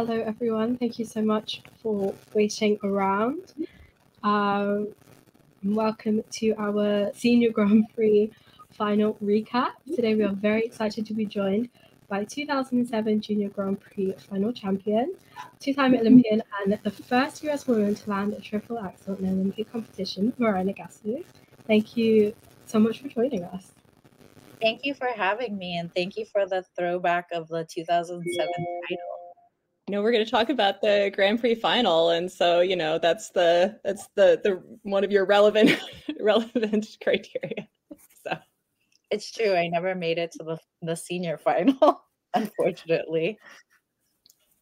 hello everyone. Thank you so much for waiting around. Um, welcome to our Senior Grand Prix final recap. Today we are very excited to be joined by 2007 Junior Grand Prix final champion, two-time Olympian, and the first US woman to land a triple axel in an Olympic competition, Mirai Nagasu. Thank you so much for joining us. Thank you for having me, and thank you for the throwback of the 2007 title. You know, we're going to talk about the Grand Prix final, and so you know that's the that's the the one of your relevant relevant criteria. So it's true. I never made it to the the senior final, unfortunately.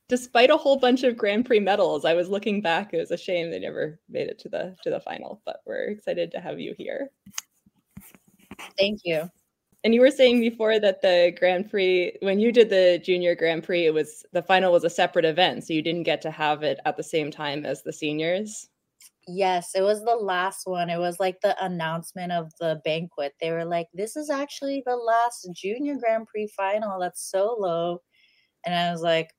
Despite a whole bunch of Grand Prix medals, I was looking back. It was a shame they never made it to the to the final, but we're excited to have you here. Thank you. And you were saying before that the Grand Prix, when you did the Junior Grand Prix, it was the final was a separate event, so you didn't get to have it at the same time as the seniors. Yes, it was the last one. It was like the announcement of the banquet. They were like, "This is actually the last Junior Grand Prix final that's solo," and I was like,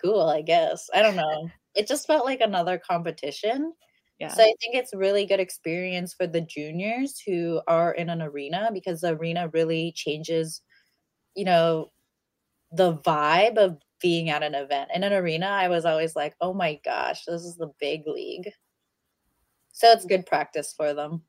"Cool, I guess." I don't know. It just felt like another competition yeah. So I think it's really good experience for the juniors who are in an arena because the arena really changes, you know, the vibe of being at an event. In an arena, I was always like, "Oh my gosh, this is the big league." So it's good practice for them.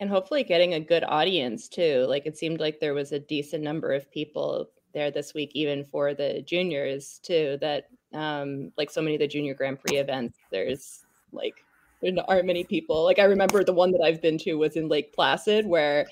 And hopefully getting a good audience too. Like it seemed like there was a decent number of people there this week even for the juniors too that um like so many of the junior grand prix events there's like there aren't many people. Like I remember the one that I've been to was in Lake Placid where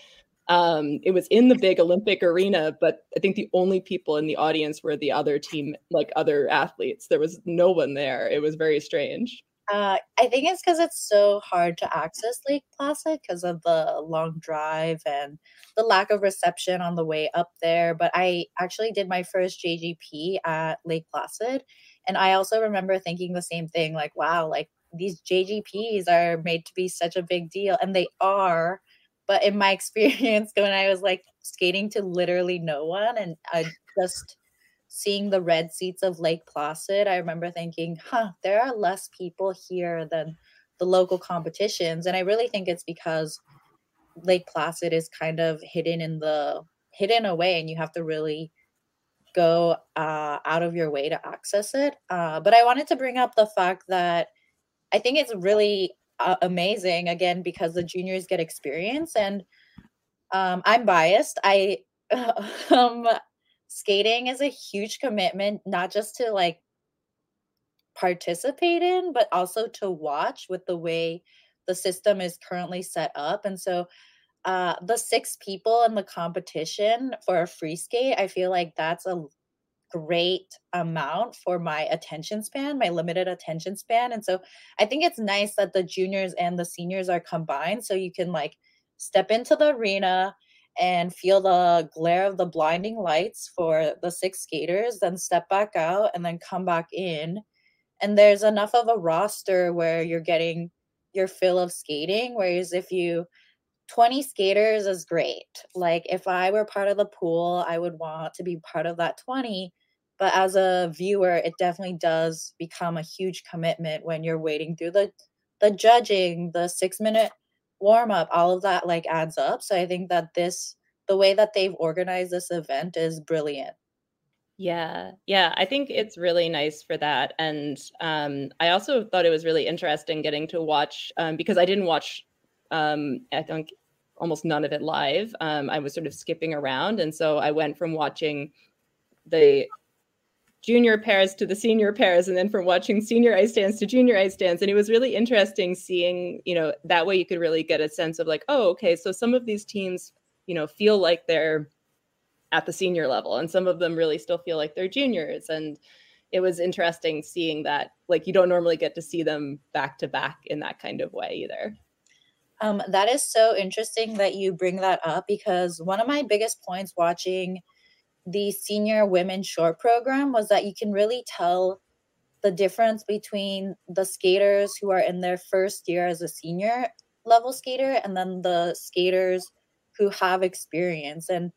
um it was in the big Olympic arena, but I think the only people in the audience were the other team, like other athletes. There was no one there. It was very strange. Uh, I think it's because it's so hard to access Lake Placid because of the long drive and the lack of reception on the way up there. But I actually did my first JGP at Lake Placid. And I also remember thinking the same thing like, wow, like these JGPs are made to be such a big deal, and they are. But in my experience, when I was like skating to literally no one, and I just seeing the red seats of Lake Placid, I remember thinking, huh, there are less people here than the local competitions. And I really think it's because Lake Placid is kind of hidden in the hidden away, and you have to really go uh, out of your way to access it. Uh, but I wanted to bring up the fact that I think it's really uh, amazing again because the juniors get experience and um, I'm biased. I um, skating is a huge commitment, not just to like participate in, but also to watch with the way the system is currently set up. And so uh, the six people in the competition for a free skate, I feel like that's a great amount for my attention span, my limited attention span. And so I think it's nice that the juniors and the seniors are combined so you can like step into the arena and feel the glare of the blinding lights for the six skaters, then step back out and then come back in. And there's enough of a roster where you're getting your fill of skating. Whereas if you 20 skaters is great. Like if I were part of the pool, I would want to be part of that 20 but as a viewer it definitely does become a huge commitment when you're waiting through the the judging the six minute warm up all of that like adds up. So i think that this the way that they've organized this event is brilliant. Yeah yeah i think it's really nice for that and um, i also thought it was really interesting getting to watch um, because i didn't watch um, i think almost none of it live um, i was sort of skipping around and so i went from watching the junior pairs to the senior pairs and then from watching senior ice dance to junior ice dance. And it was really interesting seeing you know that way you could really get a sense of like oh okay so some of these teams you know feel like they're at the senior level and some of them really still feel like they're juniors. And it was interesting seeing that like you don't normally get to see them back to back in that kind of way either. Um, that is so interesting that you bring that up because one of my biggest points watching the senior women short program was that you can really tell the difference between the skaters who are in their first year as a senior level skater and then the skaters who have experience and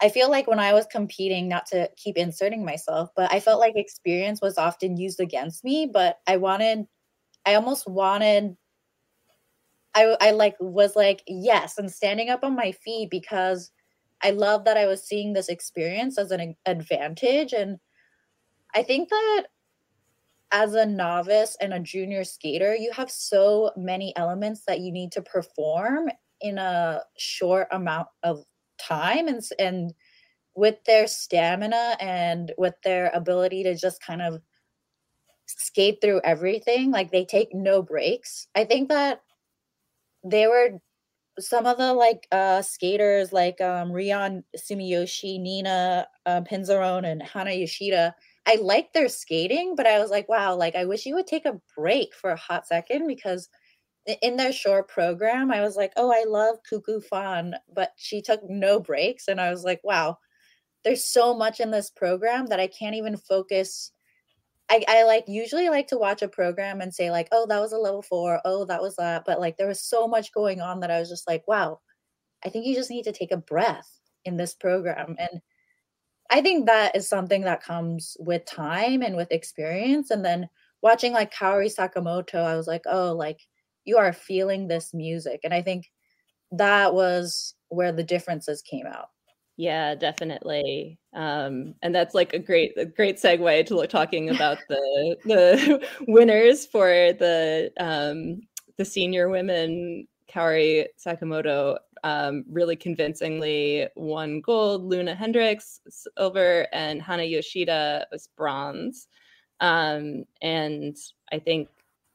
I feel like when I was competing, not to keep inserting myself, but I felt like experience was often used against me. But I wanted, I almost wanted, I, I like was like, yes, and standing up on my feet because I love that I was seeing this experience as an advantage. And I think that as a novice and a junior skater, you have so many elements that you need to perform in a short amount of time and and with their stamina and with their ability to just kind of skate through everything like they take no breaks i think that they were some of the like uh skaters like um rion sumiyoshi nina uh, and hana yoshida i like their skating but i was like wow like i wish you would take a break for a hot second because in their short program, I was like, oh, I love Cuckoo Fan, but she took no breaks. And I was like, wow, there's so much in this program that I can't even focus. I, I like usually like to watch a program and say, like, oh, that was a level four. Oh, that was that. But like there was so much going on that I was just like, wow, I think you just need to take a breath in this program. And I think that is something that comes with time and with experience. And then watching like Kaori Sakamoto, I was like, oh, like you are feeling this music and i think that was where the differences came out yeah definitely. Um, and that's like a great a great segue to talking about the the winners for the um, the senior women kaori sakamoto um, really convincingly won gold Loena Hendrickx silver and hana yoshida was bronze. Um, and i think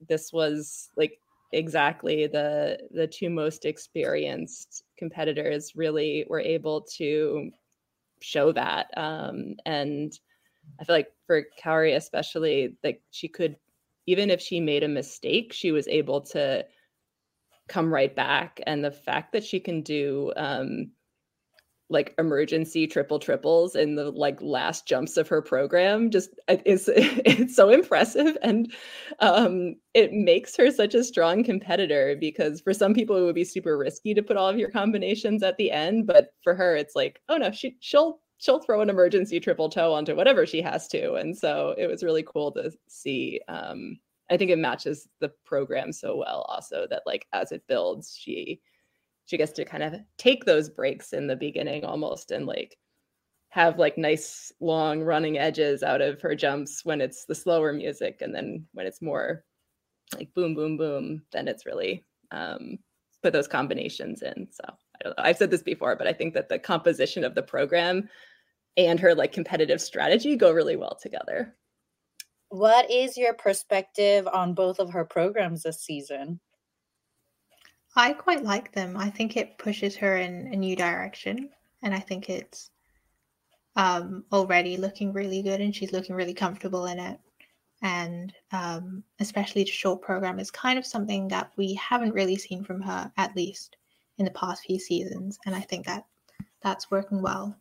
this was like exactly the the two most experienced competitors really were able to show that um, and i feel like for kaori especially like she could even if she made a mistake she was able to come right back and the fact that she can do um, like emergency triple triples in the like last jumps of her program just is it's so impressive. And um it makes her such a strong competitor because for some people it would be super risky to put all of your combinations at the end. But for her it's like oh no she she'll she'll throw an emergency triple toe onto whatever she has to. And so it was really cool to see um i think it matches the program so well also that like as it builds she she gets to kind of take those breaks in the beginning almost and like have like nice long running edges out of her jumps when it's the slower music and then when it's more like boom boom boom then it's really um put those combinations in. So i don't know. I've said this before but i think that the composition of the program and her like competitive strategy go really well together. What is your perspective on both of her programs this season I quite like them. I think it pushes her in a new direction, and I think it's um, already looking really good, and she's looking really comfortable in it. And um, especially the short program is kind of something that we haven't really seen from her, at least in the past few seasons. And I think that that's working well.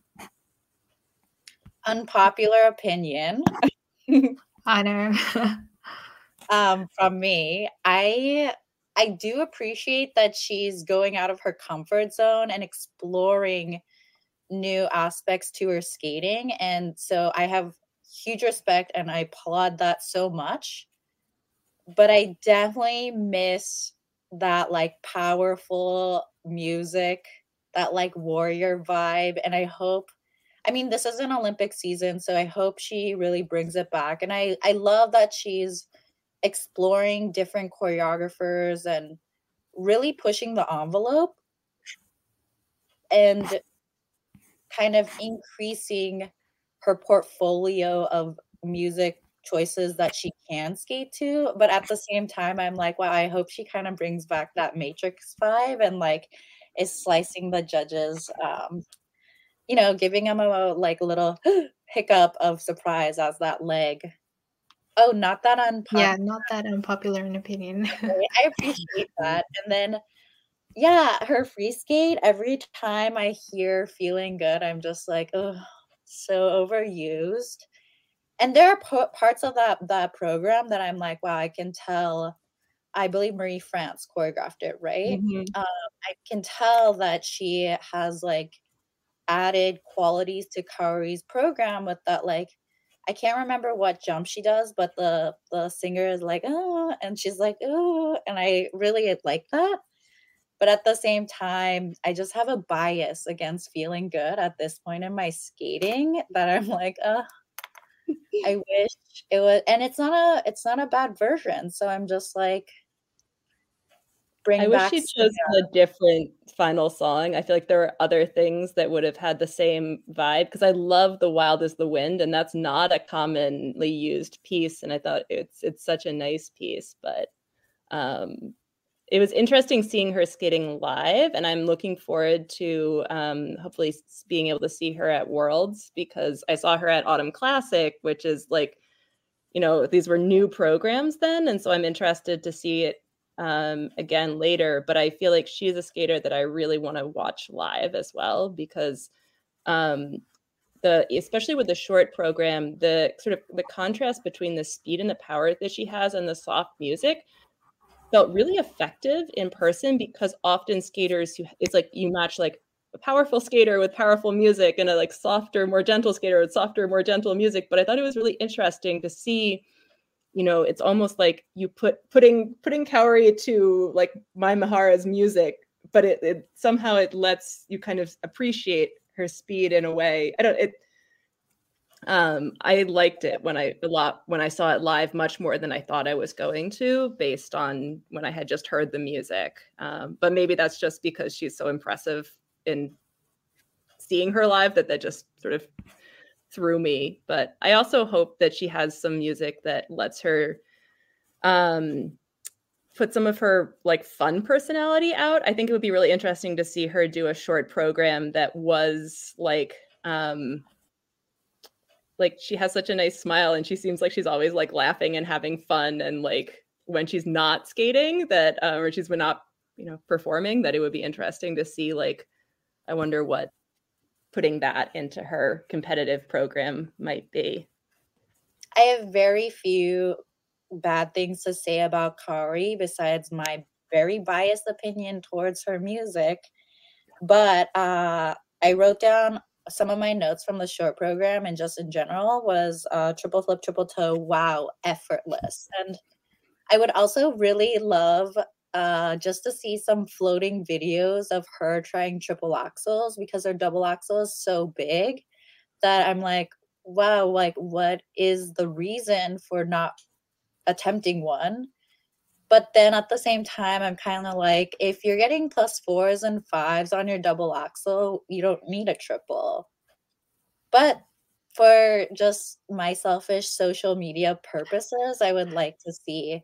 Unpopular opinion. I know. um, from me, I I do appreciate that she's going out of her comfort zone and exploring new aspects to her skating. And so I have huge respect and I applaud that so much. But I definitely miss that like powerful music, that like warrior vibe. And I hope, I mean, this is an Olympic season, so I hope she really brings it back. And I, I love that she's exploring different choreographers and really pushing the envelope and kind of increasing her portfolio of music choices that she can skate to. But at the same time i'm like wow i hope she kind of brings back that matrix five and like is slicing the judges um you know giving them a like little hiccup of surprise as that leg Oh, not that unpopular. Yeah, not that unpopular in opinion. I appreciate that. And then, yeah, her free skate, every time I hear feeling good, I'm just like, oh, so overused. And there are po- parts of that that program that I'm like, wow, I can tell. I believe Marie France choreographed it, right? Mm-hmm. Um, I can tell that she has like added qualities to Kaori's program with that like I can't remember what jump she does, but the the singer is like, oh, and she's like, oh, and I really like that. But at the same time, I just have a bias against feeling good at this point in my skating that I'm like, uh, I wish it was, and it's not a, it's not a bad version. So I'm just like, bring I wish she chose a different final song. I feel like there are other things that would have had the same vibe because I love "The Wild Is the Wind" and that's not a commonly used piece, and I thought it's it's such a nice piece. But um, it was interesting seeing her skating live, and I'm looking forward to um, hopefully being able to see her at Worlds because I saw her at Autumn Classic, which is like you know these were new programs then and so i'm interested to see it um, again later. But I feel like she's a skater that I really want to watch live as well because um, the especially with the short program, the sort of the contrast between the speed and the power that she has and the soft music felt really effective in person because often skaters who it's like you match like a powerful skater with powerful music and a like softer more gentle skater with softer more gentle music but i thought it was really interesting to see you know it's almost like you put putting putting Kaori to like Mai Mihara's music but it, it somehow it lets you kind of appreciate her speed in a way. I don't it um i liked it when i a lot when i saw it live much more than i thought i was going to based on when i had just heard the music. Um, but maybe that's just because she's so impressive in seeing her live that that just sort of through me. But I also hope that she has some music that lets her um, put some of her like fun personality out. I think it would be really interesting to see her do a short program that was like um like she has such a nice smile and she seems like she's always like laughing and having fun and like when she's not skating that uh, or she's not you know performing that it would be interesting to see like I wonder what putting that into her competitive program might be. I have very few bad things to say about Kaori besides my very biased opinion towards her music. But uh, I wrote down some of my notes from the short program and just in general was uh, triple flip, triple toe, wow, effortless. And I would also really love uh, just to see some floating videos of her trying triple axels because her double axel is so big that I'm like, wow, like what is the reason for not attempting one? But then at the same time, I'm kind of like, if you're getting plus fours and fives on your double axel, you don't need a triple. But for just my selfish social media purposes, I would like to see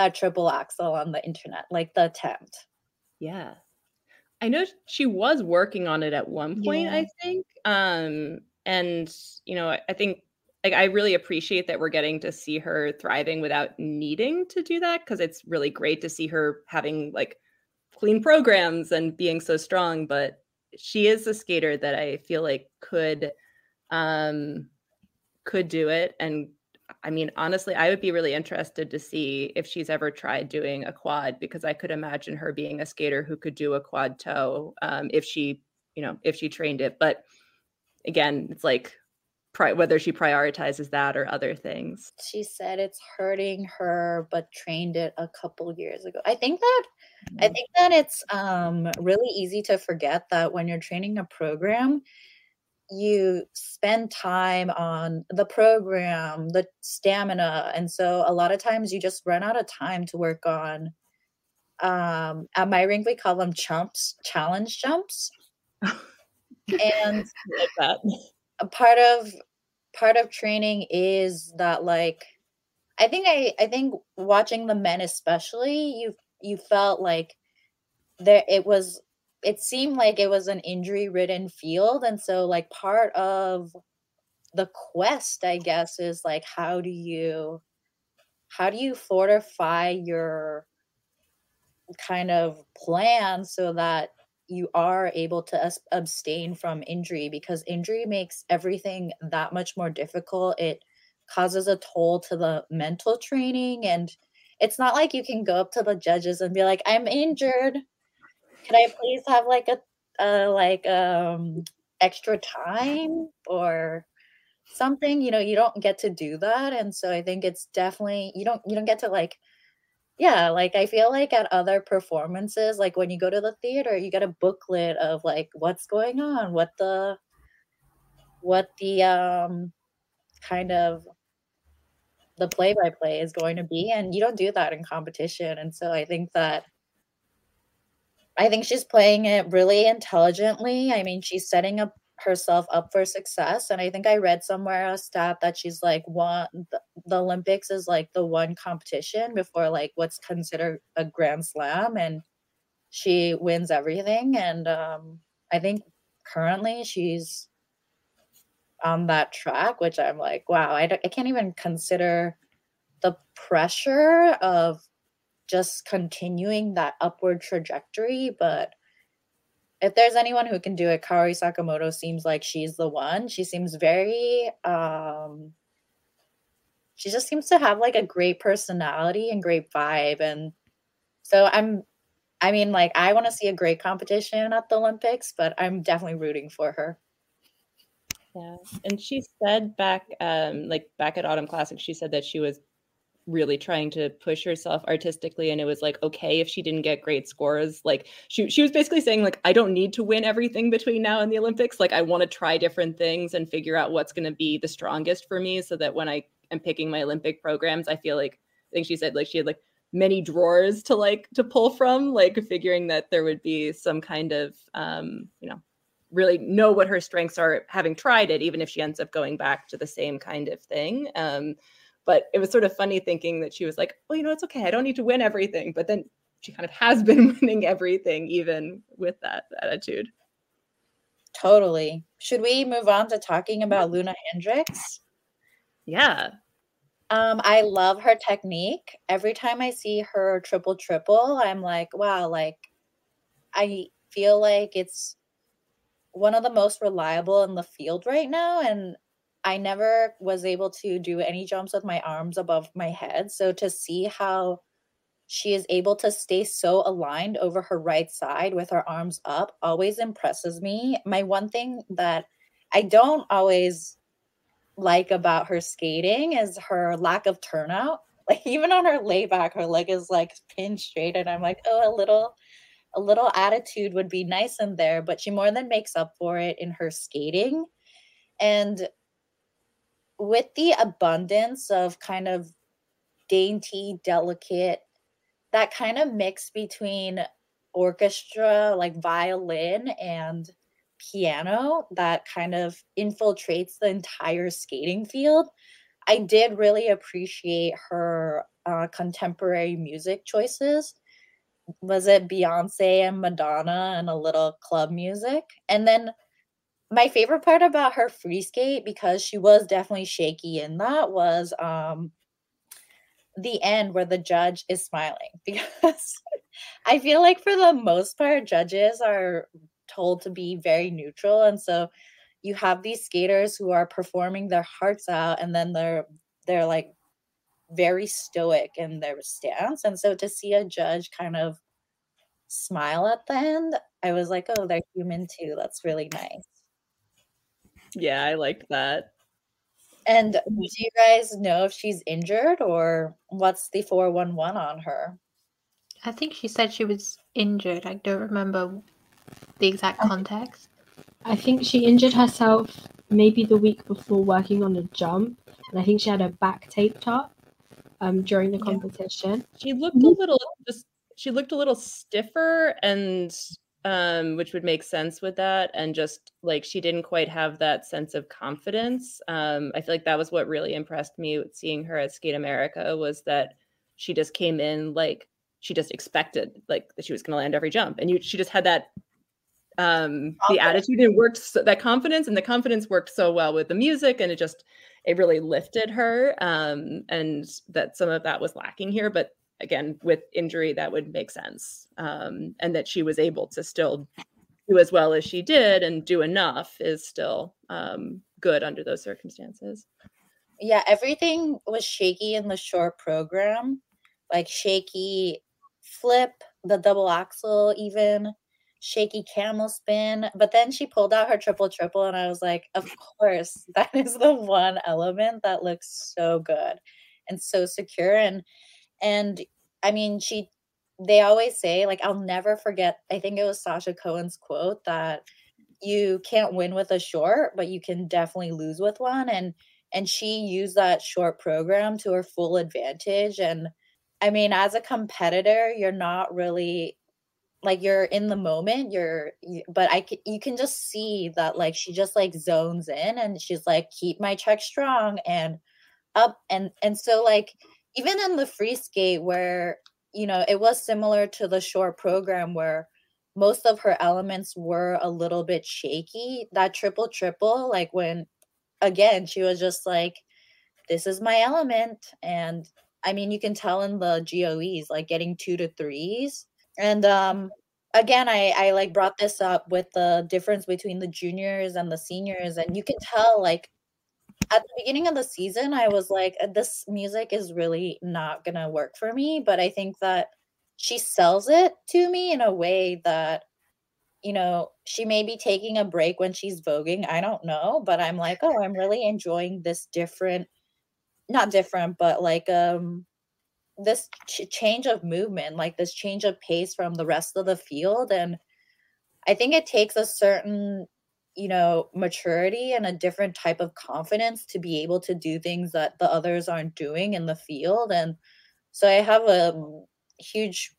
that triple axel on the internet, like the attempt. Yeah. I know she was working on it at one point, yeah. I think. Um, and you know, I think like I really appreciate that we're getting to see her thriving without needing to do that because it's really great to see her having like clean programs and being so strong. But she is a skater that I feel like could um could do it and I mean, honestly, I would be really interested to see if she's ever tried doing a quad because I could imagine her being a skater who could do a quad toe um, if she, you know, if she trained it. But again, it's like pri- whether she prioritizes that or other things. She said it's hurting her, but trained it a couple years ago. I think that mm-hmm. I think that it's um, really easy to forget that when you're training a program, you spend time on the program, the stamina. And so a lot of times you just run out of time to work on um at my rink we call them chumps, challenge jumps. and like that. a part of part of training is that like I think I I think watching the men especially you you felt like there it was it seemed like it was an injury ridden field and so like part of the quest i guess is like how do you how do you fortify your kind of plan so that you are able to abstain from injury? Because injury makes everything that much more difficult. It causes a toll to the mental training and it's not like you can go up to the judges and be like i'm injured can I please have like a like um extra time or something? You know you don't get to do that and so i think it's definitely you don't you don't get to like yeah like i feel like at other performances like when you go to the theater you get a booklet of like what's going on what the what the um kind of the play by play is going to be and you don't do that in competition and so i think that i think she's playing it really intelligently. I mean she's setting up herself up for success and i think i read somewhere a stat that she's like one the, olympics is like the one competition before like what's considered a grand slam and she wins everything and um i think currently she's on that track which i'm like wow I, I can't even consider the pressure of just continuing that upward trajectory but if there's anyone who can do it, Kaori Sakamoto seems like she's the one. She seems very um she just seems to have like a great personality and great vibe and so I'm I mean like I want to see a great competition at the Olympics, but I'm definitely rooting for her. Yeah. And she said back um like back at Autumn Classic she said that she was really trying to push herself artistically and it was like okay if she didn't get great scores like she she was basically saying like I don't need to win everything between now and the Olympics like I want to try different things and figure out what's going to be the strongest for me so that when I am picking my Olympic programs I feel like I think she said like she had like many drawers to like to pull from like figuring that there would be some kind of um you know really know what her strengths are having tried it even if she ends up going back to the same kind of thing um but it was sort of funny thinking that she was like, well, you know, it's okay. I don't need to win everything. But then she kind of has been winning everything, even with that attitude. Totally. Should we move on to talking about Loena Hendrickx? Yeah. Um, I love her technique. Every time I see her triple triple, I'm like, wow, like I feel like it's one of the most reliable in the field right now. And I never was able to do any jumps with my arms above my head. So to see how she is able to stay so aligned over her right side with her arms up always impresses me. My one thing that I don't always like about her skating is her lack of turnout. Like even on her layback, her leg is like pinned straight, and I'm like, oh, a little, a little attitude would be nice in there. But she more than makes up for it in her skating, and with the abundance of kind of dainty, delicate, that kind of mix between orchestra, like violin and piano, that kind of infiltrates the entire skating field. I did really appreciate her uh, contemporary music choices. Was it Beyonce and Madonna and a little club music? And then my favorite part about her free skate because she was definitely shaky and that was um the end where the judge is smiling because I feel like for the most part judges are told to be very neutral and so you have these skaters who are performing their hearts out and then they're they're like very stoic in their stance and so to see a judge kind of smile at the end I was like oh they're human too that's really nice yeah, I liked that. And do you guys know if she's injured or what's the 411 on her? I think she said she was injured. I don't remember the exact context. I think she injured herself maybe the week before working on a jump, and I think she had her back taped up um, during the yeah. competition. She looked a little just she looked a little stiffer and um, which would make sense with that. And just like she didn't quite have that sense of confidence. Um, I feel like that was what really impressed me with seeing her at Skate America was that she just came in like she just expected like that she was going to land every jump, and you she just had that um the attitude and worked so, that confidence and the confidence worked so well with the music and it just it really lifted her um and that some of that was lacking here but again with injury that would make sense um, and that she was able to still do as well as she did and do enough is still um, good under those circumstances yeah everything was shaky in the short program like shaky flip the double axel even shaky camel spin. But then she pulled out her triple triple, and I was like, of course, that is the one element that looks so good and so secure. And and I mean, she they always say, like, I'll never forget, I think it was Sasha Cohen's quote that you can't win with a short, but you can definitely lose with one. And and she used that short program to her full advantage. And I mean, as a competitor, you're not really like you're in the moment you're you, but i can you can just see that like she just like zones in and she's like keep my check strong and up and and so like even in the free skate where you know it was similar to the short program where most of her elements were a little bit shaky that triple triple like when again she was just like this is my element and i mean you can tell in the GOEs like getting two to threes and um again i i like brought this up with the difference between the juniors and the seniors and you can tell like at the beginning of the season i was like uh, this music is really not gonna work for me but i think that she sells it to me in a way that you know she may be taking a break when she's voguing i don't know but i'm like oh i'm really enjoying this different not different but like um this ch- change of movement, like this change of pace from the rest of the field. And I think it takes a certain, you know, maturity and a different type of confidence to be able to do things that the others aren't doing in the field. And so I have a huge,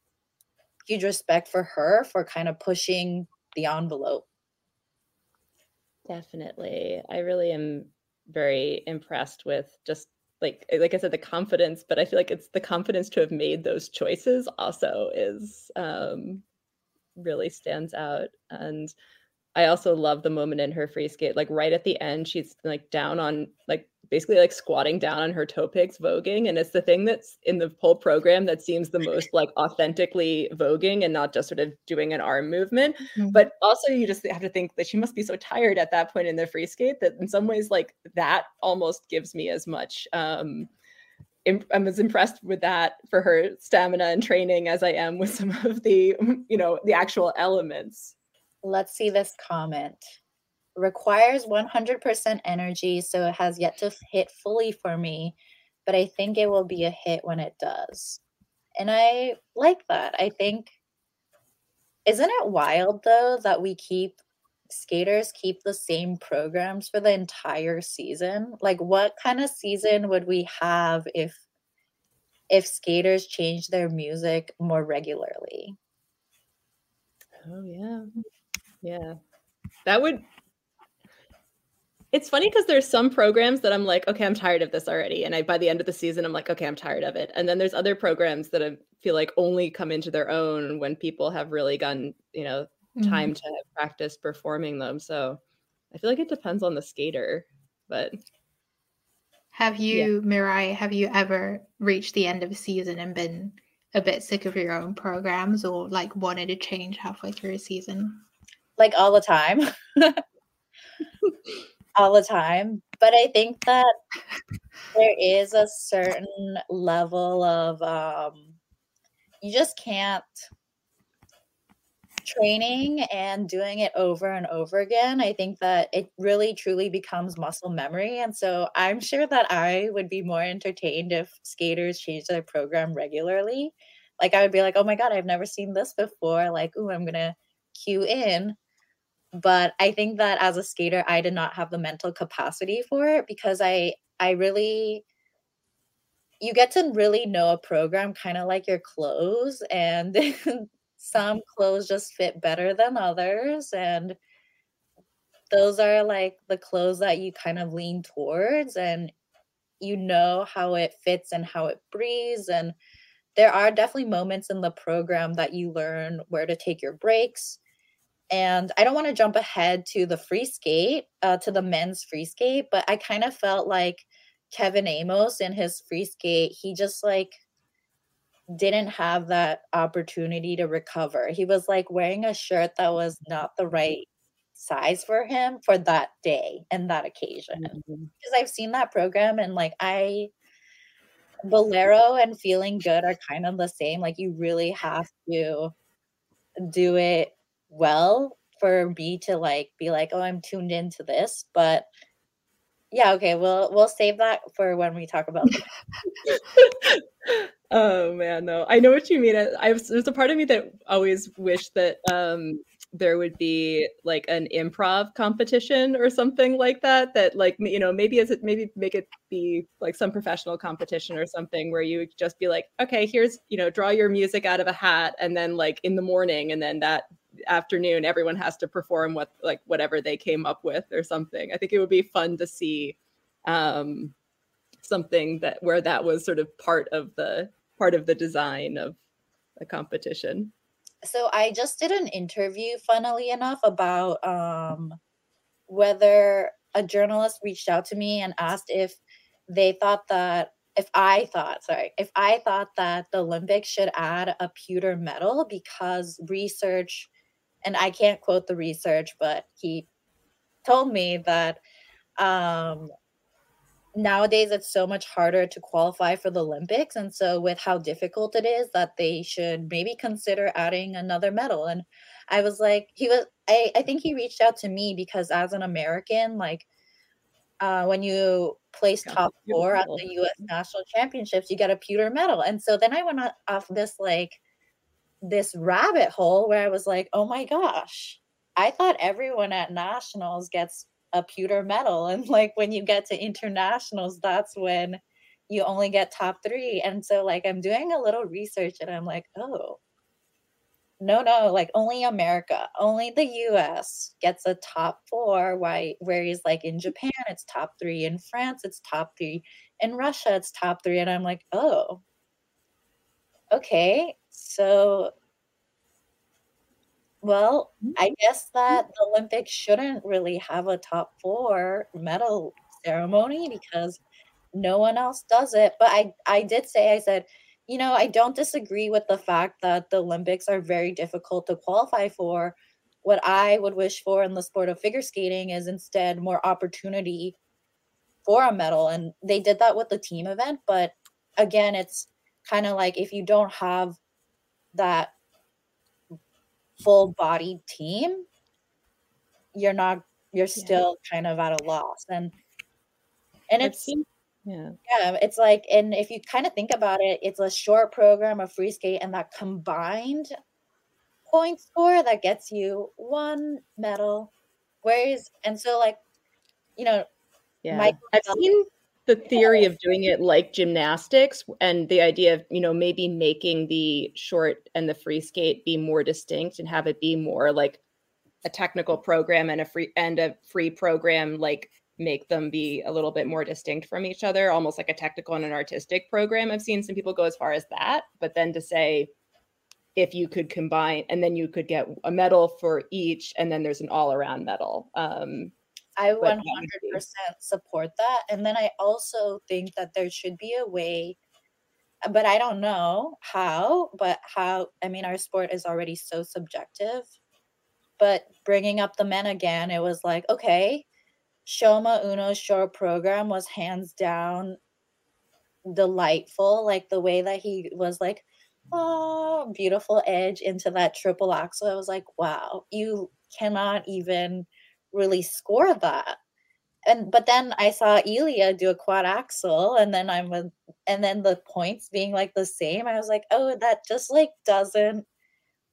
huge respect for her for kind of pushing the envelope. Definitely. I really am very impressed with just like eh, like I said, the confidence, but I feel like it's the confidence to have made those choices also is um, really stands out. And I also love the moment in her free skate, like right at the end, she's like down on like basically like squatting down on her toe picks voguing. And it's the thing that's in the whole program that seems the most like authentically voguing and not just sort of doing an arm movement. Mm-hmm. But also you just have to think that she must be so tired at that point in the free skate that in some ways like that almost gives me as much um I'm as impressed with that for her stamina and training as I am with some of the, you know, the actual elements. Let's see this comment. Requires 100% energy, so it has yet to hit fully for me, but I think it will be a hit when it does. And I like that. I think, isn't it wild though that we keep skaters keep the same programs for the entire season? Like, what kind of season would we have if if skaters change their music more regularly? Oh yeah. Yeah. That would it's funny because there's some programs that I'm like, okay, I'm tired of this already. And I by the end of the season, I'm like, okay, I'm tired of it. And then there's other programs that I feel like only come into their own when people have really gotten, you know, time mm-hmm. to practice performing them. So I feel like it depends on the skater. But have you, yeah. Mirai, have you ever reached the end of a season and been a bit sick of your own programs or like wanted to change halfway through a season? Like all the time. all the time. But I think that there is a certain level of um you just can't training and doing it over and over again. I think that it really truly becomes muscle memory. And so i'm sure that i would be more entertained if skaters change their program regularly. Like i would be like oh my god i've never seen this before. Like oh i'm gonna cue in but i think that as a skater i did not have the mental capacity for it because i i really you get to really know a program kind of like your clothes and some clothes just fit better than others and those are like the clothes that you kind of lean towards and you know how it fits and how it breathes and there are definitely moments in the program that you learn where to take your breaks and I don't want to jump ahead to the free skate, uh, to the men's free skate, but I kind of felt like Kevin Aymoz in his free skate, he just like didn't have that opportunity to recover. He was like wearing a shirt that was not the right size for him for that day and that occasion. Because mm-hmm. I've seen that program and like I bolero and feeling good are kind of the same. Like you really have to do it well for me to like be like, oh, I'm tuned into this. But yeah, okay, we'll we'll save that for when we talk about. oh man, no, I know what you mean. I, I there's a part of me that always wished that um there would be like an improv competition or something like that that like you know maybe as it maybe make it be like some professional competition or something where you just be like okay here's you know draw your music out of a hat and then like in the morning and then that afternoon everyone has to perform what like whatever they came up with or something. I think it would be fun to see um something that where that was sort of part of the part of the design of the competition. So I just did an interview, funnily enough, about um, whether a journalist reached out to me and asked if they thought that if I thought, sorry, if I thought that the Olympics should add a pewter medal because research, and I can't quote the research, but he told me that um, nowadays it's so much harder to qualify for the Olympics. And so, with how difficult it is, that they should maybe consider adding another medal. And I was like, he was, I, I think he reached out to me because as an American, like, uh, when you place top four at the U.S. national championships, you get a pewter medal. And so then I went off this like this rabbit hole where I was like, oh my gosh, I thought everyone at nationals gets a pewter medal. And like when you get to internationals that's when you only get top three. And so like i'm doing a little research and i'm like oh no no like only america only the us gets a top four why whereas like in japan it's top three in france it's top three in russia it's top three. And i'm like oh okay so well, mm-hmm. I guess that the Olympics shouldn't really have a top four medal ceremony because no one else does it. But I, I did say, I said, you know, I don't disagree with the fact that the Olympics are very difficult to qualify for. What I would wish for in the sport of figure skating is instead more opportunity for a medal. And they did that with the team event. But again, it's kind of like if you don't have that full bodied team, you're not you're still yeah. kind of at a loss. And and it's yeah. Yeah, it's like and if you kind of think about it, it's a short program of free skate and that combined point score that gets you one medal. Whereas and so like, you know, yeah. I've seen the theory of doing it like gymnastics and the idea of you know maybe making the short and the free skate be more distinct and have it be more like a technical program and a free and a free program like make them be a little bit more distinct from each other almost like a technical and an artistic program. I've seen some people go as far as that but then to say if you could combine and then you could get a medal for each and then there's an all around medal um, I 100% support that. And then I also think that there should be a way, uh, but I don't know how, but how, I mean, our sport is already so subjective. But bringing up the men again, it was like, okay, Shoma Uno's short program was hands down delightful. Like the way that he was like, oh, beautiful edge into that triple axel. I was like, wow, you cannot even really score that. And but then I saw Ilia do a quad axel, and then I'm with, and then the points being like the same. I was like, oh, that just like doesn't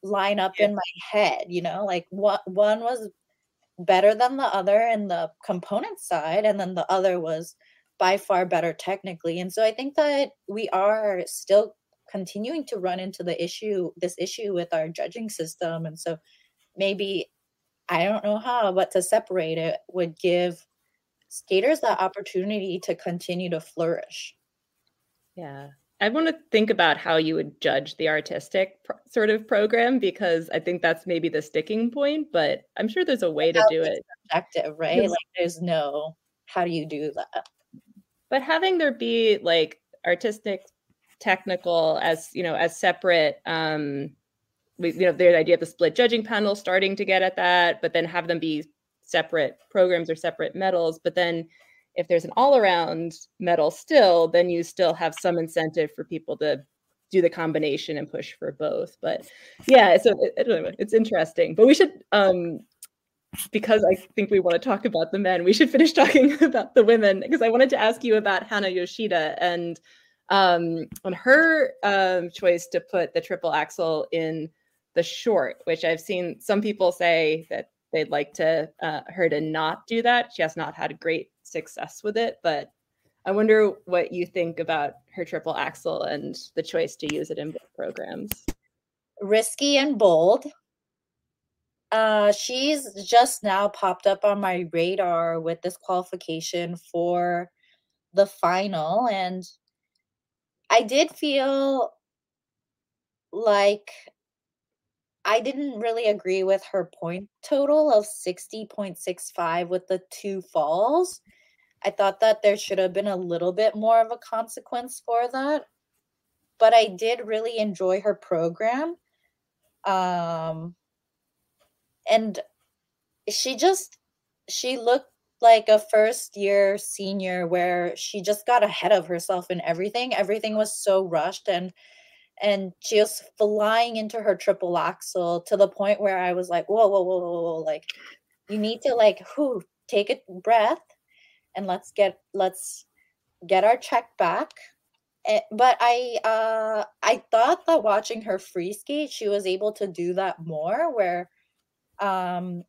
line up yeah. in my head, you know. Like what one was better than the other in the component side, and then the other was by far better technically. And so I think that we are still continuing to run into the issue, this issue with our judging system. And so maybe I don't know how, but to separate it would give skaters that opportunity to continue to flourish. Yeah. I want to think about how you would judge the artistic pro- sort of program because I think that's maybe the sticking point, but I'm sure there's a way to do it. Objective, right? Like there's no how do you do that? But having there be like artistic, technical as you know as separate um you know, the idea of the split judging panel starting to get at that, but then have them be separate programs or separate medals. But then if there's an all around medal still, then you still have some incentive for people to do the combination and push for both. But yeah, so it, it, it's interesting. But we should um because I think we want to talk about the men, we should finish talking about the women because I wanted to ask you about Hana Yoshida and um, on her um, choice to put the triple axel in the short, which I've seen some people say that they'd like to uh, her to not do that. She has not had great success with it, but I wonder what you think about her triple axel and the choice to use it in both programs. Risky and bold. Uh, she's just now popped up on my radar with this qualification for the final, and I did feel like I didn't really agree with her point total of 60.65 with the two falls. I thought that there should have been a little bit more of a consequence for that. But I did really enjoy her program. Um and she just she looked like a first year senior where she just got ahead of herself in everything. Everything was so rushed and and she was flying into her triple axel to the point where I was like, whoa, whoa, whoa, whoa, whoa. like you need to like who take a breath and let's get let's get our check back. Eh, but I uh I thought that watching her free skate, she was able to do that more where um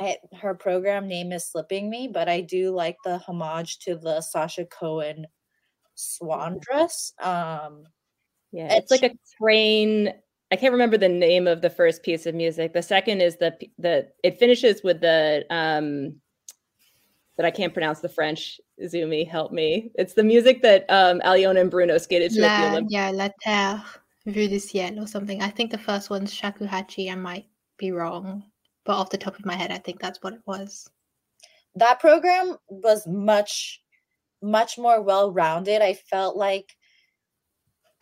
I, her program name is slipping me, but I do like the homage to the Sasha Cohen swan dress. Um, yeah, it's, it's like a train. I can't remember the name of the first piece of music. The second is the the it finishes with the um that I can't pronounce the French. Zumi, help me. It's the music that um Aliona and Bruno skated to La, at the Olympics. Yeah, La Terre Vue du Ciel or something. I think the first one's Shakuhachi. I might be wrong, but off the top of my head, I think that's what it was. That program was much, much more well rounded. I felt like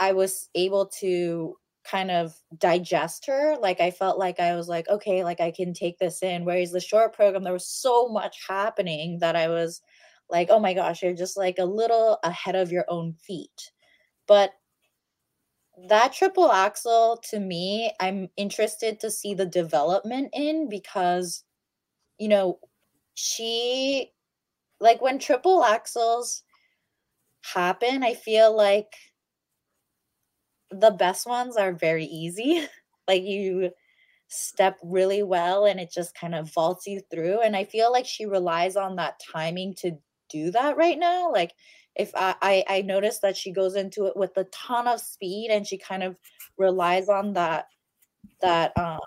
I was able to kind of digest her. Like I felt like I was like, okay, like I can take this in. Whereas the short program, there was so much happening that I was like, oh my gosh, you're just like a little ahead of your own feet. But that triple axel to me, I'm interested to see the development in because, you know, she like when triple axels happen, I feel like the best ones are very easy. like you step really well and it just kind of vaults you through. And I feel like she relies on that timing to do that right now. Like if I, I, I noticed that she goes into it with a ton of speed and she kind of relies on that that um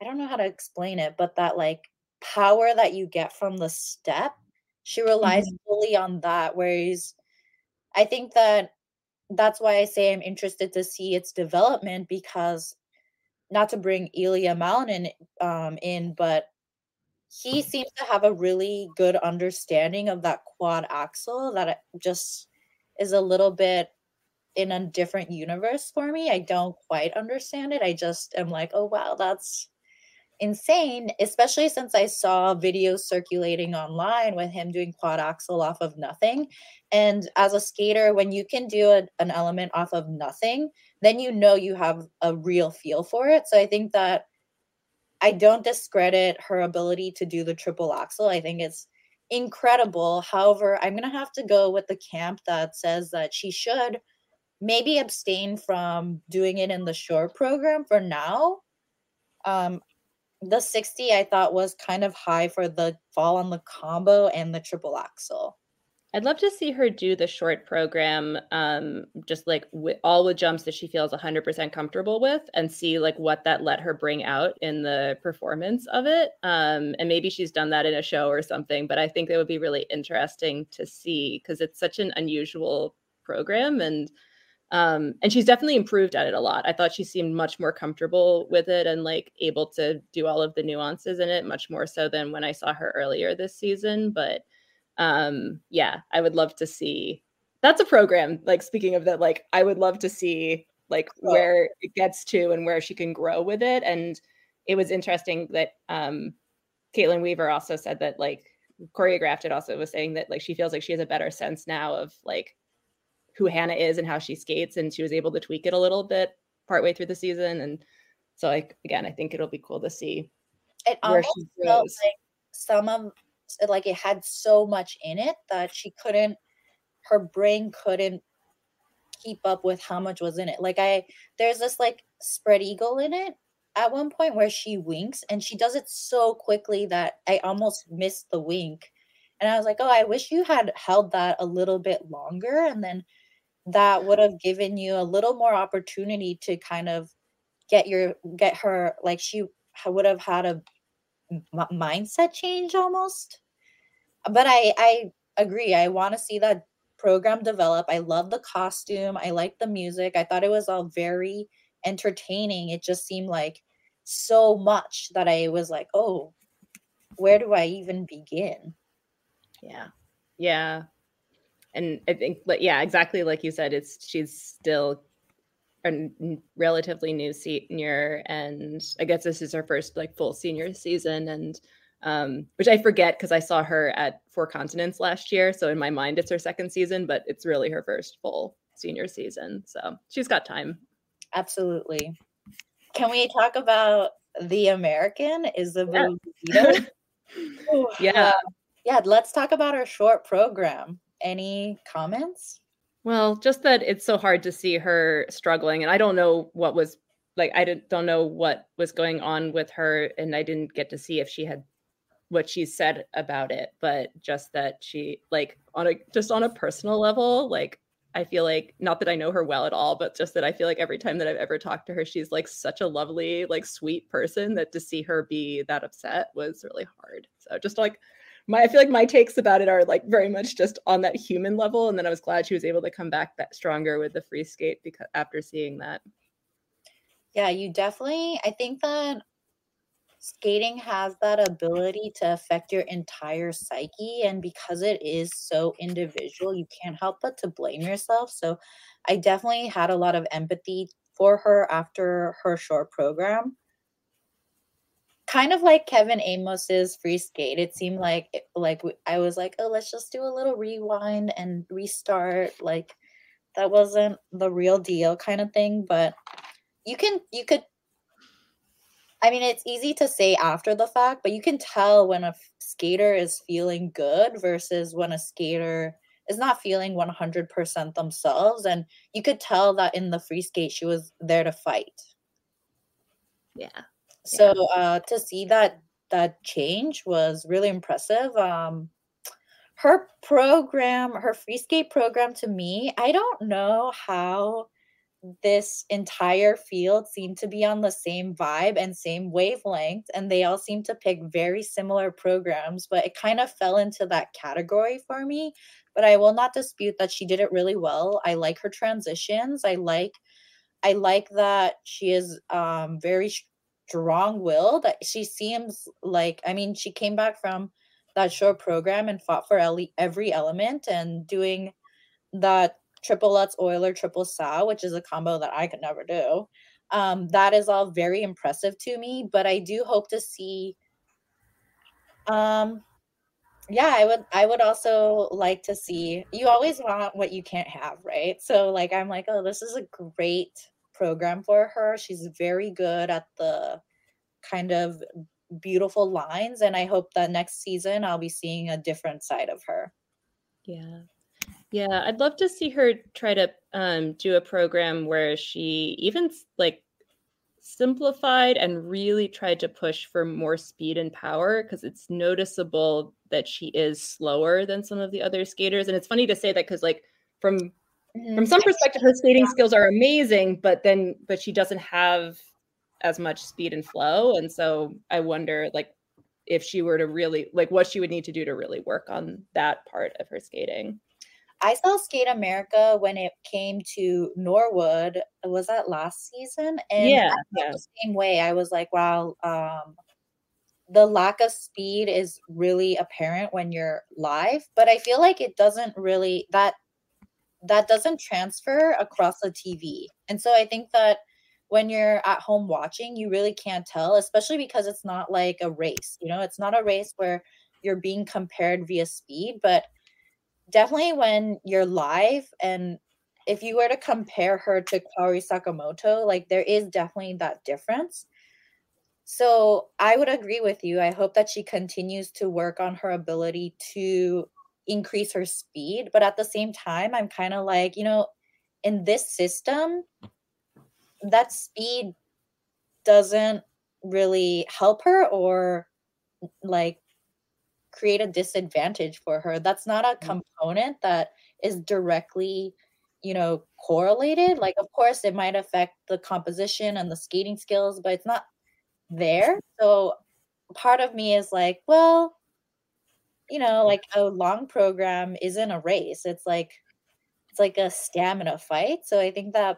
I don't know how to explain it, but that like power that you get from the step, she relies mm-hmm. fully on that. Whereas I think that that's why I say I'm interested to see its development because not to bring Ilia Malinin um, in, but he seems to have a really good understanding of that quad axel that just is a little bit in a different universe for me. I don't quite understand it. I just am like, oh wow, that's insane, especially since I saw videos circulating online with him doing quad axel off of nothing. And as a skater, when you can do a, an element off of nothing, then you know you have a real feel for it. So I think that I don't discredit her ability to do the triple axel. I think it's incredible. However, I'm going to have to go with the camp that says that she should maybe abstain from doing it in the short program for now. Um, the 60 I thought was kind of high for the fall on the combo and the triple axel. I'd love to see her do the short program, um, just like all the jumps that she feels 100% comfortable with, and see like what that let her bring out in the performance of it. Um, and maybe she's done that in a show or something, but I think it would be really interesting to see because it's such an unusual program, and um, and she's definitely improved at it a lot. I thought she seemed much more comfortable with it and like able to do all of the nuances in it much more so than when I saw her earlier this season, but um yeah i would love to see that's a program like speaking of that like i would love to see like oh. where it gets to and where she can grow with it and it was interesting that um kaitlyn weaver also said that like choreographed it also was saying that like she feels like she has a better sense now of like who Hana is and how she skates, and she was able to tweak it a little bit partway through the season. And so, like again, I think it'll be cool to see it where she goes. Like some of like it had so much in it that she couldn't, her brain couldn't keep up with how much was in it. Like I, there's this like spread eagle in it at one point where she winks and she does it so quickly that I almost missed the wink. And I was like, oh, I wish you had held that a little bit longer. And then that would have given you a little more opportunity to kind of get your, get her, like she would have had a m- mindset change almost. But I, I agree. I want to see that program develop. I love the costume. I like the music. I thought it was all very entertaining. It just seemed like so much that I was like, oh, where do I even begin? Yeah. Yeah. And I think, but yeah, exactly like you said, it's she's still a relatively new senior, and I guess this is her first like full senior season, and um, which I forget because I saw her at Four Continents last year. So in my mind, it's her second season, but it's really her first full senior season. So she's got time. Absolutely. Can we talk about the American Isabel? Yeah. yeah. Uh, yeah. Let's talk about our short program. Any comments? Well, just that it's so hard to see her struggling, and I don't know what was like. I don't know what was going on with her, and I didn't get to see if she had what she said about it, but just that she like on a just on a personal level, like I feel like not that I know her well at all, but just that I feel like every time that I've ever talked to her, she's like such a lovely, like sweet person that to see her be that upset was really hard. So just like my I feel like my takes about it are like very much just on that human level. And then I was glad she was able to come back that stronger with the free skate because after seeing that. Yeah, you definitely I think that skating has that ability to affect your entire psyche and because it is so individual you can't help but to blame yourself so i definitely had a lot of empathy for her after her short program kind of like kevin Aymoz's free skate it seemed like like i was like oh let's just do a little rewind and restart like that wasn't the real deal kind of thing but you can you could I mean, it's easy to say after the fact, but you can tell when a skater is feeling good versus when a skater is not feeling 100% themselves. And you could tell that in the free skate, she was there to fight. Yeah. So. Uh, to see that that change was really impressive. Um, her program, her free skate program to me, I don't know how this entire field seemed to be on the same vibe and same wavelength and they all seemed to pick very similar programs but it kind of fell into that category for me but i will not dispute that she did it really well i like her transitions i like i like that she is um very strong-willed she seems like i mean she came back from that short program and fought for every element and doing that triple Lutz Euler triple Sow, which is a combo that I could never do. Um, that is all very impressive to me, but I do hope to see. Um, yeah, I would. I would also like to see. You always want what you can't have, right? So, like, I'm like, oh, this is a great program for her. She's very good at the kind of beautiful lines, and I hope that next season I'll be seeing a different side of her. Yeah, yeah, I'd love to see her try to um, do a program where she even like simplified and really tried to push for more speed and power because it's noticeable that she is slower than some of the other skaters. And it's funny to say that because like from mm-hmm. from some perspective, her skating skills are amazing, but then but she doesn't have as much speed and flow. And so I wonder like if she were to really like what she would need to do to really work on that part of her skating. I saw Skate America when it came to Norwood. Was that last season? And yeah, yeah. the same way. I was like, wow, um, the lack of speed is really apparent when you're live, but I feel like it doesn't really that that doesn't transfer across the TV. And so I think that when you're at home watching, you really can't tell, especially because it's not like a race. You know, it's not a race where you're being compared via speed, but definitely when you're live and if you were to compare her to Kaori Sakamoto, like there is definitely that difference. So I would agree with you. I hope that she continues to work on her ability to increase her speed. But at the same time, I'm kind of like, you know, in this system, that speed doesn't really help her or like create a disadvantage for her. That's not a mm. component that is directly, you know, correlated. Like, of course, it might affect the composition and the skating skills, but it's not there. So part of me is like, well, you know, like a long program isn't a race. It's like it's like a stamina fight. So I think that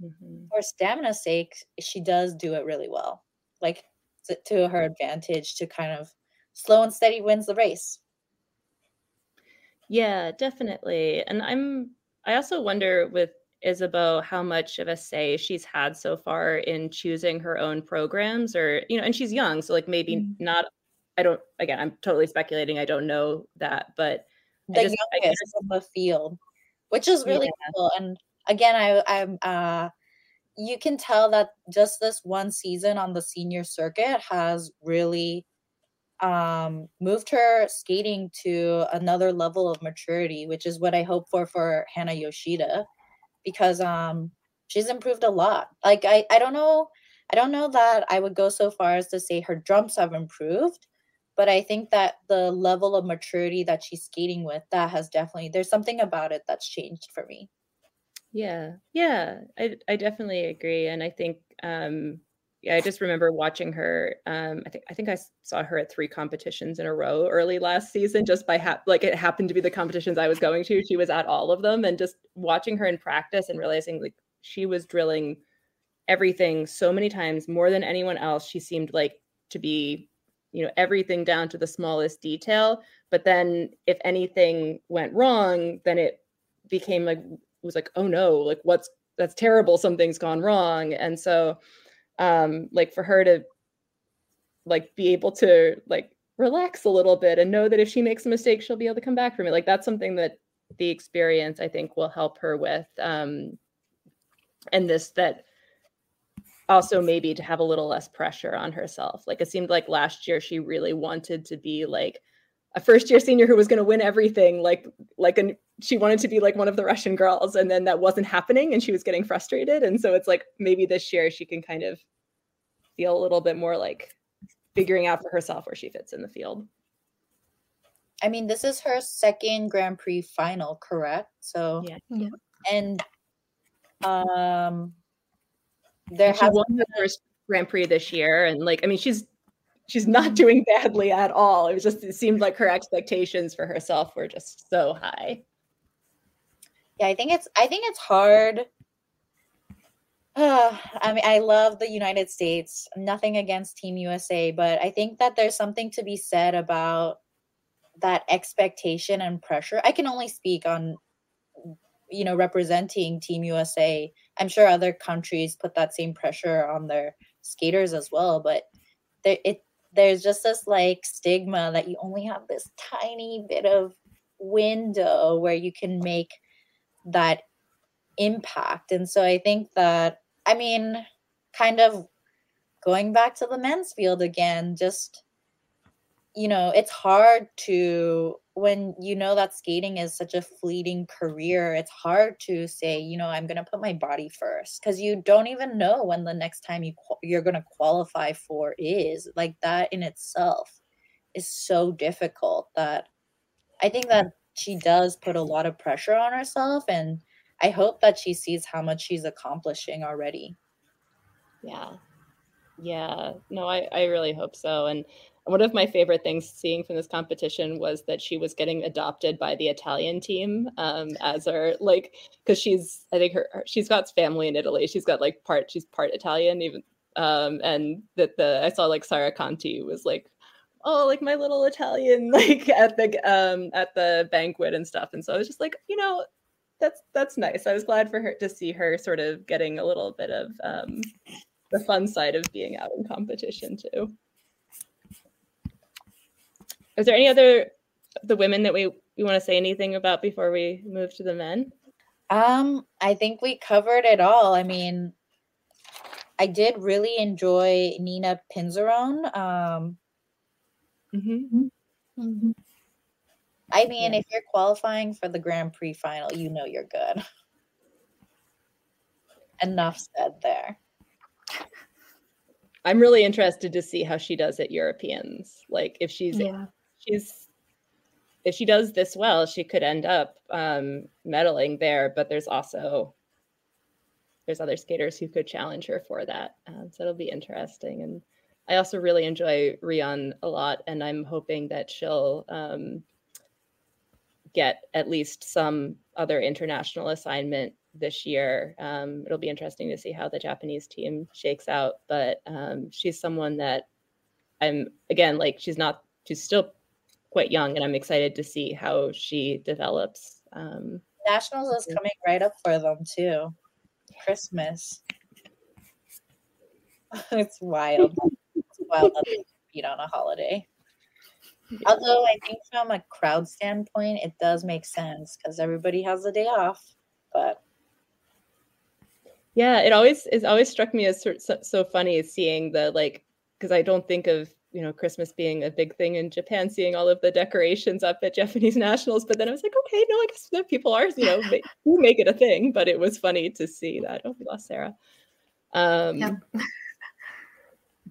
mm-hmm. for stamina's sake, she does do it really well. Like to, to her advantage to kind of slow and steady wins the race. Yeah, definitely. And I'm I also wonder with Isabeau how much of a say she's had so far in choosing her own programs or you know and she's young so like maybe mm-hmm. not I don't again I'm totally speculating I don't know that but the just, youngest of the field which is really yeah. cool and again I I'm uh you can tell that just this one season on the senior circuit has really um moved her skating to another level of maturity which is what I hope for for Hana Yoshida because um she's improved a lot. Like I I don't know I don't know that I would go so far as to say her jumps have improved, but I think that the level of maturity that she's skating with that has definitely there's something about it that's changed for me. Yeah. Yeah. I I definitely agree and I think um yeah, I just remember watching her. Um, I think I think I saw her at three competitions in a row early last season, just by ha- like it happened to be the competitions I was going to. She was at all of them, and just watching her in practice and realizing like she was drilling everything so many times more than anyone else. She seemed like to be, you know, everything down to the smallest detail. But then if anything went wrong, then it became like was like, oh no, like what's that's terrible. Something's gone wrong, and so um like for her to like be able to like relax a little bit and know that if she makes a mistake she'll be able to come back from it like that's something that the experience i think will help her with um and this that also maybe to have a little less pressure on herself. Like it seemed like last year she really wanted to be like a first year senior who was going to win everything like like an she wanted to be like one of the russian girls and then that wasn't happening and she was getting frustrated and so it's like maybe this year she can kind of feel a little bit more like figuring out for herself where she fits in the field. I mean this is her second grand prix final correct? So yeah, yeah. and um there she won the first grand prix this year and like i mean she's she's not doing badly at all. It was just it seemed like her expectations for herself were just so high. Yeah, I think it's I think it's hard. Uh, I mean, I love the United States. Nothing against Team USA, but I think that there's something to be said about that expectation and pressure. I can only speak on you know representing Team USA. I'm sure other countries put that same pressure on their skaters as well, but there, it there's just this like stigma that you only have this tiny bit of window where you can make that impact. And so I think that, I mean, kind of going back to the men's field again, just, you know, it's hard to when you know that skating is such a fleeting career, it's hard to say, you know, I'm going to put my body first because you don't even know when the next time you you're going to qualify for is. Like that in itself is so difficult that I think that she does put a lot of pressure on herself and I hope that she sees how much she's accomplishing already. Yeah. Yeah. No, I I really hope so and one of my favorite things seeing from this competition was that she was getting adopted by the Italian team um, as her like because she's I think her, her, she's got family in Italy. She's got like part she's part Italian even um, and that the I saw like Sara Conti was like oh like my little Italian like at the um at the banquet and stuff and so I was just like you know that's that's nice. I was glad for her to see her sort of getting a little bit of um, the fun side of being out in competition too. Is there any other the women that we we want to say anything about before we move to the men? Um, I think we covered it all. I mean, I did really enjoy Nina Pinzarrone. Um, Mhm. Mm-hmm. I mean, Yeah. if you're qualifying for the Grand Prix final, you know you're good. Enough said there. I'm really interested to see how she does at Europeans. Like if she's Yeah. She's if she does this well, she could end up um, medaling there. But there's also there's other skaters who could challenge her for that. Um, so it'll be interesting. And I also really enjoy Rion a lot, and I'm hoping that she'll um, get at least some other international assignment this year. Um, it'll be interesting to see how the Japanese team shakes out, but um, she's someone that I'm again like she's not she's still quite young, and I'm excited to see how she develops. Um, Nationals is coming right up for them too. Christmas. it's wild. It's wild that they compete on a holiday. Although I think from a crowd standpoint, it does make sense because everybody has a day off. But Yeah, it always it's always struck me as so, so funny seeing the like because I don't think of you know Christmas being a big thing in Japan, seeing all of the decorations up at Japanese nationals. But then I was like, okay, no, I guess that people are you know make, who make it a thing. But it was funny to see that. Oh, we lost Sarah. Um, Yep.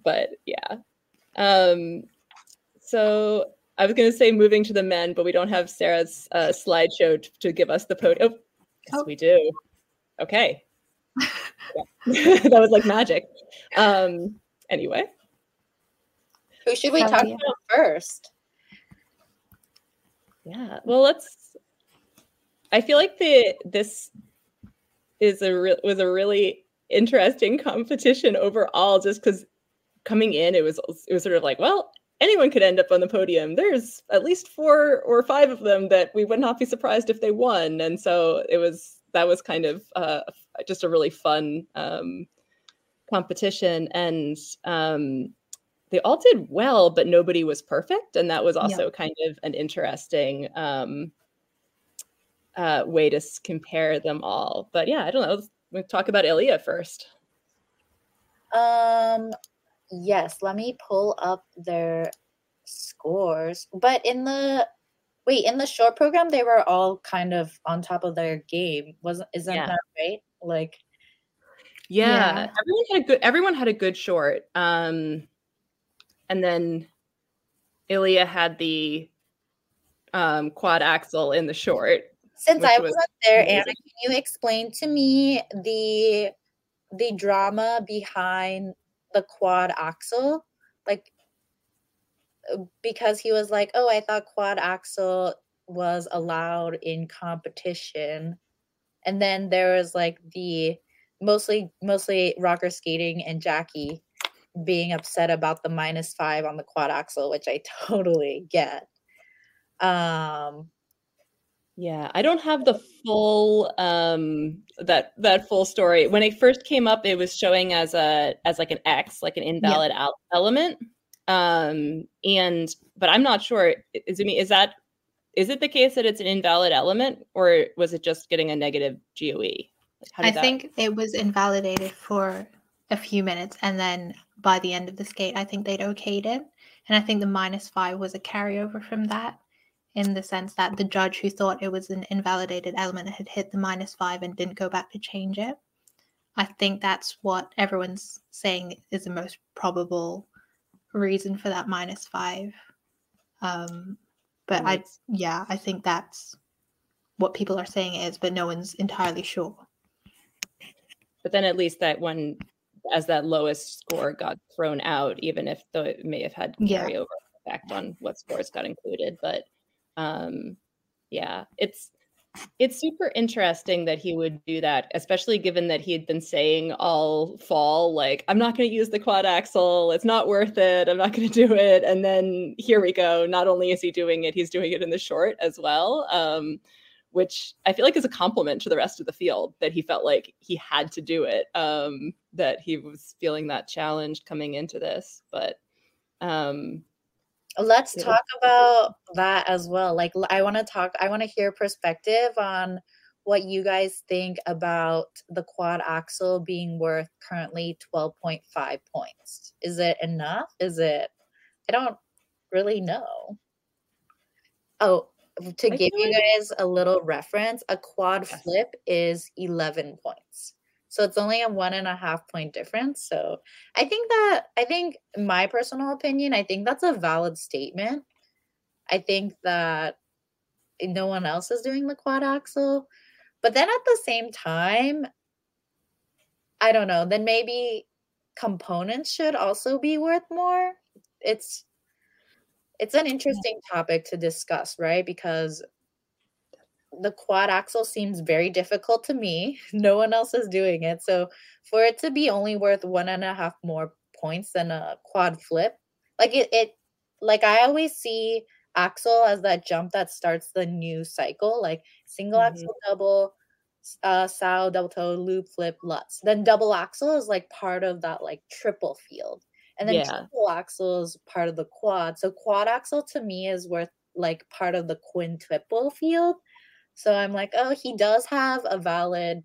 but yeah. Um, so I was going to say moving to the men, but we don't have Sarah's uh, slideshow t- to give us the podium. Oh, yes, Oh. we do. Okay. That was like magic. Um, anyway, who should we Hell talk yeah. about first? yeah. Well, let's. I feel like the this is a re- was a really interesting competition overall, just because coming in, it was it was sort of like, well, anyone could end up on the podium. There's at least four or five of them that we would not be surprised if they won, and so it was that was kind of uh, just a really fun um, competition, and um, they all did well, but nobody was perfect, and that was also kind of an interesting um, uh, way to compare them all. But yeah, I don't know. Let's, talk about Ilia first. Um, yes, let me pull up their scores. But in the wait, in the short program, they were all kind of on top of their game. Wasn't isn't Yeah. that right? Like Yeah, Yeah. everyone had a good. Everyone had a good short. Um, and then Ilia had the um, quad axel in the short. since I was wasn't there, amazing. Anna, can you explain to me the the drama behind the quad axel? Like because he was like, "Oh, I thought quad axel was allowed in competition." And then there was like the mostly mostly rocker skating and Jackie being upset about the minus 5 on the quad axel, which I totally get. Um Yeah, I don't have the full um that that full story. When it first came up, it was showing as a as like an X, like an invalid al- element. Um and but I'm not sure is it me is that is it the case that it's an invalid element or was it just getting a negative GOE? Like how I that think it was invalidated for a few minutes, and then by the end of the skate, I think they'd okayed it. And I think the minus five was a carryover from that, in the sense that the judge who thought it was an invalidated element had hit the minus five and didn't go back to change it. I think that's what everyone's saying is the most probable reason for that minus five. Um, but I, yeah, I think that's what people are saying it is, but no one's entirely sure. but then at least that one as that lowest score got thrown out even if though it may have had Yeah. carryover effect on what scores got included but um yeah it's it's super interesting that he would do that especially given that he had been saying all fall like i'm not going to use the quad axel it's not worth it i'm not going to do it and then here we go not only is he doing it he's doing it in the short as well um which I feel like is a compliment to the rest of the field that he felt like he had to do it. Um, that he was feeling that challenge coming into this, but um, Let's talk about that as well. Like, I want to talk, I want to hear perspective on what you guys think about the quad axel being worth currently 12.5 points. Is it enough? Is it I don't really know. Oh, to I give you guys a little reference, a quad Yes. flip is 11 points. So it's only a one and a half point difference. So I think that, I think, my personal opinion, I think that's a valid statement. I think that no one else is doing the quad axel. But then at the same time, I don't know, then maybe components should also be worth more. It's it's an interesting topic to discuss, right? Because the quad axel seems very difficult to me. No one else is doing it. So for it to be only worth one and a half more points than a quad flip, like it, it like I always see axel as that jump that starts the new cycle, like single Mhm. axel, double, uh, sow, double toe, loop, flip, lutz. Then double axel is like part of that like triple field, and then Yeah. triple axel is part of the quad. So quad axel to me is worth like part of the quintuple field. So I'm like, oh, he does have a valid.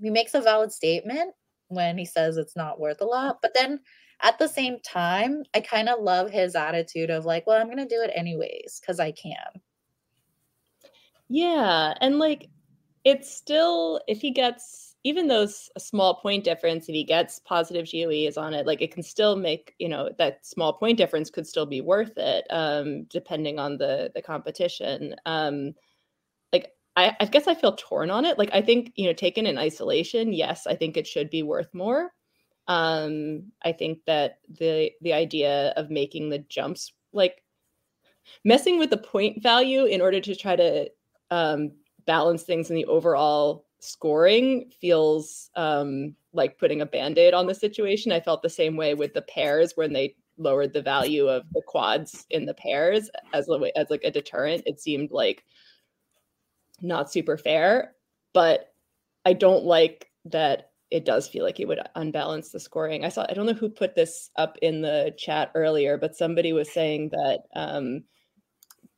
He makes a valid statement when he says it's not worth a lot, but then at the same time, I kind of love his attitude of like, well, I'm gonna do it anyways because I can. Yeah, and like it's still if he gets even those a small point difference, if he gets positive GOEs on it, like it can still make you know that small point difference could still be worth it, um, depending on the the competition. Um, like I, I guess I feel torn on it. Like I think you know taken in isolation, yes, I think it should be worth more. Um, I think that the the idea of making the jumps like messing with the point value in order to try to um, balance things in the overall scoring feels um, like putting a band-aid on the situation. I felt the same way with the pairs when they lowered the value of the quads in the pairs as a as like a deterrent. It seemed like not super fair, but I don't like that it does feel like it would unbalance the scoring. I saw I don't know who put this up in the chat earlier, but somebody was saying that um,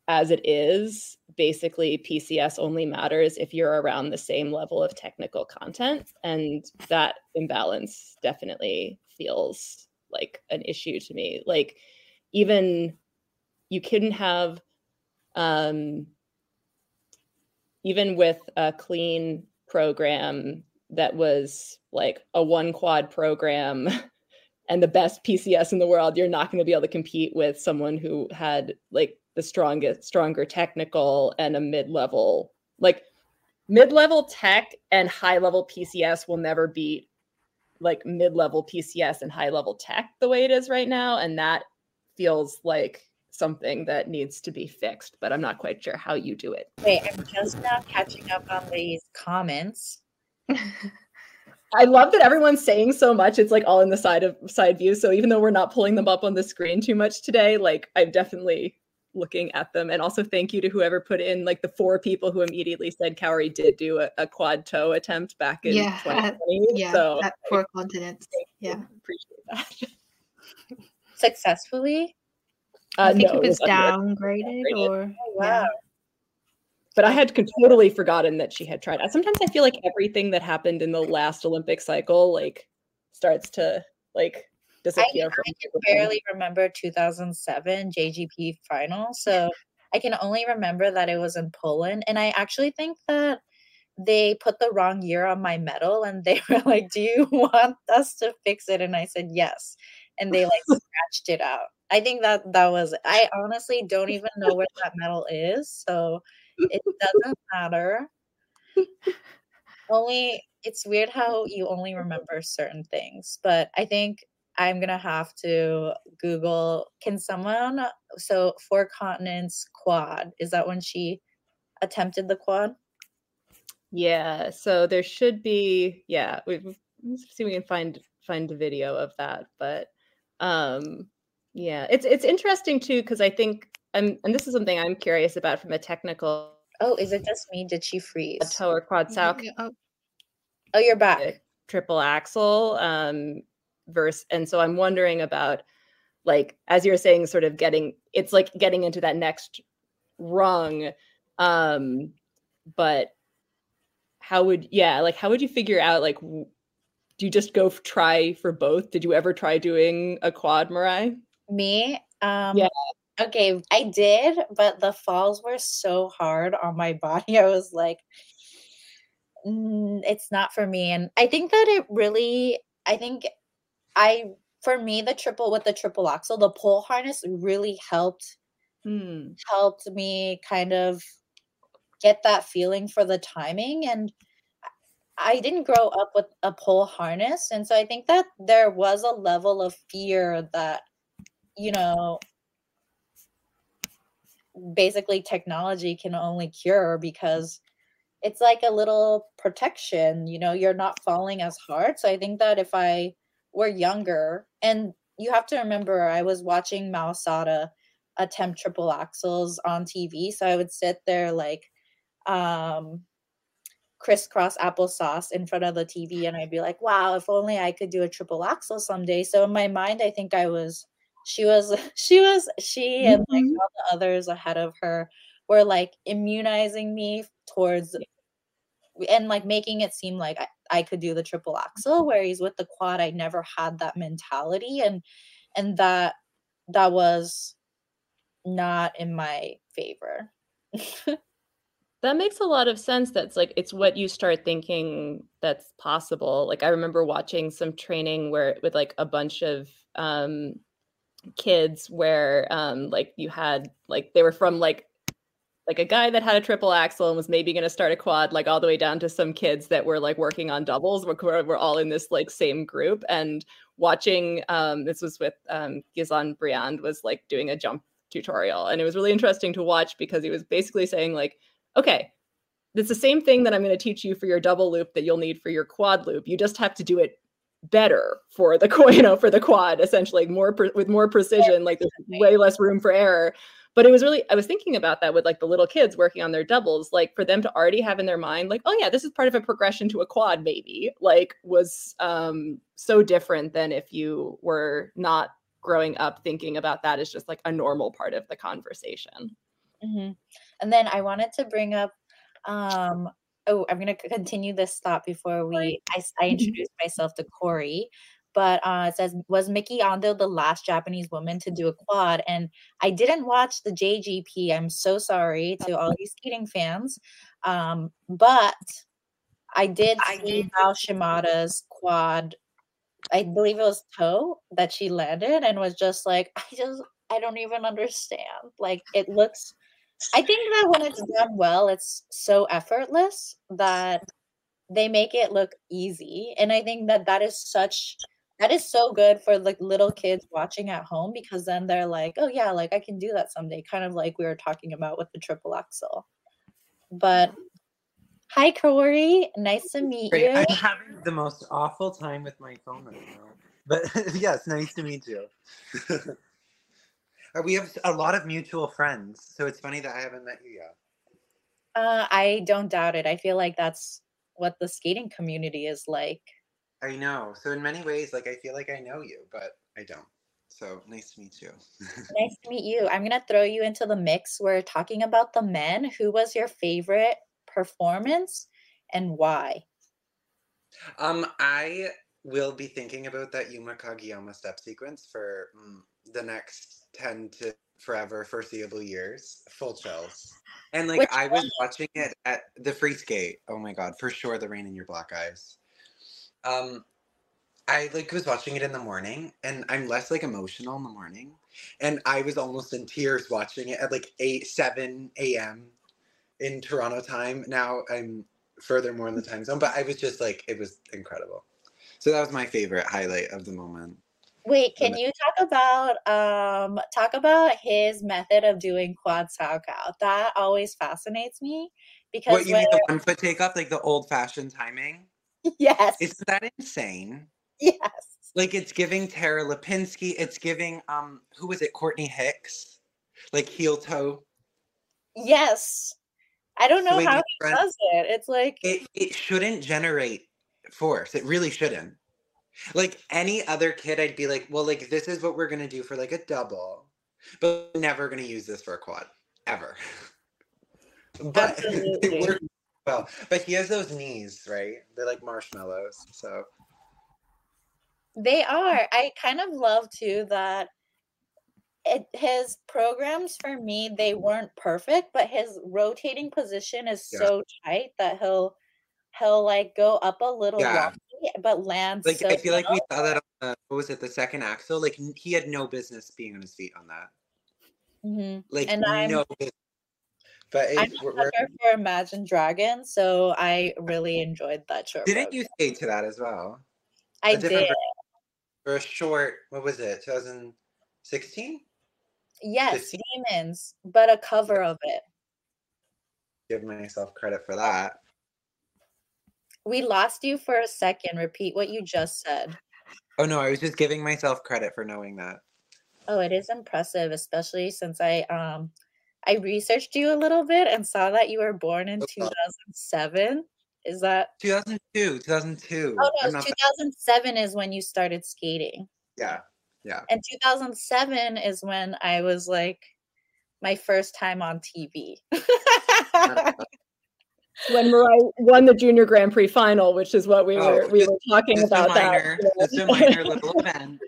as it is, basically PCS only matters if you're around the same level of technical content. And that imbalance definitely feels like an issue to me. Like, even you couldn't have, um, even with a clean program that was like a one quad program and the best PCS in the world, you're not going to be able to compete with someone who had like the strongest, stronger technical and a mid level. Like mid level tech and high level PCS will never beat like mid level PCS and high level tech the way it is right now. And that feels like something that needs to be fixed, but I'm not quite sure how you do it. Wait, I'm just now catching up on these comments. I love that everyone's saying so much. It's like all in the side of side view. So even though we're not pulling them up on the screen too much today, like I'm definitely looking at them. And also thank you to whoever put in like the four people who immediately said Kaori did do a, a quad toe attempt back in Yeah, 2020. yeah, so at four continents. Yeah. appreciate that. Successfully? Uh, I think no, it was under- downgraded downgraded. or Oh, yeah. but I had con- totally forgotten that she had tried. Sometimes I feel like everything that happened in the last Olympic cycle like starts to like I, disappear. I from can barely remember 2007 JGP final. So I can only remember that it was in Poland. And I actually think that they put the wrong year on my medal and they were like, Do you want us to fix it? And I said, Yes. And they like scratched it out. I think that that was, I honestly don't even know where that medal is. So it doesn't matter. Only, it's weird how you only remember certain things. But I think I'm gonna have to Google. Can someone? So four continents quad. Is that when she attempted the quad? Yeah, so there should be yeah, we we- let's see if we can find find a video of that, but um yeah, it's it's interesting too because I think I'm and this is something I'm curious about from a technical Oh, is it just me? Did she freeze? quad toe or quad sow Yeah, oh, Oh, you're back. triple axel um verse and so I'm wondering about like as you're saying sort of getting it's like getting into that next rung um but how would yeah like how would you figure out like w- do you just go f- try for both did you ever try doing a quad Mirai? Me? Um Yeah. okay, I did, but the falls were so hard on my body. I was like "Mm, it's not for me. And I think that it really I think I for me the triple with the triple axel, the pole harness really helped Hmm. helped me kind of get that feeling for the timing and I didn't grow up with a pole harness and so I think that there was a level of fear that you know basically technology can only cure because it's like a little protection you know you're not falling as hard so I think that if I were younger and you have to remember I was watching Mao Asada attempt triple axels on TV. So I would sit there like um crisscross applesauce in front of the TV and I'd be like, wow, if only I could do a triple axel someday. So in my mind, I think I was she was she was she and like Mhm. all the others ahead of her were like immunizing me towards and like making it seem like I, I could do the triple axle whereas with the quad I never had that mentality and and that that was not in my favor. That makes a lot of sense. That's like it's what you start thinking that's possible. Like I remember watching some training where with like a bunch of um kids where um like you had like they were from like like a guy that had a triple axle and was maybe going to start a quad like all the way down to some kids that were like working on doubles we're, we're all in this like same group. And watching um this was with um Ghislain Briand was like doing a jump tutorial. And it was really interesting to watch because he was basically saying like okay it's the same thing that i'm going to teach you for your double loop that you'll need for your quad loop. You just have to do it better for the you know for the quad essentially more pre- with more precision like there's way less room for error but it was really i was thinking about that with like the little kids working on their doubles like for them to already have in their mind like oh yeah this is part of a progression to a quad maybe like was um so different than if you were not growing up thinking about that as just like a normal part of the conversation Mhm. And then I wanted to bring up um oh, I'm going to continue this thought before we—I introduce myself to Corey. But uh, it says, was Miki Ando the last Japanese woman to do a quad? And I didn't watch the JGP. I'm so sorry to all you skating fans. Um, but I did I see how Shimada's quad, I believe it was toe that she landed and was just like, I just, I don't even understand. Like, it looks I think that when it's done well, it's so effortless that they make it look easy. And I think that that is such that is so good for like little kids watching at home because then they're like, "Oh yeah, like I can do that someday." Kind of like we were talking about with the triple axel. But hi Corey, nice to meet Great. you. I'm having the most awful time with my phone right now. But yes, nice to meet you. We have a lot of mutual friends, so it's funny that I haven't met you yet. Uh, I don't doubt it. I feel like that's what the skating community is like. I know. So in many ways, like I feel like I know you, but I don't. So nice to meet you. Nice to meet you. I'm gonna throw you into the mix. We're talking about the men. Who was your favorite performance and why? um, I will be thinking about that Yuma Kagiyama step sequence for mm, the next ten to forever foreseeable years. Full chills. And like Which I was watching it at the free skate. Oh my god, for sure the rain in your black eyes. Um I like was watching it in the morning and I'm less like emotional in the morning. And I was almost in tears watching it at like eight, seven AM in Toronto time. Now I'm further more in the time zone, but I was just like it was incredible. So that was my favorite highlight of the moment. Wait, can you talk about um talk about his method of doing quad Salchow? That always fascinates me because What you when, mean the one foot takeoff, like the old fashioned timing? yes, Isn't that insane? yes, Like it's giving Tara Lipinski, it's giving um who was it, Courtney Hicks? Like heel toe. yes. I don't know how he does it. It's like It it shouldn't generate force. It really shouldn't. Like any other kid, I'd be like, well, like this is what we're gonna do for like a double, but never gonna use this for a quad ever. but it worked well. But he has those knees, right? They're like marshmallows. So They are. I kind of love too that it, his programs for me they weren't perfect, but his rotating position is Yeah. so tight that he'll he'll like go up a little Yeah. wobbly, but lands like so I feel like we saw that on the, what was it, the second axle? Like he had no business being on his feet on that. Mhm. Like And I'm- business. But it, I'm a sucker for Imagine Dragons, so I really enjoyed that show. didn't you skate to that as well? I A did. For a short, what was it, 2016? Yes, 15? Demons, but a cover of it. Give myself credit for that. We lost you for a second. Repeat what you just said. Oh no, I was just giving myself credit for knowing that. Oh, it is impressive, especially since I um I researched you a little bit and saw that you were born in Oh, 2007. Is that 2002, 2002. Oh no, 2007 is when you started skating. yeah, yeah. And 2007 is when I was like my first time on TV. when Mariah won the Junior Grand Prix final, which is what we Oh, were we just- were talking Just about minor, that. just a minor little event.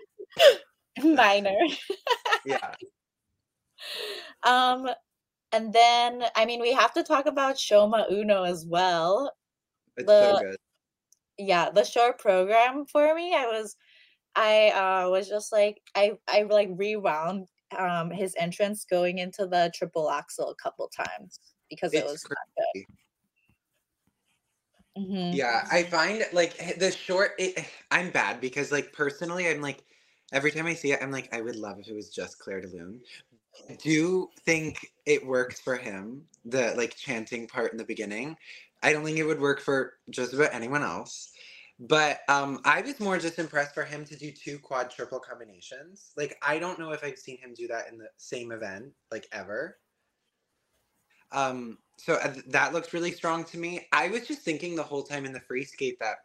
Minor. Yeah. Um and then I mean we have to talk about Shoma Uno as well. It's The- so good. yeah the short program for me i was i uh was just like i i like rewound um his entrance going into the triple axel a couple times because it was good Mhm. Yeah, I find like the short. It, I'm bad because like personally, I'm like every time I see it, I'm like I would love if it was just Clair de Lune. Do think it works for him. The like chanting part in the beginning. I don't think it would work for just about anyone else. But um, I was more just impressed for him to do two quad triple combinations. Like I don't know if I've seen him do that in the same event like ever. Um, so uh, th- that looks really strong to me. I was just thinking the whole time in the free skate that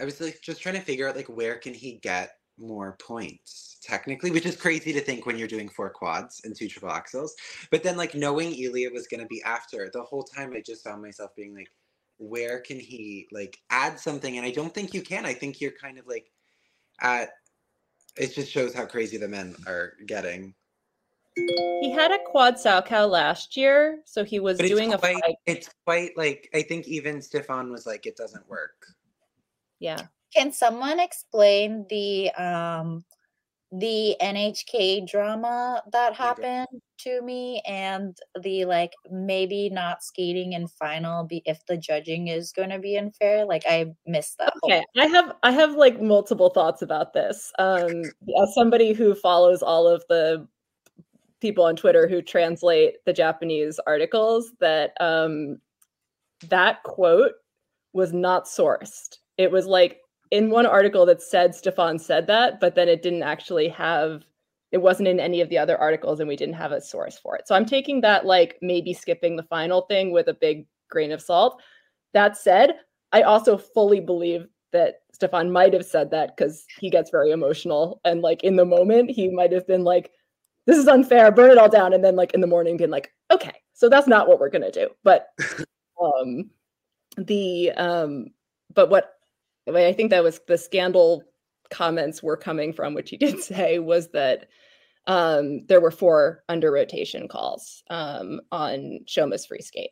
I was like just trying to figure out like where can he get more points technically, which is crazy to think when you're doing four quads and two triple axels. But then like knowing Ilia was gonna be after the whole time, I just found myself being like, where can he like add something? And I don't think you can. I think you're kind of like at. It just shows how crazy the men are getting. He had a quad Salchow last year, so he was doing it's a fight. it's quite like I think even Stefan was like, it doesn't work. Yeah. Can someone explain the um the nhk drama that happened to me and the like maybe not skating in final be if the judging is going to be unfair like i missed that whole Okay, I have I have like multiple thoughts about this. Um, as somebody who follows all of the people on Twitter who translate the Japanese articles, that um, that quote was not sourced. It was like in one article that said Stefan said that, but then it didn't actually have. It wasn't in any of the other articles, and we didn't have a source for it. So I'm taking that like maybe skipping the final thing with a big grain of salt. That said, I also fully believe that Stefan might have said that because he gets very emotional and like in the moment he might have been like, "This is unfair, burn it all down," and then like in the morning being like, "Okay, so that's not what we're gonna do." But um, the um, but what I think that was the scandal comments were coming from, which he did say was that um, there were four under rotation calls um, on Shoma's free skate.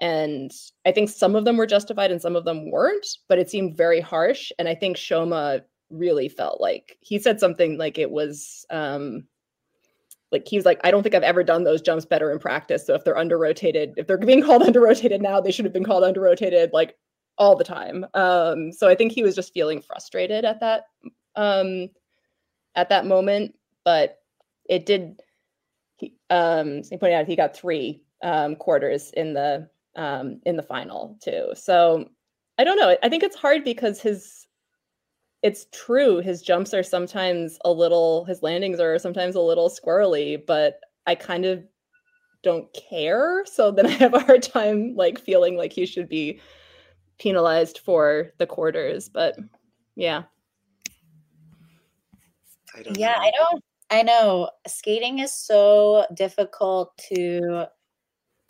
And I think some of them were justified and some of them weren't, but it seemed very harsh. And I think Shoma really felt like he said something like it was um like he was like, I don't think I've ever done those jumps better in practice. So if they're under rotated, if they're being called under rotated now, they should have been called under rotated like all the time. Um, so I think he was just feeling frustrated at that um at that moment. But it did he um he pointed out he got three um quarters in the um in the final too. So I don't know. I think it's hard because his it's true his jumps are sometimes a little his landings are sometimes a little squirrely, but I kind of don't care. So then I have a hard time like feeling like he should be penalized for the quarters. But yeah. I don't yeah know. i don't i know skating is so difficult to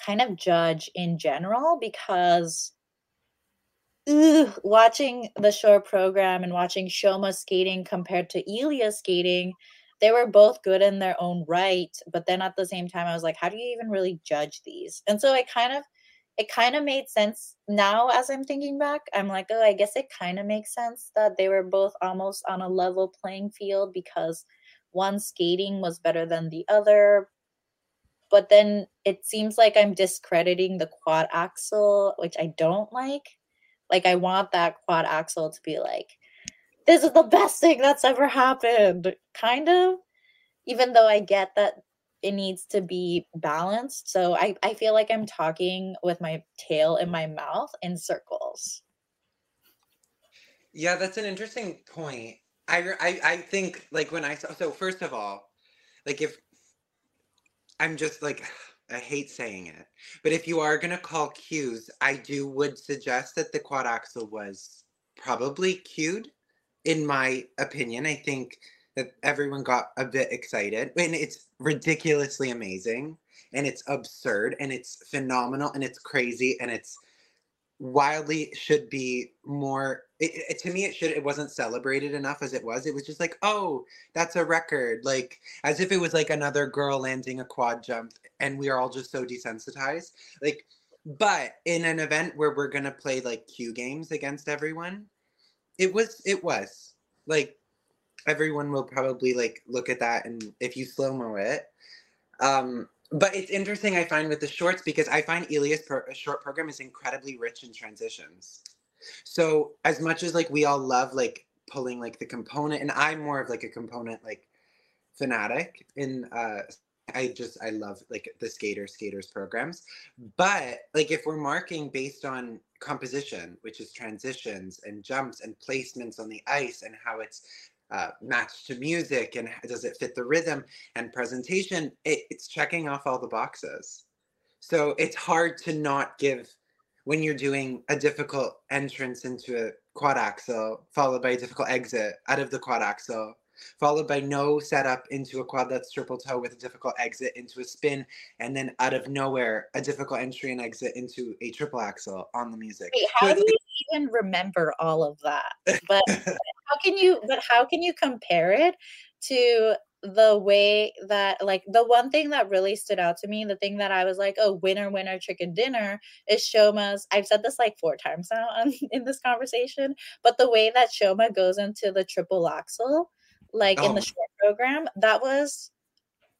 kind of judge in general because ugh, watching the short program and watching Shoma skating compared to Ilia skating, they were both good in their own right. But then at the same time, I was like, how do you even really judge these? And so I kind of it kind of made sense now as I'm thinking back. I'm like, oh, I guess it kind of makes sense that they were both almost on a level playing field because one skating was better than the other. But then it seems like I'm discrediting the quad axel, which I don't like. Like, I want that quad axel to be like, this is the best thing that's ever happened, kind of. Even though I get that it needs to be balanced. So I, I feel like I'm talking with my tail in my mouth in circles. Yeah, that's an interesting point. I, I, I think like when I saw, so first of all, like if I'm just like, I hate saying it, but if you are going to call cues, I do would suggest that the quad axel was probably cued in my opinion. I think that everyone got a bit excited. And it's ridiculously amazing and it's absurd and it's phenomenal and it's crazy and it's wildly should be more it, it, to me it should it wasn't celebrated enough as it was it was just like oh that's a record like as if it was like another girl landing a quad jump and we are all just so desensitized like but in an event where we're gonna play like cue games against everyone it was it was like everyone will probably like look at that and if you slow mo it. Um, but it's interesting I find with the shorts because I find Ilia's short program is incredibly rich in transitions. So as much as like we all love like pulling like the component, and I'm more of like a component like fanatic in uh I just I love like the skater skaters programs. But like if we're marking based on composition, which is transitions and jumps and placements on the ice and how it's uh, match to music and does it fit the rhythm and presentation it, it's checking off all the boxes so it's hard to not give when you're doing a difficult entrance into a quad axel followed by a difficult exit out of the quad axel followed by no setup into a quad that's triple toe with a difficult exit into a spin, and then out of nowhere, a difficult entry and exit into a triple axel on the music. Wait, how so do you even remember all of that? But how can you but how can you compare it to the way that like the one thing that really stood out to me the thing that i was like oh winner winner chicken dinner is shoma's i've said this like four times now on, in this conversation but the way that shoma goes into the triple axel like oh. in the oh. short program, that was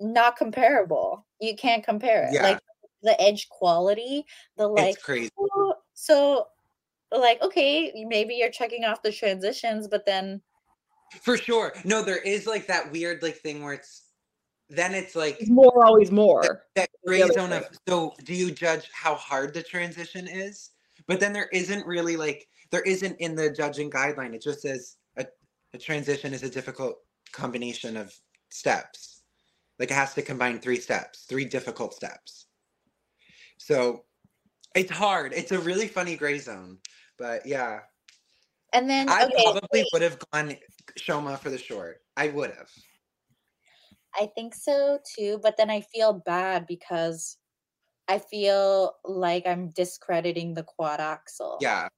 not comparable. You can't compare it. Yeah. Like the edge quality, the like it's crazy. Oh, so like okay, maybe you're checking off the transitions, but then for sure. No, there is like that weird like thing where it's then it's like it's more always more. That, that gray zone of so do you judge how hard the transition is? But then there isn't really like there isn't in the judging guideline. It just says a, a transition is a difficult combination of steps. Like it has to combine three steps, three difficult steps. So it's hard. It's a really funny gray zone. But yeah. And then I okay, probably wait. would have gone Shoma for the short. I would have. I think so too, but then I feel bad because I feel like I'm discrediting the quad axel. Yeah.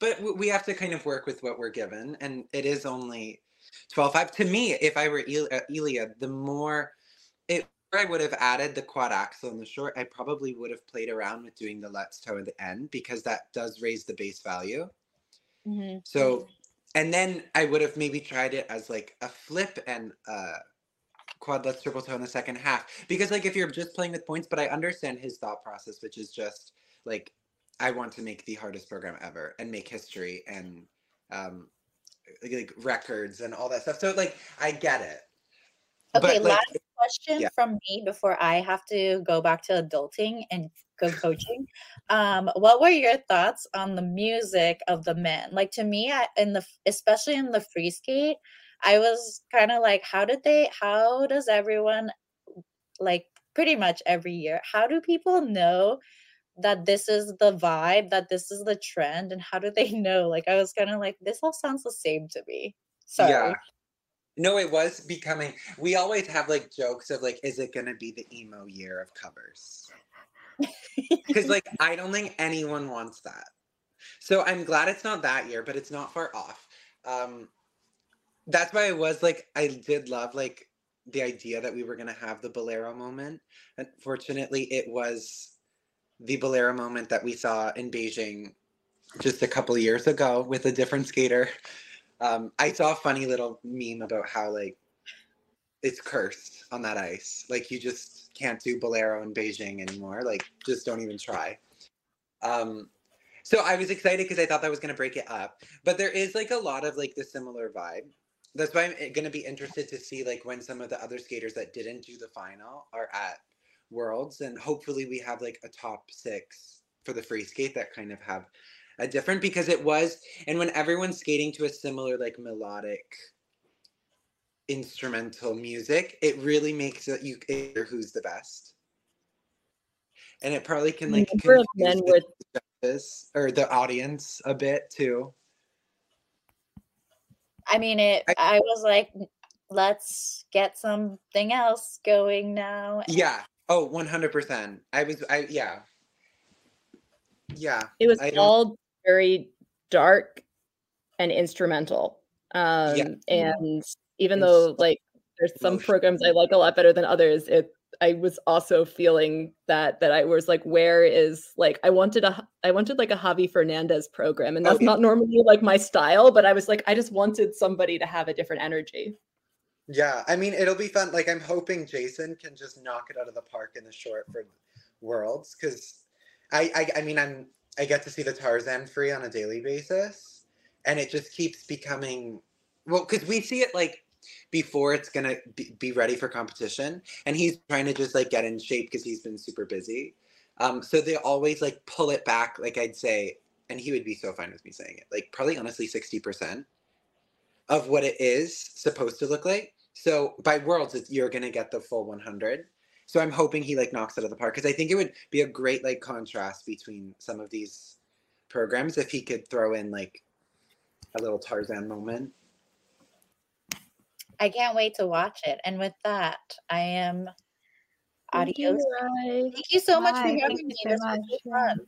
But we have to kind of work with what we're given and it is only 12 5 to me if i were uh, Ilia, the more I would have added the quad axel in the short, I probably would have played around with doing the Lutz toe at the end because that does raise the base value. Mm-hmm. So, and then I would have maybe tried it as like a flip and uh, quad Lutz triple toe in the second half because like if you're just playing with points, but I understand his thought process, which is just like I want to make the hardest program ever and make history and um, like records and all that stuff. So like I get it. Okay, but, last like, question yeah. from me before I have to go back to adulting and go coaching. Um, what were your thoughts on the music of the men? Like to me, I, in the especially in the free skate, I was kind of like, how did they? How does everyone like pretty much every year? How do people know that this is the vibe, that this is the trend, and how do they know? Like, I was kind of like, this all sounds the same to me. Sorry. Yeah. No, it was becoming. We always have like jokes of like, is it going to be the emo year of covers? Because like I don't think anyone wants that. So I'm glad it's not that year, but it's not far off. Um that's why I was like I did love like the idea that we were gonna have the bolero moment. Unfortunately, it was the bolero moment that we saw in Beijing just a couple years ago with a different skater. Um, I saw a funny little meme about how like it's cursed on that ice. Like you just can't do bolero in Beijing anymore. Like just don't even try. Um, so I was excited because I thought that was to break it up. But there is like a lot of like the similar vibe. That's why I'm going to be interested to see like when some of the other skaters that didn't do the final are at Worlds, and hopefully we have like a top six for the free skate that kind of have a different because it was and when everyone's skating to a similar like melodic instrumental music, it really makes it you clear who's the best. And it probably can like men with the judges or the audience a bit too. I mean, it. I- I was like, let's get something else going now. Yeah. Oh, 100%. I was I yeah. Yeah. it was I all very dark and instrumental. Um Yeah. and even though like there's some programs I like a lot better than others, it I was also feeling that that I was like, where is like I wanted a I wanted like a Javi Fernandez program, and that's Okay. not normally like my style, but I was like, I just wanted somebody to have a different energy. Yeah, I mean it'll be fun. Like I'm hoping Jason can just knock it out of the park in the short for Worlds because I, I I mean I'm I get to see the Tarzan free on a daily basis, and it just keeps becoming well because we see it like before it's gonna be, be ready for competition, and he's trying to just like get in shape because he's been super busy. Um, so they always like pull it back. Like I'd say, and he would be so fine with me saying it. Like probably honestly sixty percent of what it is supposed to look like. So by worlds, you're gonna get the full 100. So I'm hoping he like knocks it out of the park because I think it would be a great like contrast between some of these programs if he could throw in like a little Tarzan moment. I can't wait to watch it. And with that, I am adios. Thank you so much for having Thank me. you so This was much. so fun.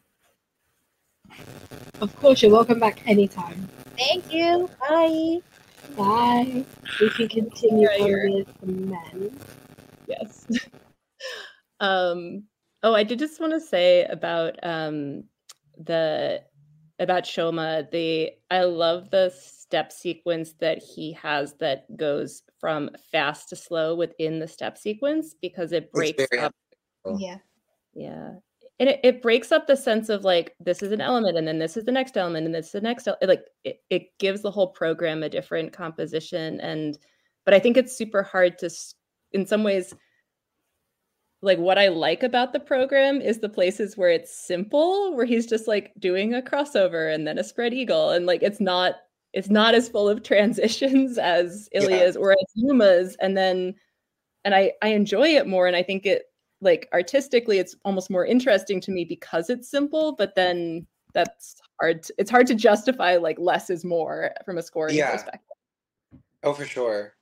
Of course, you're welcome back anytime. Thank you. Bye. Bye. We can continue on with the men. Yes. um oh i did just want to say about um the about shoma the i love the step sequence that he has that goes from fast to slow within the step sequence because it breaks up Cool. Yeah. yeah and it, it breaks up the sense of like this is an element and then this is the next element and this is the next el- it, like it, it gives the whole program a different composition and but i think it's super hard to in some ways like what i like about the program is the places where it's simple where he's just like doing a crossover and then a spread eagle and like it's not it's not as full of transitions as Yeah. Ilia's or as Yuma's and then and I I enjoy it more and I think it like artistically it's almost more interesting to me because it's simple but then that's hard to, it's hard to justify like less is more from a scoring Yeah. perspective Oh, for sure.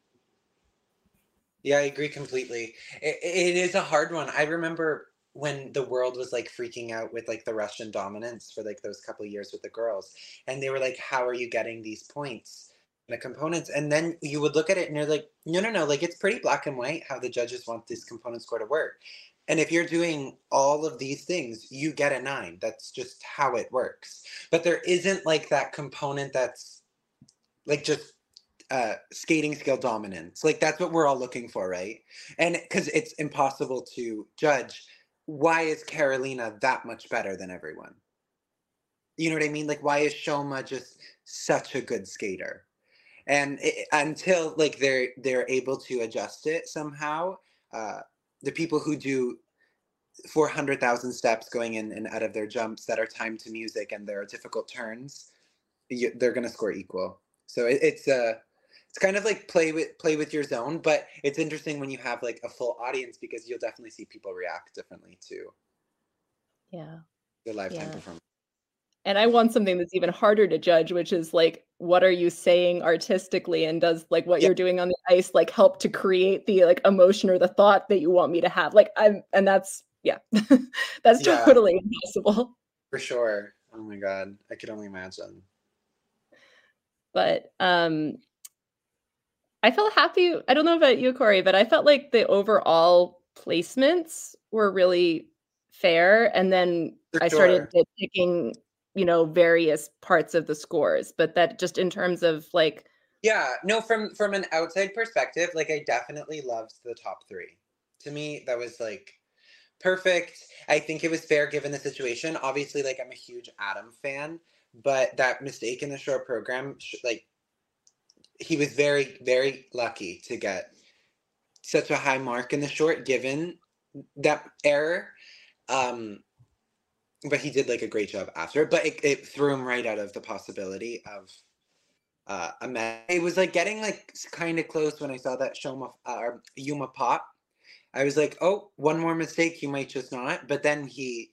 Yeah, I agree completely. It, it is a hard one. I remember when the world was like freaking out with like the Russian dominance for like those couple years with the girls, and they were like, "How are you getting these points?" And the components, and then you would look at it and you're like, "No, no, no! Like it's pretty black and white how the judges want this component score to work." And if you're doing all of these things, you get a nine. That's just how it works. But there isn't like that component that's like just uh skating skill dominance like that's what we're all looking for right? And because it's impossible to judge why is carolina that much better than everyone? You know what i mean? Like why is shoma just such a good skater? And it, until like they're they're able to adjust it somehow uh the people who do 400,000 steps going in and out of their jumps that are timed to music and there are difficult turns you, they're going to score equal. So it, it's uh it's kind of like play with play with your zone but it's interesting when you have like a full audience because you'll definitely see people react differently to yeah your lifetime Yeah. performance and i want something that's even harder to judge which is like what are you saying artistically and does like what Yeah. you're doing on the ice like help to create the like emotion or the thought that you want me to have like i'm and that's yeah, that's Yeah. totally impossible. For sure. Oh my god. I could only imagine. But um, I felt happy. I don't know about you, Corey, but I felt like the overall placements were really fair. And then For I started picking, you know, various parts of the scores. But that just in terms of like, Yeah, no, from from an outside perspective, like I definitely loved the top three. To me, that was like perfect. I think it was fair given the situation. Obviously, like I'm a huge Adam fan, but that mistake in the short program, like he was very, very lucky to get such a high mark in the short given that error. Um, but he did like a great job after. But it, it threw him right out of the possibility of uh, a match. It was like getting like kind of close when I saw that Shoma uh, Yuma pop. I was like, oh, one more mistake, you might just not. But then he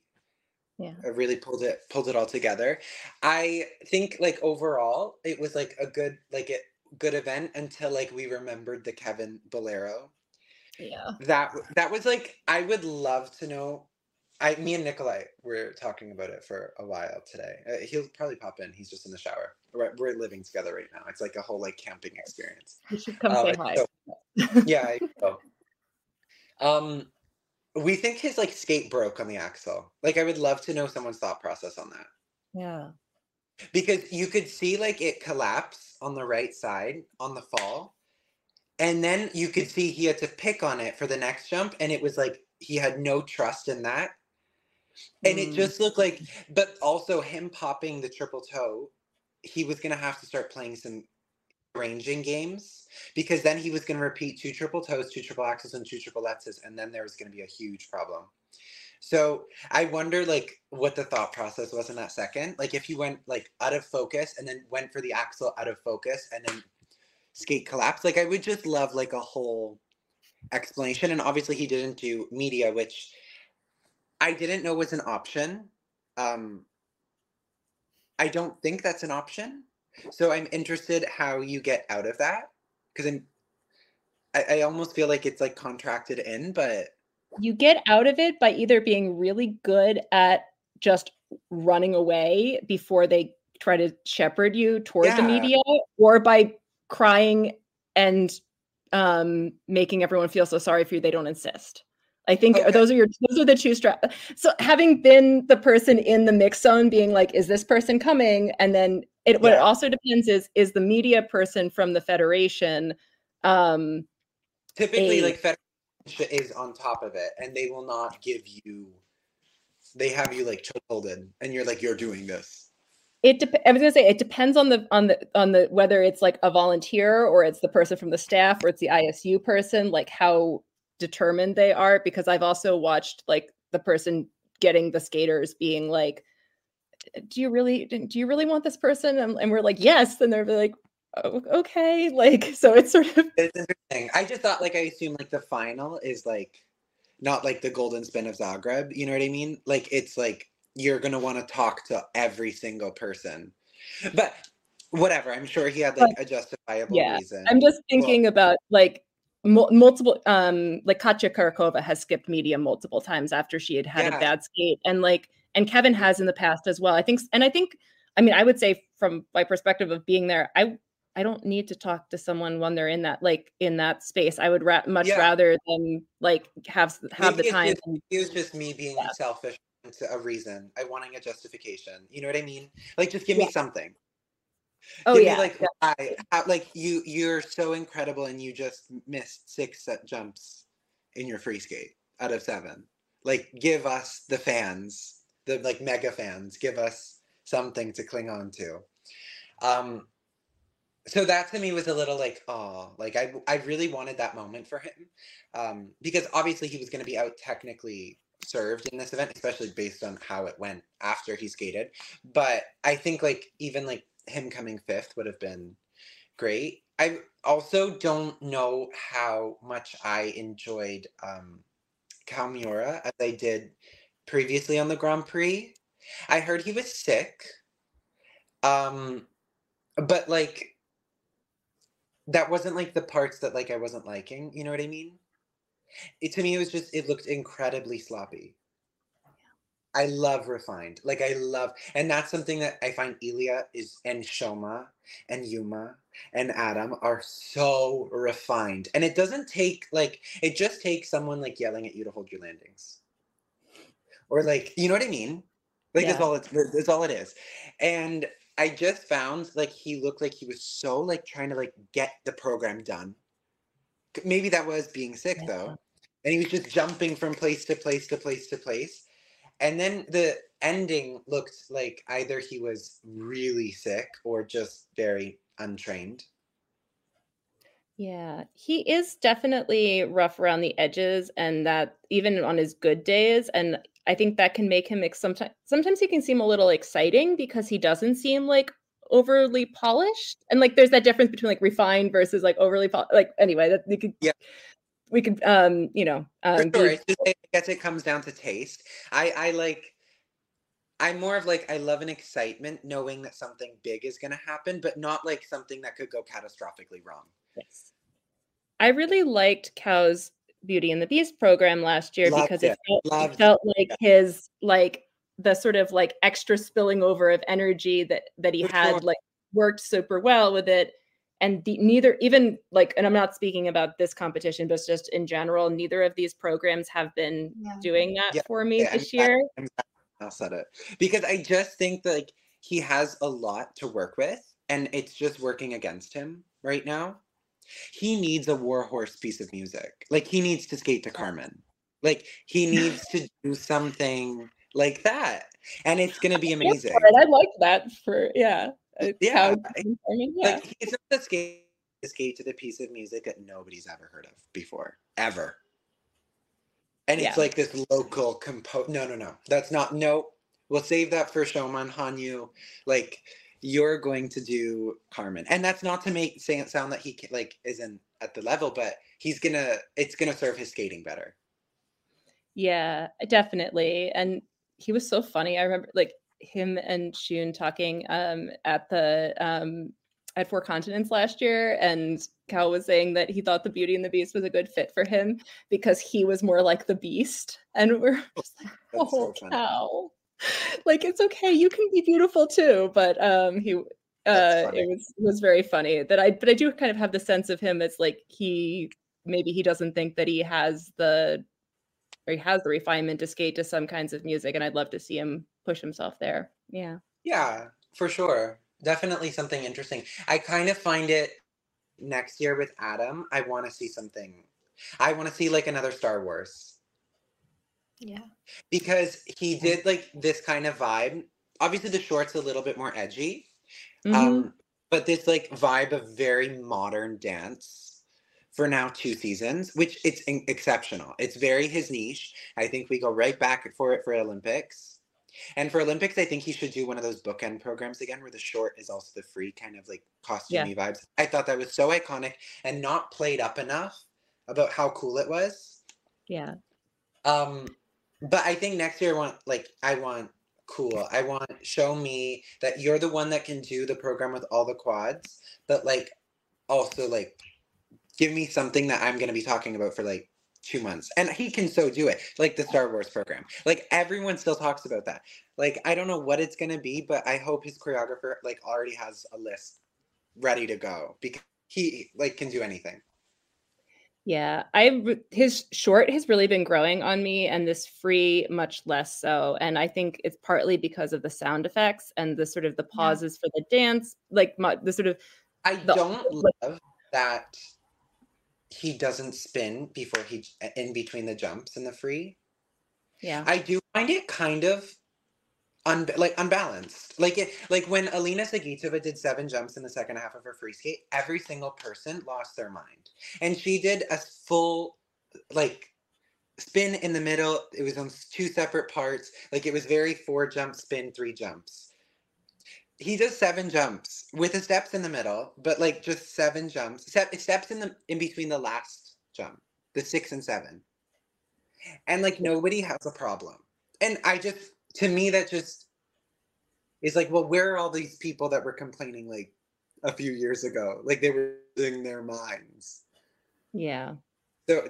yeah, uh, really pulled it pulled it all together. I think like overall, it was like a good like a good event until like we remembered the Kevin Bolero yeah, that that was like I would love to know. I me and Nikolai were talking about it for a while today. Uh, he'll probably pop in. He's just in the shower. We're, we're living together right now. It's like a whole like camping experience. you should come Um, say hi. so- yeah. Um, we think his like skate broke on the axle. Like I would love to know someone's thought process on that yeah, because you could see like it collapse on the right side on the fall and then you could see he had to pick on it for the next jump and it was like he had no trust in that and it Mm. just looked like but also him popping the triple toe he was going to have to start playing some ranging games because then he was going to repeat two triple toes two triple axles and two triple letters and then there was going to be a huge problem so I wonder like what the thought process was in that second. Like if you went like out of focus and then went for the axle out of focus and then skate collapsed. Like I would just love like a whole explanation. And obviously he didn't do media, which I didn't know was an option. Um I don't think that's an option. So I'm interested how you get out of that. Because I'm I, I almost feel like it's like contracted in, but you get out of it by either being really good at just running away before they try to shepherd you toward the media or by crying and um making everyone feel so sorry for you they don't insist. I think Okay. those are your those are the two strat so having been the person in the mix zone being like is this person coming? and then it what it also depends is is the media person from the federation um typically a- like is on top of it and they will not give you they have you like chokeholded and you're like you're doing this it dep- I was gonna say it depends on the on the on the whether it's like a volunteer or it's the person from the staff or it's the ISU person, like how determined they are. Because I've also watched like the person getting the skaters being like, "Do you really do you really want this person?" And, and we're like, "Yes," and they're like, "Okay," like so it's sort of it's interesting i just thought like i assume like the final is like not like the golden spin of zagreb you know what i mean like it's like you're gonna want to talk to every single person but whatever i'm sure he had like a justifiable yeah, reason I'm just thinking about like multiple um like Katya Kurakova has skipped media multiple times after she had had Yeah. a bad skate and like and Kevin has in the past as well. I think and I think I mean I would say from my perspective of being there I I don't need to talk to someone when they're in that like in that space. I would ra- much Yeah. rather than like have have Maybe the time just- and- it was just me being Yeah. selfish a reason i wanting a justification you know what i mean like just give me something Oh Give yeah. me like why, how, like you you're so incredible and you just missed six set jumps in your free skate out of seven. Like give us the fans, the like mega fans, give us something to cling on to. Um so that to me was a little like oh like I I really wanted that moment for him. Um because obviously he was going to be out technically served in this event especially based on how it went after he skated but I think like even like him coming fifth would have been great. I also don't know how much I enjoyed um, Kao Miura as I did previously on the Grand Prix. I heard he was sick, um, but like that wasn't like the parts that like I wasn't liking. You know what I mean? It, to me, it was just it looked incredibly sloppy. I love refined. Like I love, and that's something that I find Ilia is and Shoma and Yuma and Adam are so refined. And it doesn't take like it just takes someone like yelling at you to hold your landings. Or like, you know what I mean? Like that's all it's that's all it is. And I just found like he looked like he was so like trying to like get the program done. Maybe that was being sick Yeah. though. And he was just jumping from place to place to place to place. And then the ending looked like either he was really sick or just very untrained. Yeah, he is definitely rough around the edges, and that even on his good days, and I think that can make him sometimes. Sometimes he can seem a little exciting because he doesn't seem like overly polished, and like there's that difference between like refined versus like overly pol- like anyway that we could Yeah. we could um you know um sure. I guess it comes down to taste. I, I like, I'm more of like, I love an excitement knowing that something big is going to happen, but not like something that could go catastrophically wrong. Yes. I really liked Kao's Beauty and the Beast program last year Loved because it it. felt, it felt it. like his like the sort of like extra spilling over of energy that that he For had sure. like worked super well with it and the, neither even like and I'm not speaking about this competition but just in general neither of these programs have been Yeah. doing that Yeah, for me yeah, I'm this glad- year. I'm glad I'll said it because I just think that like he has a lot to work with, and it's just working against him right now. He needs a warhorse piece of music. Like he needs to skate to Carmen. Like he needs to do something like that, and it's gonna be amazing. I like that for yeah. Yeah, Kao- I mean, yeah. Like he's not the skate to skate to the piece of music that nobody's ever heard of before, ever. And it's like this local compo. No, no, no. That's not. No, we'll save that for Shoman Hanyu. Like you're going to do Carmen, and that's not to make say, sound that he like isn't at the level, but he's gonna. It's gonna serve his skating better. Yeah, definitely. And he was so funny. I remember like him and Shun talking um at the um at Four Continents last year and Kao was saying that he thought the Beauty and the Beast was a good fit for him because he was more like the beast. And we're just like, oh so. Kao. Like it's okay, you can be beautiful too. But um he uh it was it was very funny that I but I do kind of have the sense of him as like he maybe he doesn't think that he has the or he has the refinement to skate to some kinds of music and i'd love to see him push himself there yeah Yeah, for sure. Definitely something interesting. I kind of find it next year with Adam. I want to see something. I want to see like another Star Wars Yeah. because he did like this kind of vibe. Obviously, the short's a little bit more edgy, Mhm. um, but this like vibe of very modern dance for now two seasons, which it's in- exceptional. It's very his niche. I think we go right back for it for Olympics. And for Olympics, I think he should do one of those bookend programs again where the short is also the free kind of like costumey vibes. I thought that was so iconic and not played up enough about how cool it was. yeah Um, but I think next year I want like I want cool. I want show me that you're the one that can do the program with all the quads, but like also like give me something that I'm gonna be talking about for like two months. And he can so do it, like the Star Wars program. Like everyone still talks about that. Like I don't know what it's gonna be, but I hope his choreographer like already has a list ready to go because he like can do anything. Yeah i his short has really been growing on me and this free much less so and i think it's partly because of the sound effects and the sort of the pauses for the dance like mu- the sort of I The- don't like- love that he doesn't spin before he in between the jumps in the free. yeah I do find it kind of un, like unbalanced. Like it like when Alina Zagitova did seven jumps in the second half of her free skate, every single person lost their mind. And she did a full like spin in the middle. It was on two separate parts. Like it was very four jump spin, three jumps. He does seven jumps with the steps in the middle, but like just seven jumps. Step, steps in the in between the last jump, the six and seven. And like nobody has a problem. And I just to me that just is like, well, where are all these people that were complaining like a few years ago? Like they were losing their minds. yeah So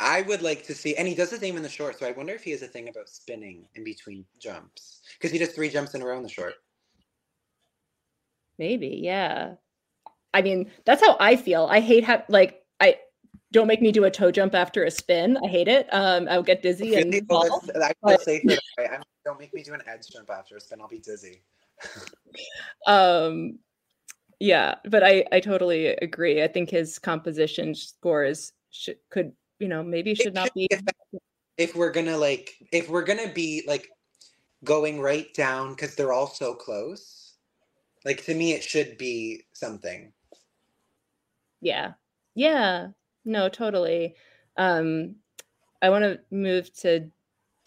I would like to see, and he does the same in the short. So I wonder if he has a thing about spinning in between jumps because he does three jumps in a row in the short. Maybe, yeah. I mean, that's how I feel. I hate have like I don't make me do a toe jump after a spin. I hate it. Um, I'll get dizzy and fall. Well, that's- I feel but- safer. I'm- Don't make me do an edge jump after a spin. I'll be dizzy. um yeah but i i totally agree i think his composition scores should could you know maybe should not should be be. If we're gonna like, if we're gonna be like going right down because they're all so close, like to me, it should be something. yeah yeah no totally um i want to move to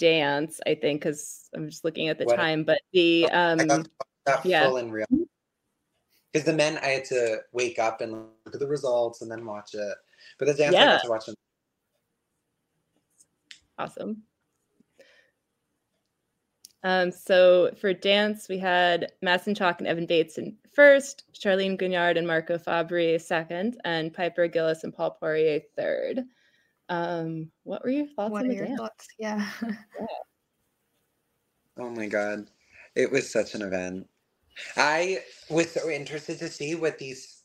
dance i think because i'm just looking at the What- time but the um yeah. full and real. Because the men, I had to wake up and look at the results and then watch it. But the dance, I got to watch them. Awesome. Um, so for dance, we had Madison Chock and Evan Bates in first, Charlene Guignard and Marco Fabbri second, and Piper Gilles and Paul Poirier third. Um, what were your thoughts what on are the your dance? thoughts? Yeah. Oh my god, it was such an event. I was so interested to see what these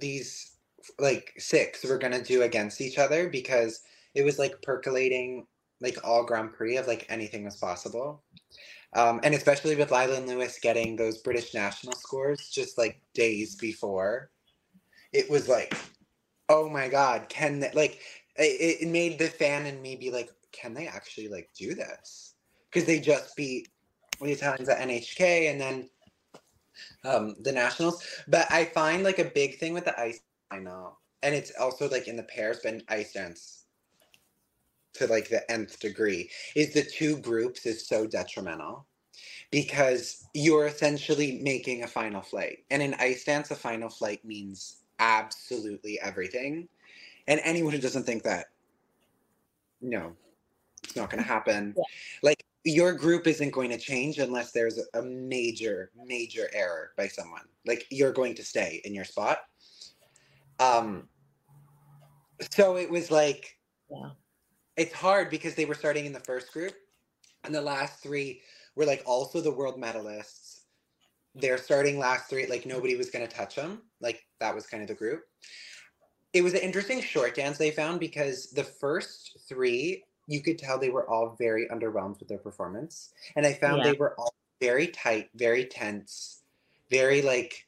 these like six were gonna do against each other because it was like percolating like all Grand Prix of like anything was possible. Um, and especially with Lilah and Lewis getting those British national scores just like days before, it was like, oh my god, can they, like it, it made the fan in me be like, can they actually like do this? Because they just beat the Italians at NHK and then um, the nationals. But I find like a big thing with the ice, I know, and it's also like in the pairs, but in ice dance to like the nth degree is the two groups is so detrimental because you're essentially making a final flight and in ice dance a final flight means absolutely everything and anyone who doesn't think that no it's not going to happen. Yeah. like your group isn't going to change unless there's a major major error by someone. Like you're going to stay in your spot. Um so it was like Yeah. it's hard because they were starting in the first group and the last three were like also the world medalists. They're starting last three like nobody was going to touch them like that was kind of the group it was an interesting short dance they found because the first three you could tell they were all very underwhelmed with their performance. And i found Yeah. they were all very tight very tense very like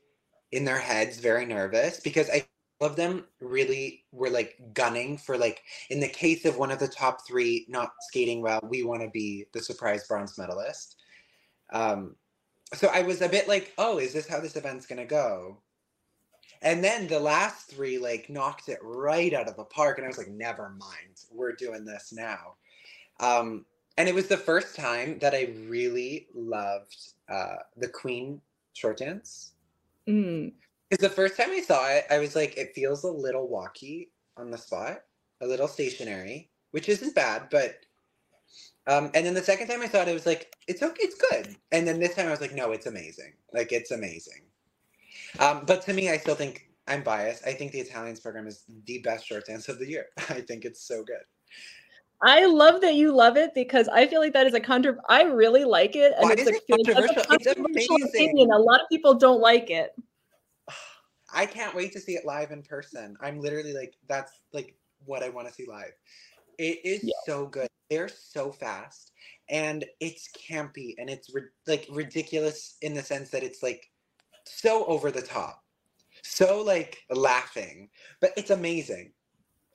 in their heads very nervous because i all of them really were like gunning for like in the case of one of the top three not skating well we want to be the surprise bronze medalist. Um so i was a bit like oh is this how this event's gonna go and then the last three like knocked it right out of the park and i was like never mind we're doing this now um and it was the first time that i really loved uh the queen short dance Mm, because the first time I saw it, I was like, it feels a little walky on the spot, a little stationary, which isn't bad, but um, and then the second time I saw it, it was like, it's okay, it's good. And then this time I was like, no, it's amazing. Like it's amazing. Um, but to me, I still think I'm biased. I think the Italians program is the best short dance of the year. I think it's so good. I love that you love it because I feel like that is a contro. I really like it, and Why it's like, it a controversial? It's controversial opinion. A lot of people don't like it. I can't wait to see it live in person. I'm literally like, that's like what I want to see live. It is Yeah. so good. They're so fast, and it's campy, and it's ri- like ridiculous in the sense that it's like so over the top, so like laughing, but it's amazing.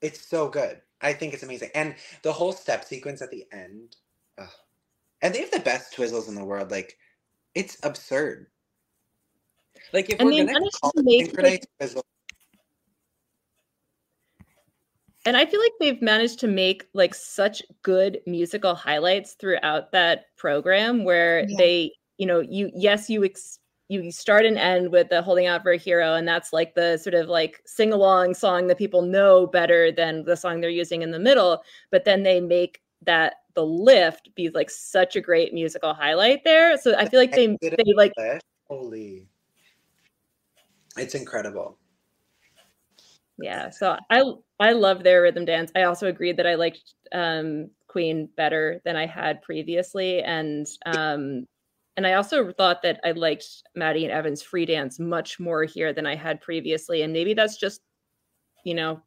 It's so good. I think it's amazing, and the whole step sequence at the end, ugh. and they have the best twizzles in the world. Like, it's absurd. Like if And we're they gonna managed call to it make, synchronized twizzle, And I feel like they've managed to make like such good musical highlights throughout that program where Yeah. they, you know, you yes, you ex- you start and end with the holding out for a hero and that's like the sort of like sing along song that people know better than the song they're using in the middle, but then they make that the lift be like such a great musical highlight there. So I feel like they they like Holy. It's incredible. Yeah, so I I love their rhythm dance. I also agreed that I liked um, Queen better than I had previously, and um, and I also thought that I liked Maddie and Evan's free dance much more here than I had previously, and maybe that's just you know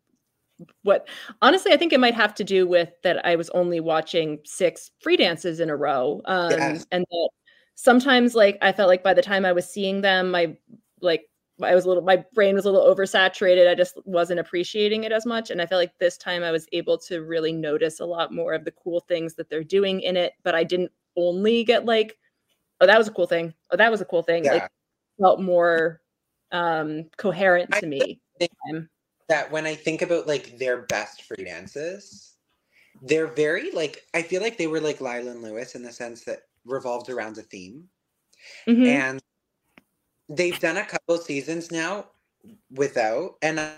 what honestly i think it might have to do with that i was only watching six free dances in a row um and that sometimes like i felt like by the time i was seeing them my like I was a little, my brain was a little oversaturated. I just wasn't appreciating it as much. And I felt like this time I was able to really notice a lot more of the cool things that they're doing in it. But I didn't only get like, oh, that was a cool thing. Oh, that was a cool thing. Yeah. Like felt more um coherent to I me. That when I think about like their best free dances, they're very like I feel like they were like Lilah and Lewis in the sense that revolved around a theme. Mm-hmm. And they've done a couple seasons now without and I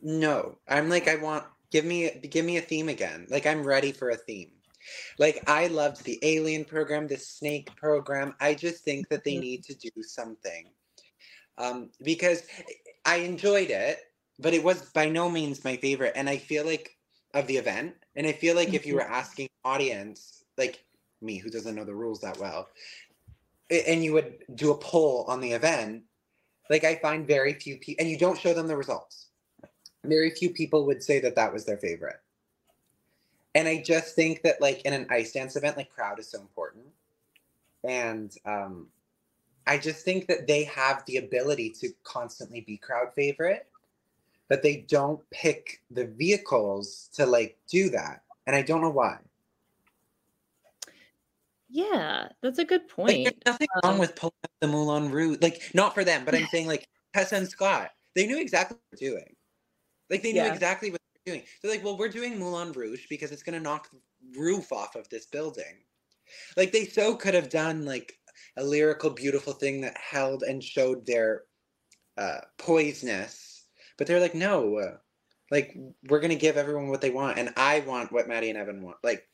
no. I'm like I want give me give me a theme again. Like I'm ready for a theme. Like I loved the alien program, the snake program. I just think that they mm-hmm. need to do something. Um because I enjoyed it, but it was by no means my favorite and I feel like of the event and I feel like if you were mm-hmm. asking audience like me who doesn't know the rules that well and you would do a poll on the event, like I find very few people, and you don't show them the results. Very few people would say that that was their favorite. And I just think that, like in an ice dance event, like crowd is so important. And um, I just think that they have the ability to constantly be crowd favorite, but they don't pick the vehicles to like do that. And I don't know why. Yeah, that's a good point. Like, there's nothing um, wrong with pulling up the Moulin Rouge. Like, not for them, but I'm saying like Tessa and Scott, they knew exactly what they're doing. Like, they knew yeah. exactly what doing. They're like, well, we're doing Moulin Rouge because it's going to knock the roof off of this building. Like, they so could have done like a lyrical, beautiful thing that held and showed their uh, poiseness, but they're like, no, uh, like we're gonna give everyone what they want, and I want what Maddie and Evan want. Like,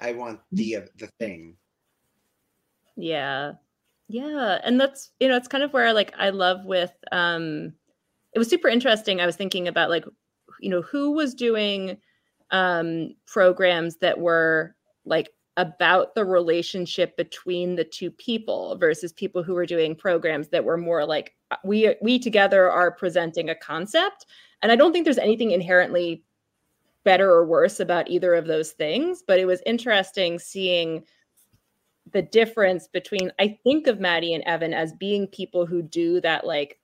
I want the uh, the thing. Yeah. Yeah. And that's, you know, it's kind of where like I love with um it was super interesting. I was thinking about like, you know, who was doing um programs that were like about the relationship between the two people versus people who were doing programs that were more like uh, we we together are presenting a concept. And i don't think there's anything inherently better or worse about either of those things but it was interesting seeing the difference between I think of Maddie and Evan as being people who do that like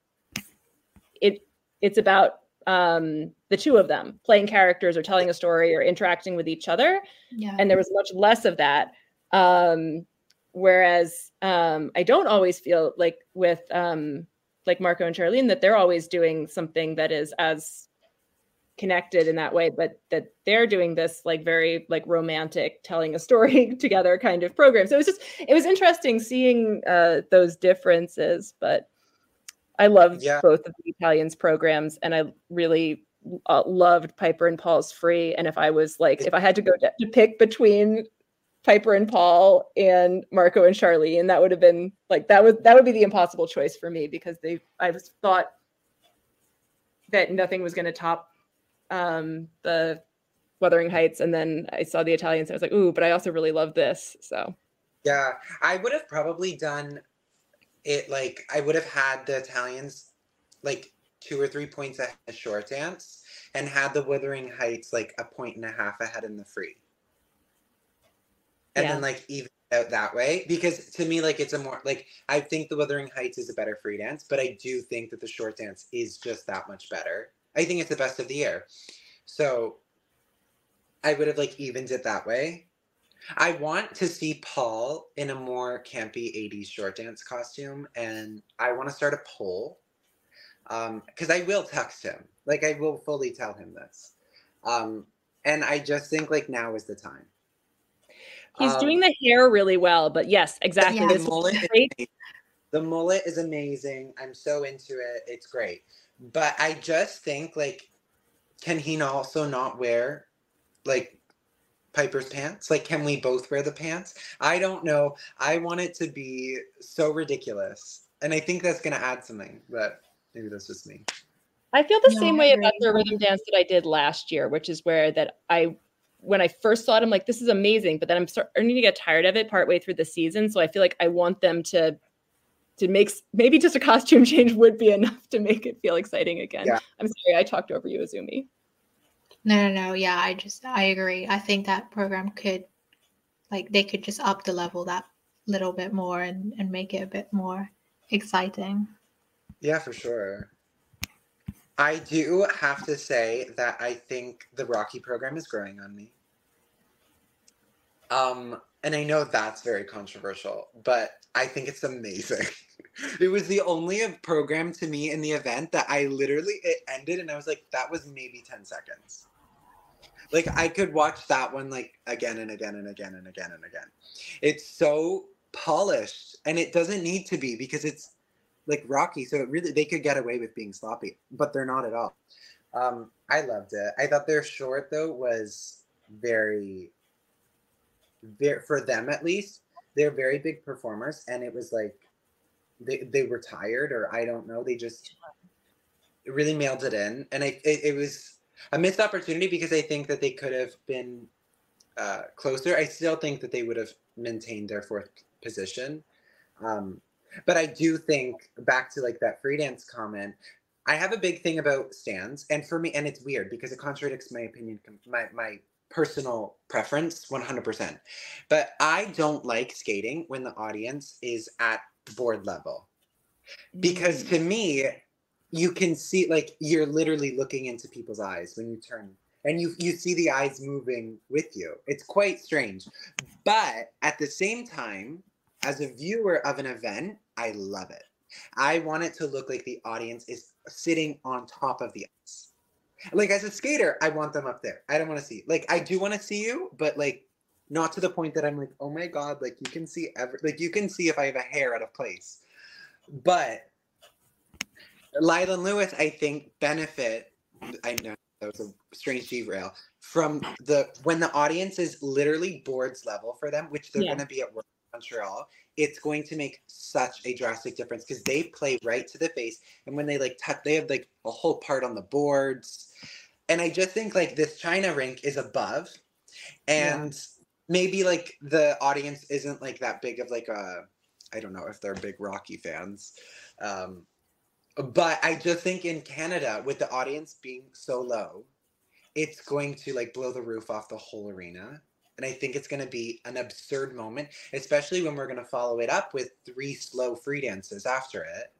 it it's about um the two of them playing characters or telling a story or interacting with each other. Yeah. And there was much less of that. Um whereas um I don't always feel like with um like Marco and Charlene that they're always doing something that is as connected in that way but that they're doing this like very like romantic telling a story together kind of program so it was just it was interesting seeing uh those differences but i loved yeah. both of the italians programs and i really uh, loved piper and paul's free and if i was like if i had to go to, to pick between piper and paul and marco and Charlie, and that would have been like that would that would be the impossible choice for me because they i was thought that nothing was going to top um, the Wuthering Heights, and then I saw the Italians. I was like, ooh, but I also really love this. So yeah, I would have probably done it like I would have had the Italians like two or three points ahead of short dance and had the Wuthering Heights like a point and a half ahead in the free. And yeah. then like even out that way because to me like it's a more like I think the Wuthering Heights is a better free dance, but I do think that the short dance is just that much better. I think it's the best of the year. So I would have like evened it that way. I want to see Paul in a more campy 80s short dance costume, and I want to start a poll because um, I will text him. Like, I will fully tell him this. Um, and I just think like now is the time. He's um, doing the hair really well, but yes, exactly. Yeah. The, mullet the mullet is amazing. I'm so into it. It's great. But I just think like, can he also not wear like Piper's pants? Like, can we both wear the pants? I don't know. I want it to be so ridiculous. And I think that's going to add something, but maybe that's just me. I feel the No, same way agree. about the rhythm dance that I did last year, which is where that I when I first saw it, I'm like, this is amazing, but then I'm starting to get tired of it partway through the season. So I feel like I want them to to make maybe just a costume change would be enough to make it feel exciting again. Yeah. I'm sorry, I talked over you, Azumi. No, no, no. Yeah, I just I agree. I think that program could like they could just up the level that little bit more and and make it a bit more exciting. Yeah, for sure. I do have to say that I think the Rocky program is growing on me. Um, and I know that's very controversial, but I think it's amazing. it was the only program to me in the event that I literally it ended and I was like, that was maybe 10 seconds. Like I could watch that one like again and again and again and again and again. It's so polished and it doesn't need to be because it's like Rocky, so it really they could get away with being sloppy, but they're not at all. Um, I loved it. I thought their short though was very, very for them at least. They're very big performers, and it was like they they were tired, or I don't know. They just really mailed it in, and I it, it was a missed opportunity because I think that they could have been uh, closer. I still think that they would have maintained their fourth position. Um, but I do think back to like that free dance comment. I have a big thing about stands, and for me, and it's weird because it contradicts my opinion, my my personal preference, one hundred percent. But I don't like skating when the audience is at board level because to me, you can see like you're literally looking into people's eyes when you turn and you you see the eyes moving with you. It's quite strange. But at the same time, as a viewer of an event, I love it. I want it to look like the audience is sitting on top of the ice. Like as a skater, I want them up there. I don't want to see. Like I do want to see you, but like not to the point that I'm like, oh my god, like you can see every like you can see if I have a hair out of place. But Lilah and Lewis, I think, benefit. I know that was a strange derail from the when the audience is literally boards level for them, which they're Yeah. going to be at work in Montreal. It's going to make such a drastic difference because they play right to the face, and when they like touch, they have like a whole part on the boards, and I just think like this China rink is above, and maybe like the audience isn't like that big of like a, I don't know if they're big Rocky fans, um, but I just think in Canada, with the audience being so low, it's going to like blow the roof off the whole arena. And I think it's going to be an absurd moment, especially when we're going to follow it up with three slow free dances after it.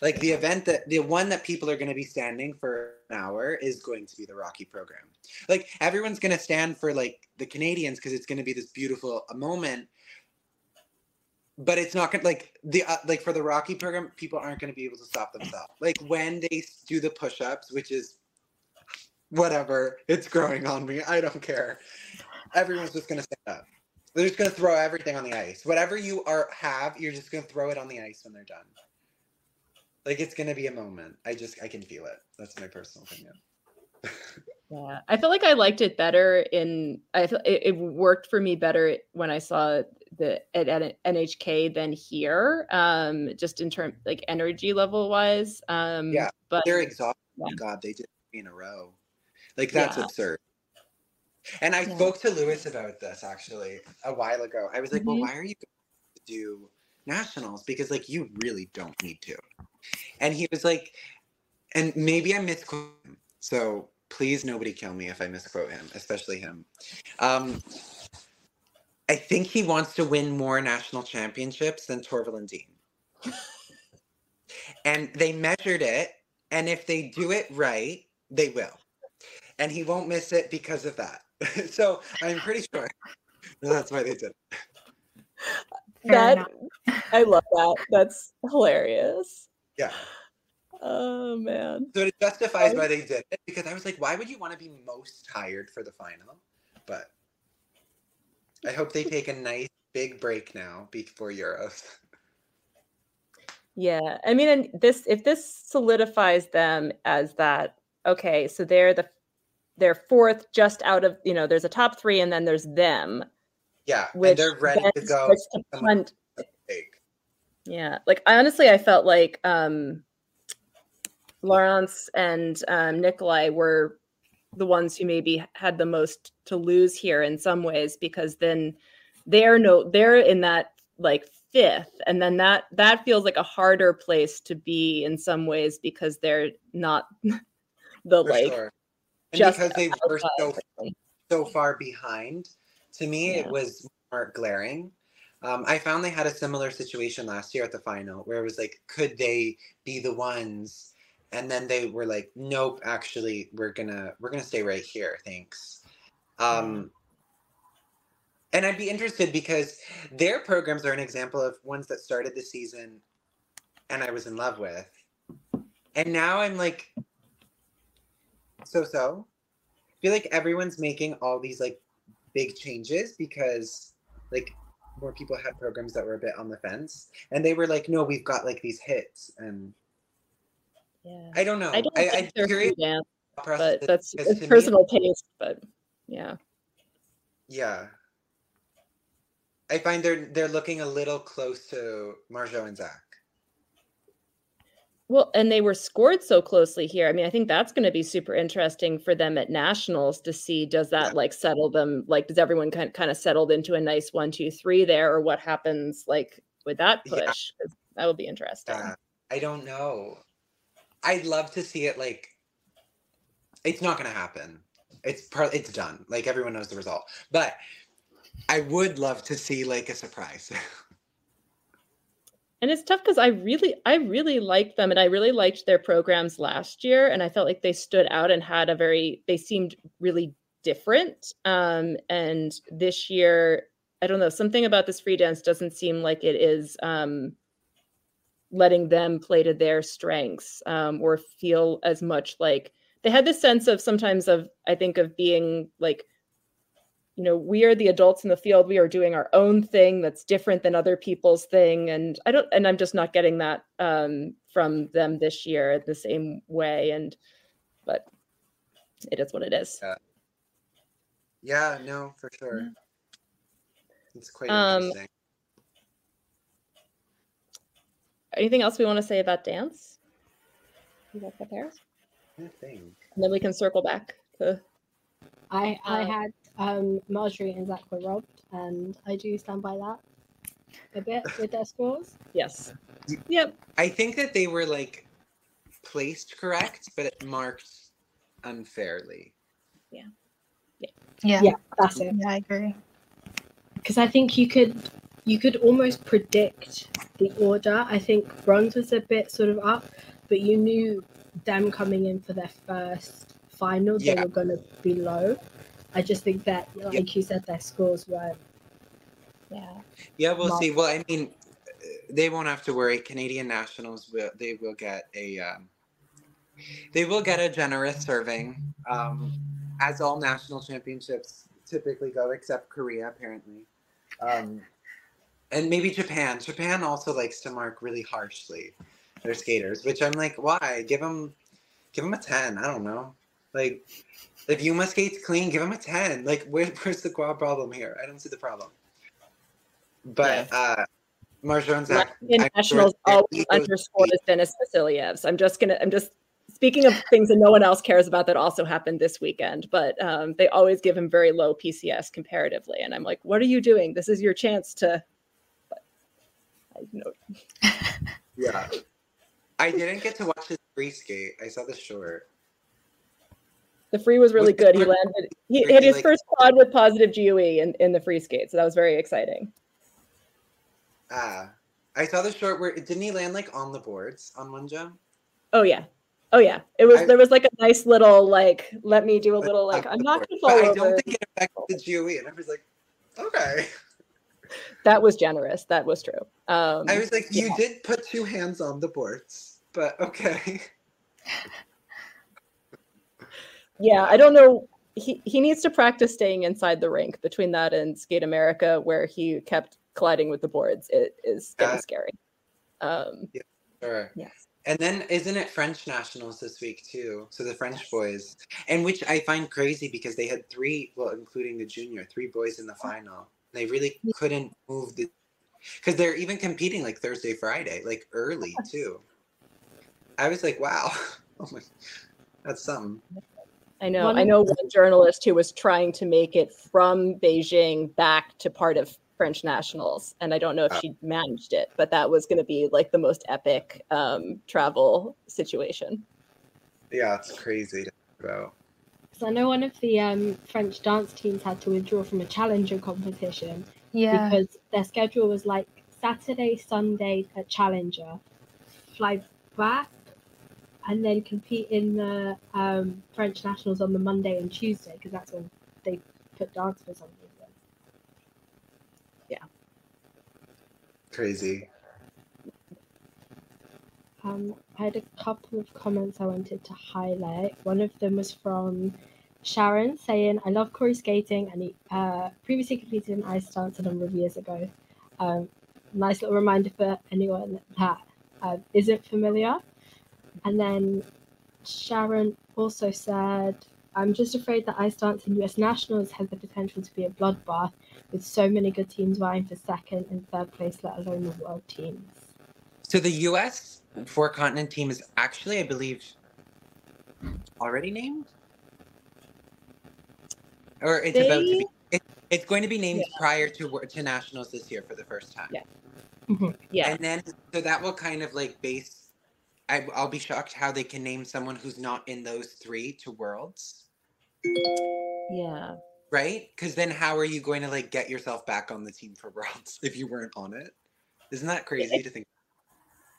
Like the event that the one that people are going to be standing for an hour is going to be the Rocky program. Like everyone's going to stand for like the Canadians because it's going to be this beautiful uh, moment but it's not gonna like the uh, like for the Rocky program, people aren't gonna be able to stop themselves. Like when they do the push-ups, which is whatever, it's growing on me. I don't care. Everyone's just gonna stand up. They're just gonna throw everything on the ice. Whatever you are have, you're just gonna throw it on the ice when they're done. Like it's gonna be a moment. I just I can feel it. That's my personal opinion. Yeah, I feel like I liked it better in. I it, it worked for me better when I saw the at, at NHK than here. Um, just in terms like energy level wise. Um, Yeah, but They're exhausted. Yeah. God, they did three in a row. Like that's Yeah. absurd. And I Yeah. spoke to Lewis about this actually a while ago. I was like, "Well, Mhm. why are you going to do nationals? Because like you really don't need to." And he was like, and maybe I misquote him. So please, nobody kill me if I misquote him, especially him. Um, I think he wants to win more national championships than Torvill and Dean. and they measured it, and if they do it right, they will. And he won't miss it because of that. so I'm pretty sure that's why they did it. Fair that enough. I love that. That's hilarious. Yeah. Oh man. So it justifies why they did it because I was like, why would you want to be most tired for the final? But I hope they take a nice big break now before Euros. Yeah, I mean, and this if this solidifies them as that, okay, so they're the they're fourth, just out of you know, there's a top three, and then there's them, Yeah, and which they're ready to go. to punt. Yeah, like I honestly, I felt like um, Laurence and um, Nikolai were the ones who maybe had the most to lose here in some ways because then they're no they're in that like fifth and then that that feels like a harder place to be in some ways because they're not the For like sure. And just because they were so so far behind, to me Yeah. it was more glaring. Um, I found they had a similar situation last year at the final where it was like, could they be the ones? And then they were like, nope, actually, we're gonna we're gonna stay right here, thanks. Um, and I'd be interested because their programs are an example of ones that started the season and I was in love with. And now I'm like so so. I feel like everyone's making all these like big changes because like more people had programs that were a bit on the fence. And they were like, no, we've got like these hits and yeah. I don't know. I don't I, think I'm they're curious dance, but that's because it's to me- personal taste. But yeah, Yeah. I find they're they're looking a little close to Marjo and Zach. well, and they were scored so closely here. I mean, I think that's going to be super interesting for them at nationals to see does that Yeah. like settle them? Like, does everyone kind kind of settled into a nice one, two, three there, or what happens like with that Yeah. That would be interesting. Yeah. I don't know. I'd love to see it like it's not gonna happen. It's pro- it's done. Like everyone knows the result. But I would love to see like a surprise. and it's tough because i really i really liked them and i really liked their programs last year and i felt like they stood out and had a very they seemed really different um and this year i don't know something about this free dance doesn't seem like it is um letting them play to their strengths um or feel as much like they had this sense of sometimes of i think of being like you know we are the adults in the field we are doing our own thing that's different than other people's thing and i don't and i'm just not getting that um from them this year the same way and but it is what it is yeah, no, for sure. Yeah. It's quite Um, interesting. Anything else we want to say about dance you got that there I think. and then we can circle back to I I Um, had um Marjorie and Zach were robbed, and I do stand by that a bit with their scores. yes yep I think that they were like placed correct, but it marked unfairly. Yeah. Yeah, that's it. Yeah, I agree. Because I think you could you could almost predict the order. I think bronze was a bit sort of up, but you knew them coming in for their first final, they were going to be low. I just think that, like you said, their scores were yeah Yeah, we'll Mark. see. Well, I mean, they won't have to worry. Canadian nationals will they will get a um, they will get a generous serving, um, as all national championships typically go, except Korea apparently, um, and maybe Japan. Japan also likes to mark really harshly their skaters, which I'm like, why? Give them give them a ten. I don't know. Like, if Yuma skates clean, give him a ten. Like, where, where's the quad problem here? I don't see the problem. But uh Marjo and Zach, Latvian I'm nationals always egos underscored speak. as Deniss Vasiljevs. I'm just gonna I'm just speaking of things that no one else cares about that also happened this weekend, but um, they always give him very low PCS comparatively, and I'm like, what are you doing? This is your chance to. I Yeah. I didn't get to watch his free skate. I saw the short. the free was really Was good. He landed. He hit his like- first quad with positive GOE in, in the free skate, so that was very exciting. Ah. I saw the short where didn't he land like on the boards on one jump? Oh yeah. Oh yeah, it was. I- there was like a nice little like. Let me do a little like. I'm not gonna fall I over. don't think it affected the GOE. And I was like, okay. That was generous. That was true. Um, I was like, you did put two hands on the boards, but okay. yeah, I don't know. He he needs to practice staying inside the rink. Between that and Skate America, where he kept colliding with the boards, it is getting Yeah. scary. Um, yeah, Sure. yes. And then isn't it French nationals this week too? So the French boys, and which I find crazy because they had three, well, including the junior, three boys in the final. They really couldn't move the, because they're even competing like Thursday, Friday, like early too. I was like, wow, Oh my, that's something. I know. One I know one journalist who was trying to make it from Beijing back to part of French nationals, and I don't know if Oh. she managed it, but that was going to be like the most epic um, travel situation. Yeah, it's crazy to think about. So I know one of the um, French dance teams had to withdraw from a challenger competition Yeah. because their schedule was like Saturday, Sunday at Challenger, fly back, and then compete in the um, French nationals on the Monday and Tuesday because that's when they put dance for some reason. Yeah. Crazy. Um, I had a couple of comments I wanted to highlight. One of them was from Sharon saying, I love Corey skating and he uh, previously competed in ice dance a number of years ago. Um, nice little reminder for anyone that uh, isn't familiar. And then Sharon also said, I'm just afraid that ice dance in US nationals has the potential to be a bloodbath with so many good teams vying for second and third place, let alone the world teams. So the U.S. four continent team is actually, I believe, already named, or it's about to be. It, it's going to be named prior to to nationals this year for the first time. Yeah. Mm-hmm. Yeah. And then, so that will kind of like base. I, I'll be shocked how they can name someone who's not in those three to worlds, Yeah. right? Because then, how are you going to like get yourself back on the team for worlds if you weren't on it? Isn't that crazy to think?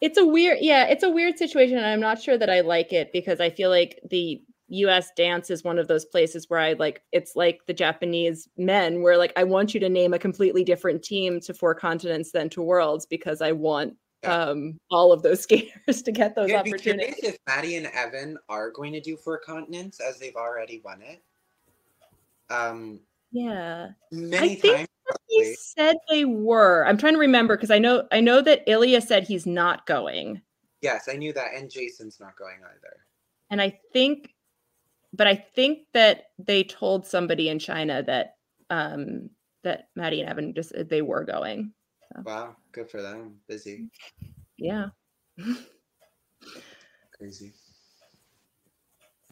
It's a weird, yeah, it's a weird situation. And I'm not sure that I like it because I feel like the US dance is one of those places where I like, it's like the Japanese men, where like, I want you to name a completely different team to four continents than to worlds because I want um, all of those skaters to get those Yeah, opportunities. if Maddie and Evan are going to do four continents as they've already won it. Um, Yeah. many think times. He said they were. I'm trying to remember because I know I know that Ilia said he's not going. Yes, I knew that, and Jason's not going either. And I think but I think that they told somebody in China that um that Maddie and Evan just they were going. Wow, good for them. Busy, Yeah. crazy.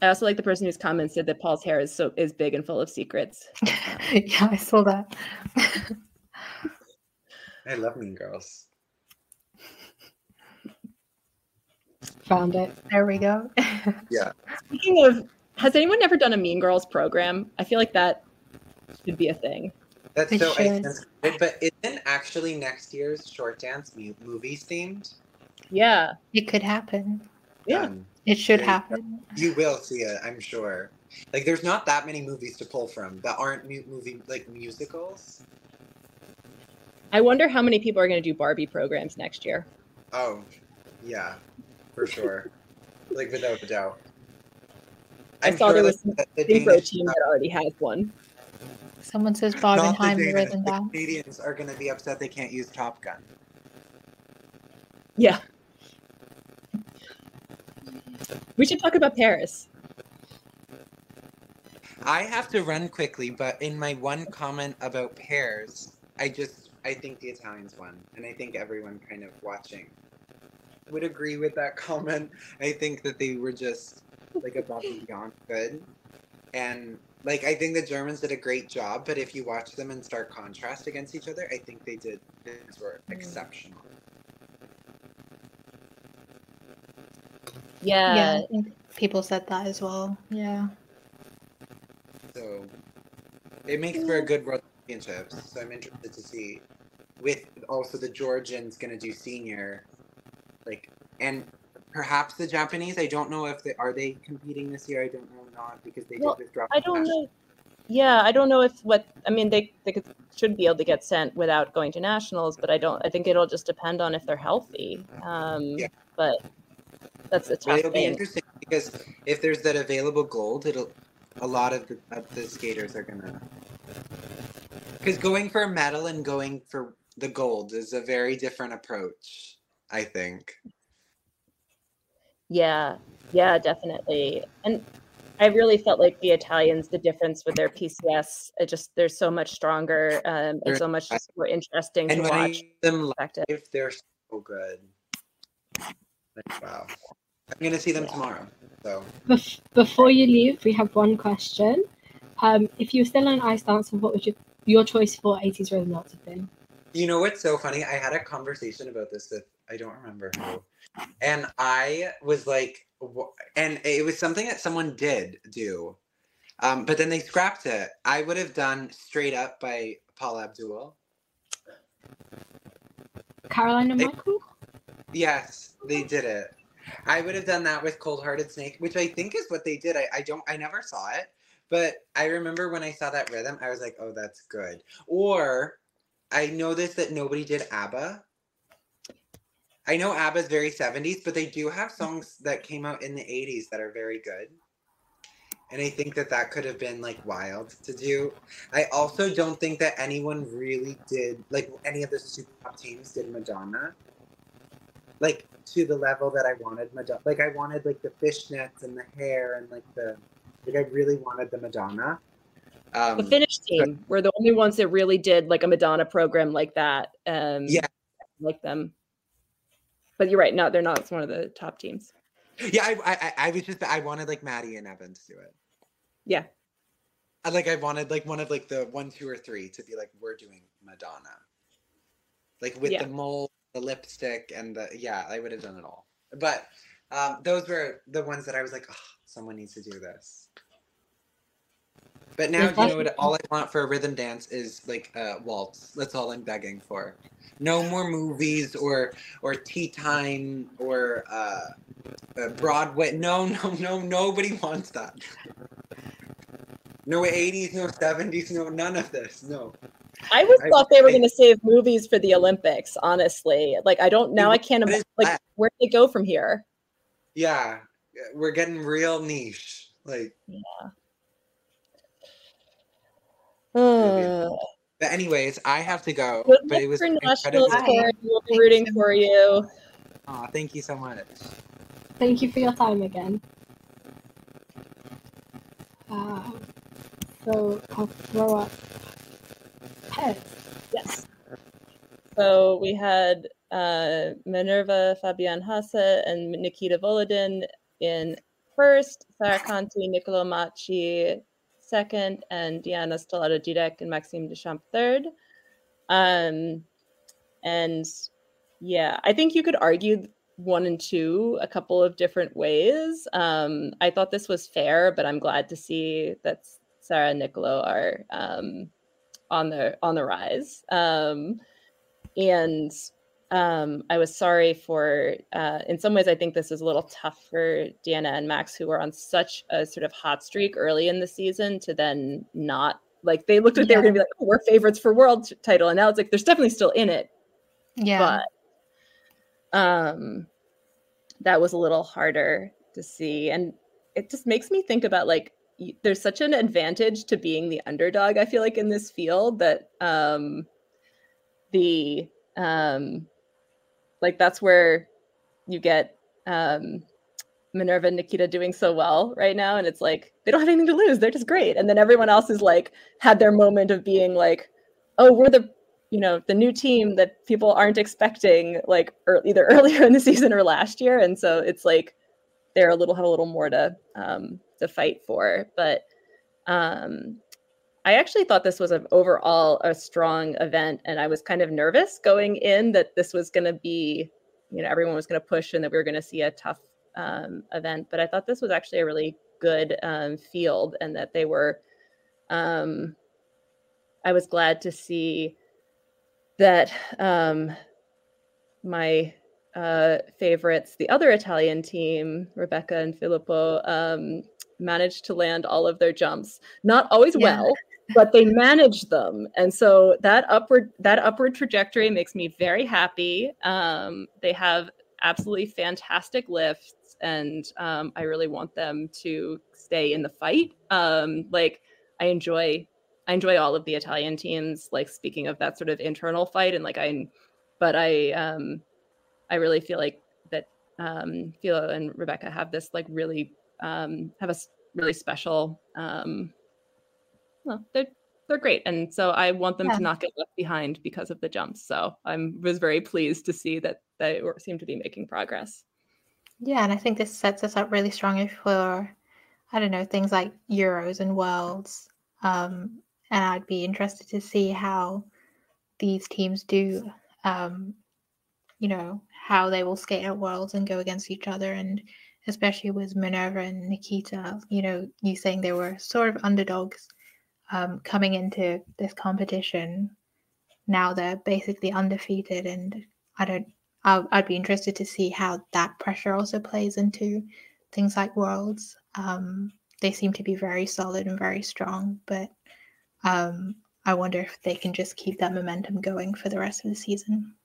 I also like the person whose comment said that Paul's hair is so is big and full of secrets. yeah, I saw that. I love Mean Girls. Found it. there we go. Yeah. Speaking of, has anyone ever done a Mean Girls program? I feel like that should be a thing. That's It so should. expensive, but isn't actually next year's short dance mu- movies themed? Yeah. it could happen. Yeah. Um, It should There happen. you will see it, I'm sure. Like, there's not that many movies to pull from that aren't mu- movie like musicals. I wonder how many people are going to do Barbie programs next year. Oh, yeah, for sure. like without a doubt. I saw there was like, the, the Danish- team that already has one. Someone says not the Barbenheimer Danish, rhythm the dance. Canadians are going to be upset they can't use Top Gun. Yeah. We should talk about pairs. I have to run quickly, but in my one comment about pairs, I just I think the Italians won, and I think everyone kind of watching would agree with that comment. I think that they were just like above and beyond good, and like I think the Germans did a great job. But if you watch them in stark contrast against each other, I think they did things were hmm. exceptional. Yeah. yeah, I think people said that as well. Yeah. So it makes for a good world championships. So I'm interested to see with also the Georgians gonna do senior, like and perhaps the Japanese. I don't know if they are they competing this year. I don't know not because they Well, did withdraw. I don't national- know. Yeah, I don't know if what I mean they they could, should be able to get sent without going to nationals, but I don't. I think it'll just depend on if they're healthy. Um, Yeah. But that's Well, tough it'll be interesting because if there's that available gold, it'll a lot of the, of the skaters are gonna because going for a medal and going for the gold is a very different approach. I think. Yeah, yeah, definitely. And I really felt like the Italians, the difference with their PCS, it just they're so much stronger um, and so much just more interesting And to watch. them live, they're so good. Like, wow. I'm gonna see them tomorrow. So Bef- before you leave, we have one question. Um, if you were still on Ice Dancer, what would your your choice for 80s rhythm dance have been? you know what's so funny? I had a conversation about this with I don't remember who, and I was like, and it was something that someone did do, um, but then they scrapped it. I would have done "Straight Up" by Paula Abdul. Caroline and Michael? Yes, they did it. I would have done that with Cold Hearted Snake, which I think is what they did. I, I don't I never saw it, but I remember when I saw that rhythm, I was like, oh, that's good. Or I noticed that nobody did ABBA. I know ABBA's very 70s, but they do have songs that came out in the 80s that are very good. And I think that that could have been like wild to do. I also don't think that anyone really did, like any of the super pop teams did Madonna like to the level that I wanted Madonna. Like I wanted like the fishnets and the hair and like the like I really wanted the Madonna. Um, the Finnish team were the only ones that really did like a Madonna program like that. Um, Yeah. like them. But you're right. No, they're not one of the top teams. yeah, I, I I- I was just I wanted like Maddie and Evan to do it. Yeah. I like I wanted like one of like the one, two, or three to be like we're doing Madonna, like with Yeah. the mole, the lipstick, and the yeah. I would have done it all, but um, those were the ones that I was like, oh, someone needs to do this. But now, you know what? All I want for a rhythm dance is like a waltz. That's all I'm begging for. No more movies or or tea time or uh, uh, Broadway. No, no, no. Nobody wants that. No 80s, no 70s, no none of this. No. I always I- thought they were going to save movies for the Olympics. Honestly, like I don't now. I can't imagine like where they go from here. Yeah, we're getting real niche. Like, Uh, but anyways, I have to go. good But it was for national incredible. Sport. We'll be rooting so for you. Aw, thank you so much. Thank you for your time again. Uh, so I'll throw up heads. Yes. So we had uh, Minerva Fabienne Hase and Nikita Volodin in first, Sara Conti, Niccolò Macii second, and Deanna Stellato Dudek and Maxime Deschamps third. Um, and yeah, I think you could argue one and two a couple of different ways. Um, I thought this was fair, but I'm glad to see that Sara and Niccolò are um, on the on the rise. Um, and um, I was sorry for. Uh, in some ways, I think this is a little tough for Deanna and Max, who were on such a sort of hot streak early in the season, to then not like they looked like they were going to be like, oh, we're favorites for world title, and now it's like they're definitely still in it, Yeah. but um, that was a little harder to see, and it just makes me think about like there's such an advantage to being the underdog. I feel like in this field that um, the um, like that's where you get um, Minerva and Nikita doing so well right now, and it's like they don't have anything to lose; they're just great. And then everyone else is like had their moment of being like, "Oh, we're the you know the new team that people aren't expecting like either earlier in the season or last year," and so it's like they're a little have a little more to um, fight for. But um, I actually thought this was an overall a strong event, and I was kind of nervous going in that this was going to be, you know, everyone was going to push and that we were going to see a tough um, event. But I thought this was actually a really good um, field, and that they were. Um, I was glad to see that um, my uh, favorites, the other Italian team, Rebecca and Filippo, um, managed to land all of their jumps. Not always Yeah. well, but they managed them, and so that upward that upward trajectory makes me very happy. Um, they have absolutely fantastic lifts, and um, I really want them to stay in the fight. Um, like I enjoy I enjoy all of the Italian teams. Like speaking of that sort of internal fight, and like I, but I um, I really feel like that um, Philo and Rebecca have this like really um, have a really special. Um, well, they're they're great, and so I want them Yeah. to not get left behind because of the jumps. So I'm was very pleased to see that they were, seem to be making progress. Yeah, and I think this sets us up really strongly for, I don't know, things like Euros and Worlds. Um, and I'd be interested to see how these teams do, um, you know, how they will skate at Worlds and go against each other. And especially with Minerva and Nikita, you know, you saying they were sort of underdogs um, coming into this competition. Now they're basically undefeated, and I don't. i I'd be interested to see how that pressure also plays into things like Worlds. Um, they seem to be very solid and very strong, but um, I wonder if they can just keep that momentum going for the rest of the season.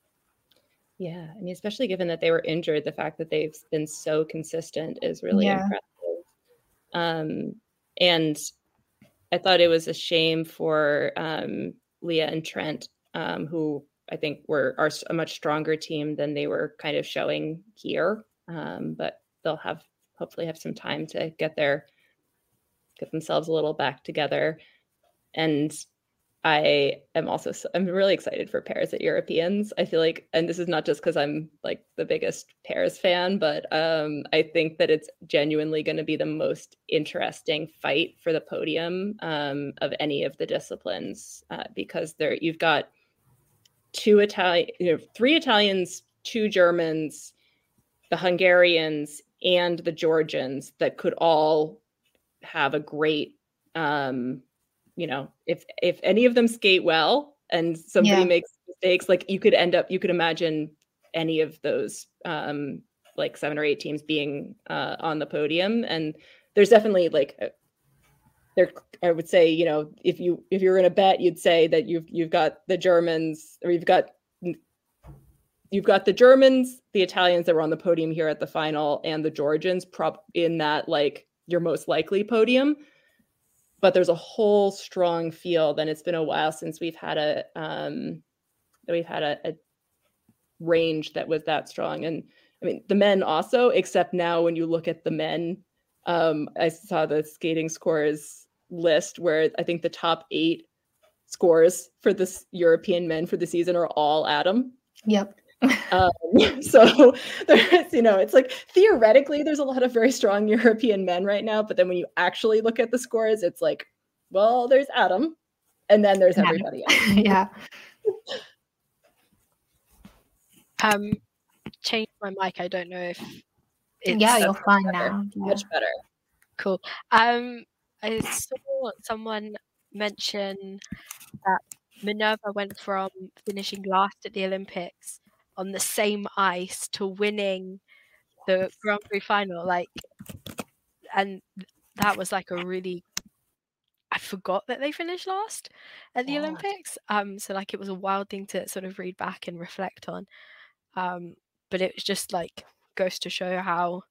Yeah, I mean, especially given that they were injured, the fact that they've been so consistent is really yeah. impressive. Um, and I thought it was a shame for um, Lia and Trennt, um, who I think were are a much stronger team than they were kind of showing here. Um, but they'll have hopefully have some time to get their get themselves a little back together. And I am also I'm really excited for pairs at Europeans. I feel like, and this is not just because I'm like the biggest pairs fan, but um, I think that it's genuinely going to be the most interesting fight for the podium um, of any of the disciplines uh, because there you've got two Italian, you know, three Italians, two Germans, the Hungarians, and the Georgians that could all have a great um you know if if any of them skate well and somebody yeah. makes mistakes like you could end up you could imagine any of those um like seven or eight teams being uh on the podium and there's definitely like a, there i would say you know if you if you're going to bet you'd say that you've you've got the germans or you've got you've got the germans the italians that were on the podium here at the final and the georgians prop in that like your most likely podium but there's a whole strong field and it's been a while since we've had a um we've had a, a range that was that strong. And i mean the men also except now when you look at the men um i saw the skating scores list where i think the top eight scores for this european men for the season are all adam. Yep um, so there's, you know, it's like theoretically there's a lot of very strong European men right now, but then when you actually look at the scores, it's like, well, there's Adam, and then there's everybody else. yeah. Um, change my mic. I don't know if it's yeah, you're fine now. Much better. Cool. Um, I saw someone mention that Minerva went from finishing last at the Olympics on the same ice to winning the Grand Prix final. Like, and that was like a really. I forgot that they finished last at the Olympics. Um, so like it was a wild thing to sort of read back and reflect on. Um, but it was just like goes to show how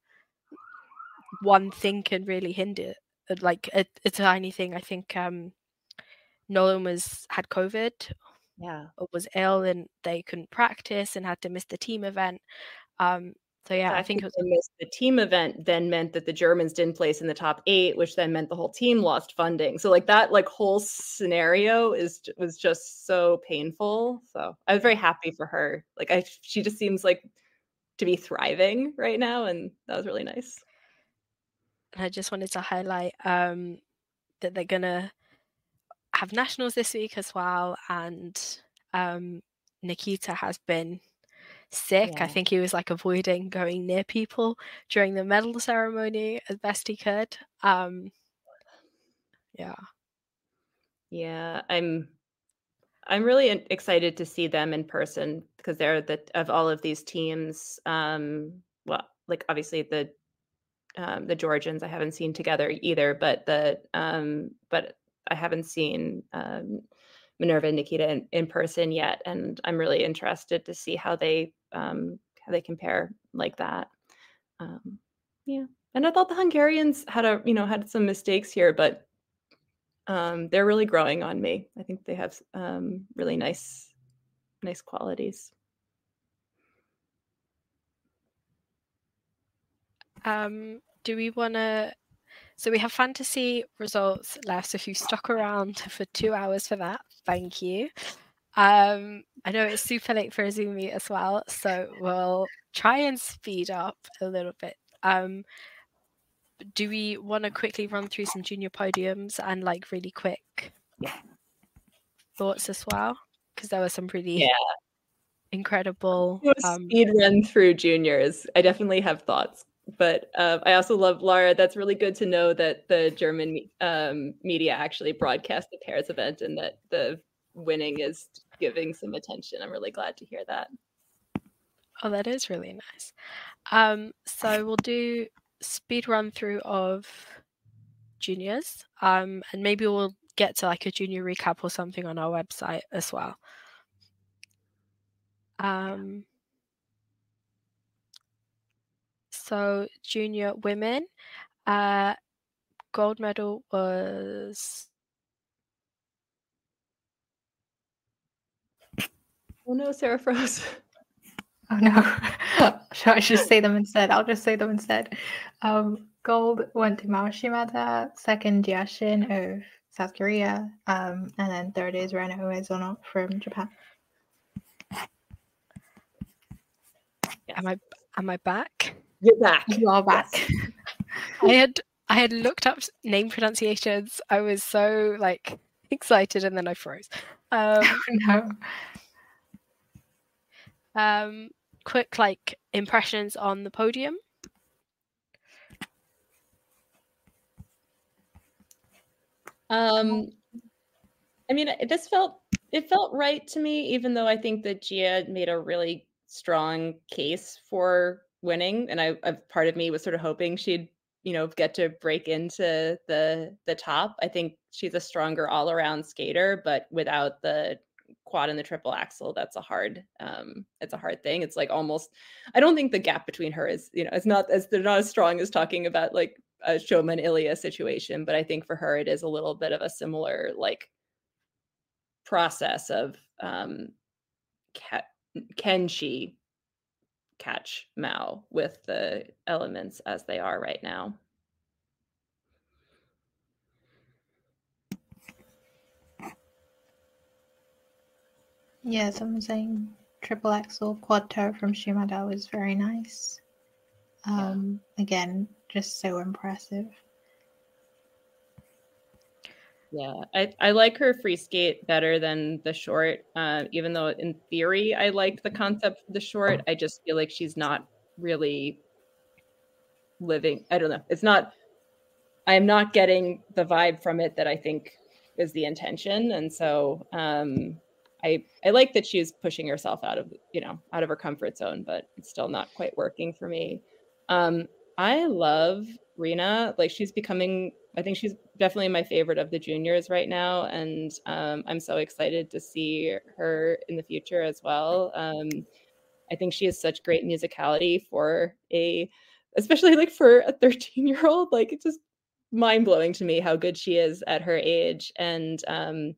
one thing can really hinder like a, a tiny thing. I think um Nolan was had COVID yeah or was ill and they couldn't practice and had to miss the team event um so yeah, I think it was the team event then meant that the Germans didn't place in the top eight, which then meant the whole team lost funding. So like that like whole scenario is was just so painful. So I was very happy for her. Like I she just seems like to be thriving right now, and that was really nice. And I just wanted to highlight um that they're gonna have nationals this week as well, and um, Nikita has been sick. Yeah. I think he was like avoiding going near people during the medal ceremony as best he could. Um, yeah, yeah, I'm. I'm really excited to see them in person because they're the of all of these teams. Um, well, like obviously the um, the Georgians I haven't seen together either, but the um, but I haven't seen um, Minerva and Nikita in, in, person yet, and I'm really interested to see how they um, how they compare like that. Um, yeah, and I thought the Hungarians had a you know had some mistakes here, but um, they're really growing on me. I think they have um, really nice nice qualities. Um, do we want to so we have fantasy results left. So if you stuck around for two hours for that, thank you. Um, I know it's super late for Azumi as well, so we'll try and speed up a little bit. Um, do we want to quickly run through some junior podiums and like really quick thoughts as well? Because there were some pretty Yeah. incredible. Um, speed run through juniors. I definitely have thoughts, but uh, I also love Laura. That's really good to know that the German um, media actually broadcast the pairs event and that the winning is giving some attention. I'm really glad to hear that. Oh, that is really nice. Um, so we'll do speed run through of juniors, um, and maybe we'll get to like a junior recap or something on our website as well. Um, so junior women, uh, gold medal was Oh no, Sarah froze. Oh no. Should I just say them instead? I'll just say them instead. Um, gold went to Mao Shimada, second Jia Shin of South Korea, um, and then third is Rena Uezono from Japan. am I am I back? You're back. You are back. I had I had looked up name pronunciations. I was so like excited and then I froze. Um, no. um, quick like impressions on the podium. Um, I mean, it- this felt it felt right to me, even though I think that Jia made a really strong case for winning, and I, I part of me was sort of hoping she'd you know get to break into the the top. I think she's a stronger all around skater, but without the quad and the triple axel, that's a hard um it's a hard thing. It's like almost I don't think the gap between her is you know it's not as they're not as strong as talking about like a Shoma Ilia situation, but I think for her it is a little bit of a similar like process of um ca- can she catch Mao with the elements as they are right now. Yeah, someone saying triple axel quad toe from Shimada was very nice. Um, again, just so impressive. Yeah, I, I like her free skate better than the short. Uh, even though in theory I liked the concept of the short, I just feel like she's not really living. I don't know. It's not. I am not getting the vibe from it that I think is the intention, and so um, I I like that she's pushing herself out of you know out of her comfort zone, but it's still not quite working for me. Um, I love Rena. Like she's becoming. I think she's definitely my favorite of the juniors right now, and um, I'm so excited to see her in the future as well. Um, I think she has such great musicality for a, especially like for a 13 year old. Like it's just mind blowing to me how good she is at her age, and um,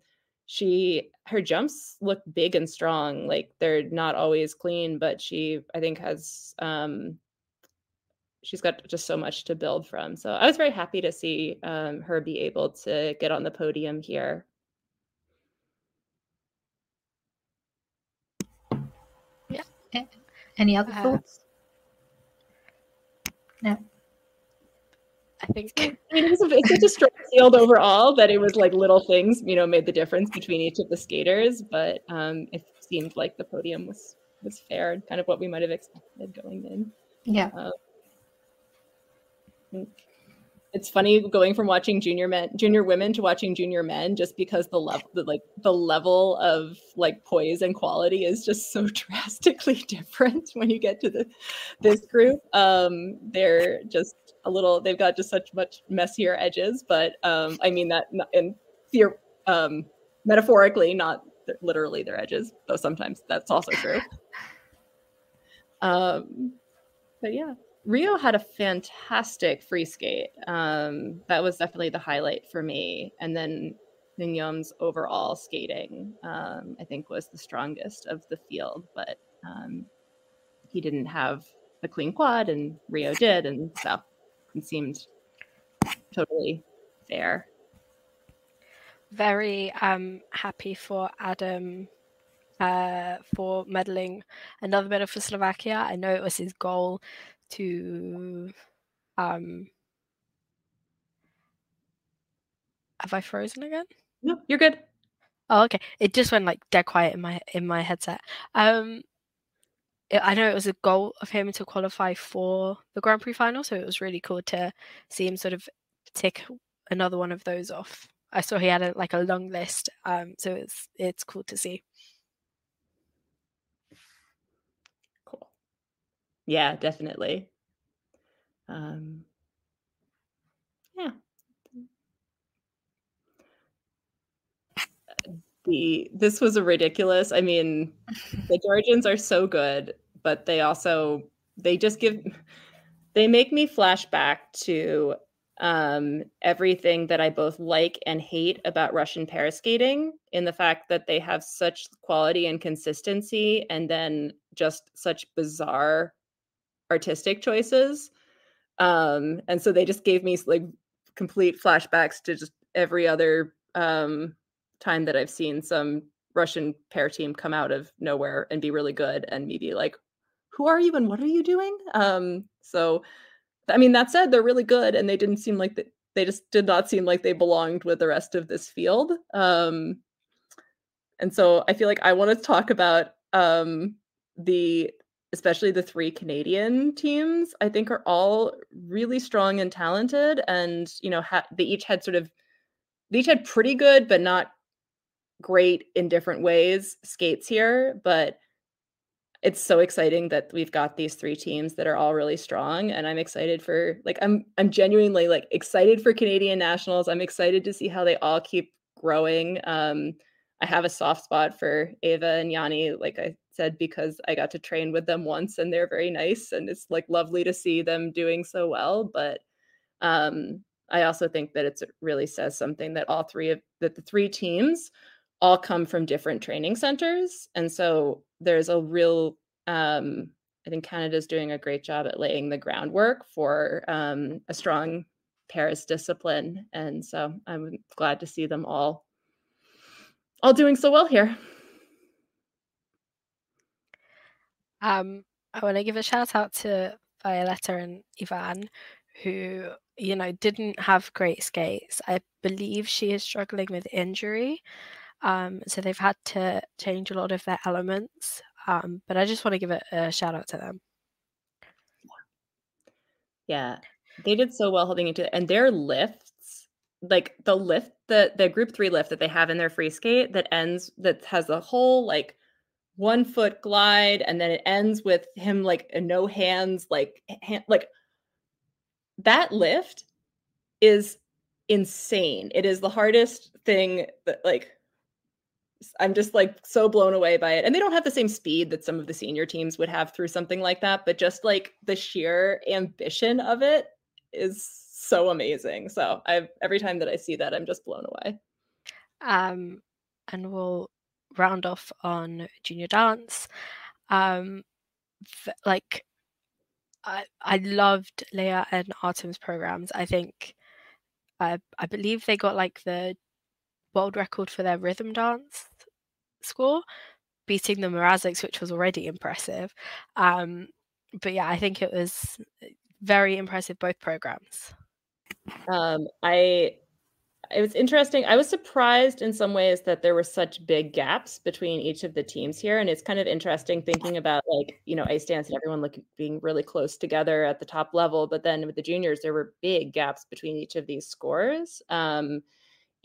she her jumps look big and strong. Like they're not always clean, but she I think has um, she's got just so much to build from. So I was very happy to see um, her be able to get on the podium here. Yeah. Any other Uh, thoughts? No. I think I mean, it was a, it's such a strong field overall that it was like little things, you know, made the difference between each of the skaters. But um, it seemed like the podium was was fair and kind of what we might have expected going in. Yeah. It's funny going from watching junior men, junior women to watching junior men, just because the level, the, like the level of like poise and quality is just so drastically different when you get to the this group. Um, they're just a little. They've got just such much messier edges, but um, I mean that in theor- um, metaphorically, not literally their edges, though sometimes that's also true. Um, but yeah, Rio had a fantastic free skate. Um, that was definitely the highlight for me. And then Minyom's overall skating, um, I think, was the strongest of the field. But um, he didn't have a clean quad, and Rio did, and so it seemed totally fair. very um happy for Adam uh, for medaling another medal for Slovakia. I know it was his goal to. Um, have I frozen again? No, you're good. Oh, okay. It just went like dead quiet in my in my headset. Um, it, I know it was a goal of him to qualify for the Grand Prix final, so it was really cool to see him sort of tick another one of those off. I saw he had a, like a long list, um, so it's it's cool to see. Yeah, definitely. Um, yeah. The this was a ridiculous. I mean, the Georgians are so good, but they also they just give they make me flash back to um, everything that I both like and hate about Russian pair skating in the fact that they have such quality and consistency and then just such bizarre artistic choices. Um, and so they just gave me like complete flashbacks to just every other um, time that I've seen some Russian pair team come out of nowhere and be really good and me be like, who are you and what are you doing? Um, so I mean, that said, they're really good, and they didn't seem like they, they just did not seem like they belonged with the rest of this field. Um, and so I feel like I want to talk about um, the especially the three Canadian teams. I think are all really strong and talented, and you know, ha- they each had sort of they each had pretty good, but not great in different ways skates here, but it's so exciting that we've got these three teams that are all really strong and i'm excited for like i'm i'm genuinely like excited for canadian nationals i'm excited to see how they all keep growing um i have a soft spot for ava and yanni like i said because i got to train with them once and they're very nice and it's like lovely to see them doing so well but um i also think that it really says something that all three of that the three teams all come from different training centers and so there's a real um, i think canada's doing a great job at laying the groundwork for um, a strong pairs discipline and so i'm glad to see them all all doing so well here um, i want to give a shout out to violetta and ivan who you know didn't have great skates i believe she is struggling with injury um, so they've had to change a lot of their elements. Um, but I just want to give a, a shout out to them. Yeah, they did so well holding into it, and their lifts, like the lift, the the group three lift that they have in their free skate that ends that has the whole like one foot glide, and then it ends with him like a no hands, like hand, like that lift is insane. It is the hardest thing that like I'm just like so blown away by it. And they don't have the same speed that some of the senior teams would have through something like that, but just like the sheer ambition of it is so amazing. So I every time that I see that I'm just blown away. Um and we'll round off on junior dance. Um like I I loved Leah and Artem's programs. I think I I believe they got like the world record for their rhythm dance score, beating the Mrazeks, which was already impressive. Um, but yeah, I think it was very impressive both programs. Um, I it was interesting. I was surprised in some ways that there were such big gaps between each of the teams here, and it's kind of interesting thinking about like you know ice dance and everyone like being really close together at the top level, but then with the juniors there were big gaps between each of these scores. Um,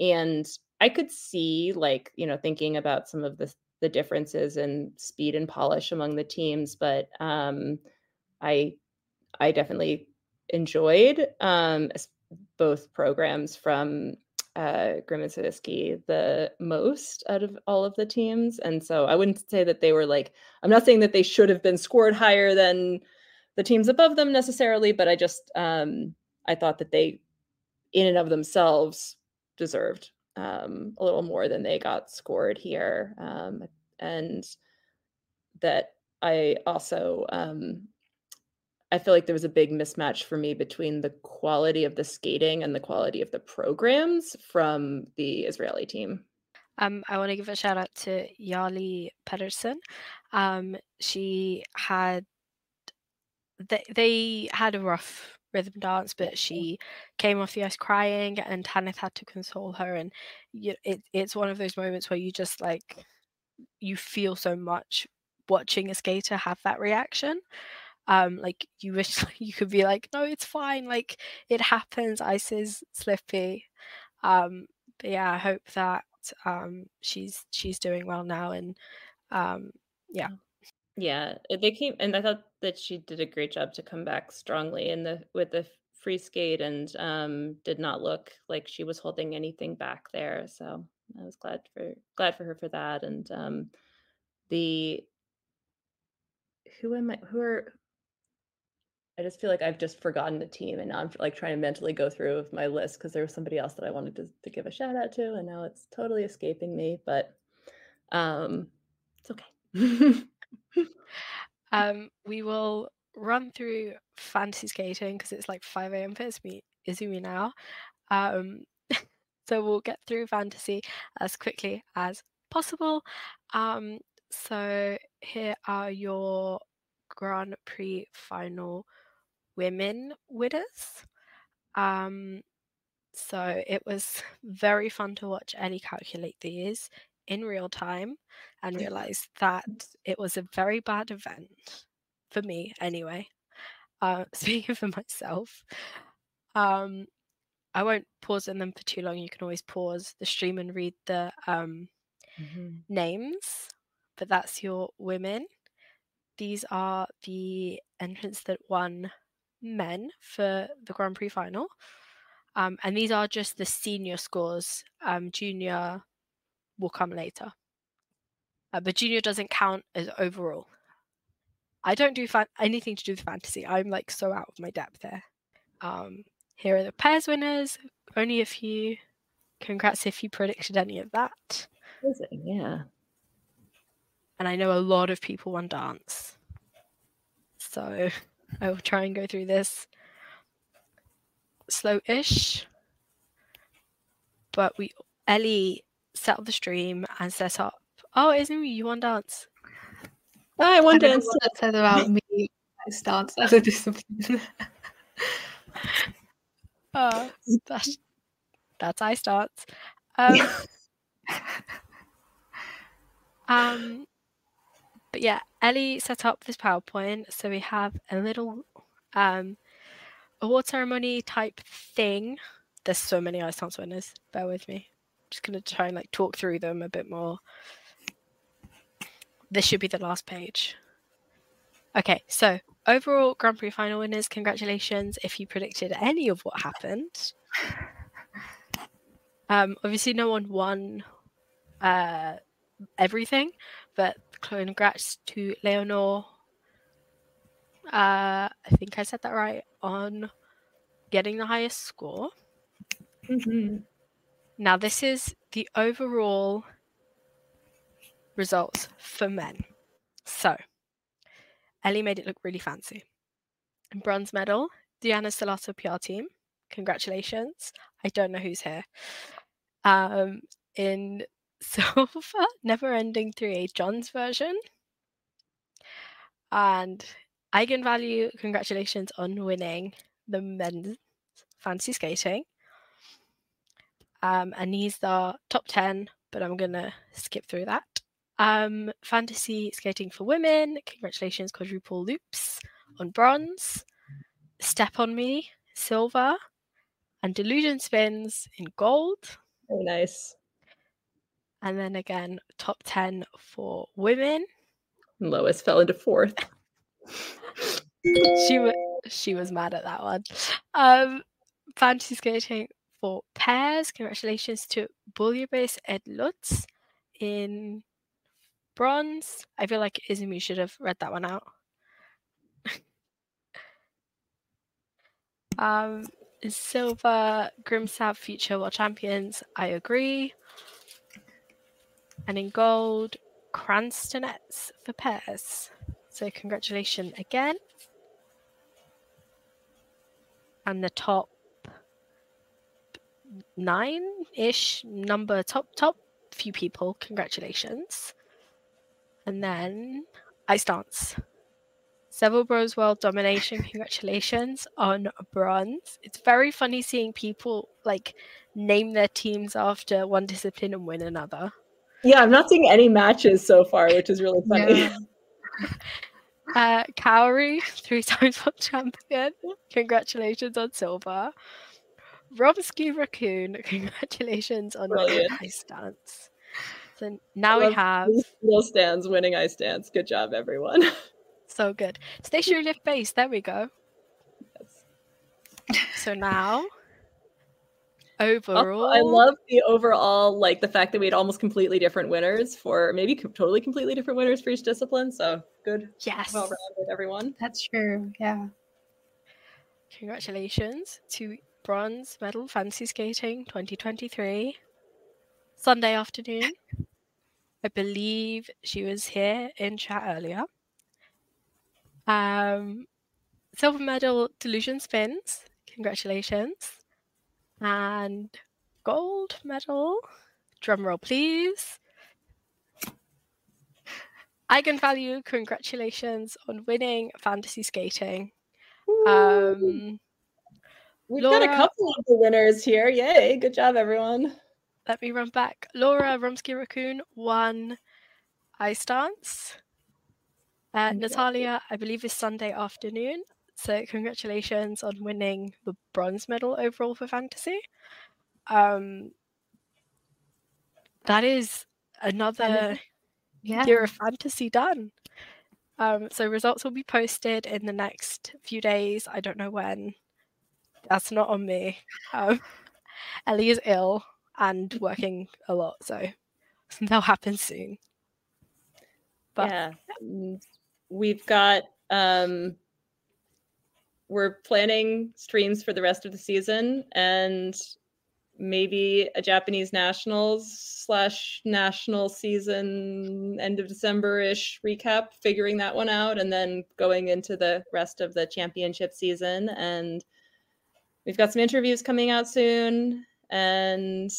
and I could see like, you know, thinking about some of the the differences in speed and polish among the teams, but um I I definitely enjoyed um both programs from uh, Grimm and Savitsky the most out of all of the teams. And so I wouldn't say that they were like, I'm not saying that they should have been scored higher than the teams above them necessarily, but I just, um, I thought that they, in and of themselves, deserved um, a little more than they got scored here. Um, and that I also um, I feel like there was a big mismatch for me between the quality of the skating and the quality of the programs from the Israeli team. Um, I want to give a shout out to Yahli Pedersen. Um, she had they they had a rough rhythm dance, but she came off the ice crying, and Tanith had to console her. And you, it, it's one of those moments where you just like you feel so much watching a skater have that reaction. Um, like you wish you could be like, no, it's fine. Like it happens. Ice is slippy. Um, but yeah, I hope that um, she's she's doing well now, and um, yeah. Yeah, they came, and I thought that she did a great job to come back strongly in the with the free skate, and um, did not look like she was holding anything back there. So I was glad for glad for her for that, and um, the who am I? Who are I just feel like I've just forgotten the team, and now I'm like trying to mentally go through my list because there was somebody else that I wanted to, to give a shout out to, and now it's totally escaping me. But um, it's okay. um, we will run through fantasy skating because it's like 5 a.m. for Izumi, now. Um, so we'll get through fantasy as quickly as possible. Um, so here are your Grand Prix final women winners. Um, so it was very fun to watch Ellie calculate these in real time and realize that it was a very bad event for me anyway. Uh, speaking for myself, um, I won't pause in them for too long. You can always pause the stream and read the um, mm-hmm. names, but that's your women. These are the entrants that won men for the Grand Prix final. Um, and these are just the senior scores. Um, junior will come later. Uh, but junior doesn't count as overall. I don't do fan- anything to do with fantasy. I'm like so out of my depth there. Um, here are the pairs winners. Only a few. Congrats if you predicted any of that. Yeah. And I know a lot of people won dance. So I will try and go through this slow-ish. But we Ellie set up the stream and set up. Oh, isn't me? You want dance? Oh, I want dance. What that said about me I dance as a discipline. oh, that's that's I starts. Um, um, but yeah, Ellie set up this PowerPoint. So we have a little um, award ceremony type thing. There's so many ice dance winners. Bear with me. I'm just gonna try and like talk through them a bit more. This should be the last page. Okay, so overall Grand Prix final winners, congratulations if you predicted any of what happened. Um, obviously, no one won uh, everything, but congrats to Leonor. Uh, I think I said that right on getting the highest score. Mm-hmm. Now, this is the overall results for men. So, Ellie made it look really fancy. Bronze medal, Deanna Stellato PR team. Congratulations. I don't know who's here. Um, in Silver, Never Ending 3A John's version. And Eigenvalue, congratulations on winning the men's fantasy skating. Um, and he's the top 10, but I'm going to skip through that. Um, fantasy skating for women, congratulations, quadruple loops on bronze. Step on Me, silver. And Delusion Spins in gold. Very nice and then again top 10 for women. Lois fell into fourth. She was she was mad at that one. Um fantasy skating for pairs. Congratulations to Buljabase Ed Lutz in bronze. I feel like izumi should have read that one out. Um silver grimsab future world champions. I agree and in gold, Cranstonets for pairs. So congratulations again. And the top nine-ish number top top few people. Congratulations. And then ice dance. Several Bros World Domination. Congratulations on bronze. It's very funny seeing people like name their teams after one discipline and win another. Yeah, I'm not seeing any matches so far, which is really funny. Yeah. Uh, Kaori, three times world champion. Congratulations on silver. Robsky Raccoon, congratulations on winning ice dance. So now we have Little stands winning ice dance. Good job, everyone. so good. Stationary lift base. There we go. Yes. So now overall, I love the overall, like the fact that we had almost completely different winners for maybe co- totally completely different winners for each discipline. So good, yes. well rounded, everyone. That's true. Yeah. Congratulations to bronze medal fancy skating 2023 Sunday afternoon. I believe she was here in chat earlier. Um, silver medal delusion spins. Congratulations. And gold medal. Drum roll, please. Eigenvalue, congratulations on winning fantasy skating. Um, We've got a couple of the winners here. Yay! Good job, everyone. let me run back. Laura Rumsky Raccoon won ice dance. Uh, Natalia, I believe, is Sunday afternoon. So congratulations on winning the bronze medal overall for fantasy. Um, that is another Yeah. year of fantasy done. Um, so results will be posted in the next few days. I don't know when. That's not on me. Um, Ellie is ill and working a lot, so they'll happen soon. But yeah, and we've got um, we're planning streams for the rest of the season and maybe a Japanese nationals slash national season end of December ish recap, figuring that one out, and then going into the rest of the championship season. And we've got some interviews coming out soon, and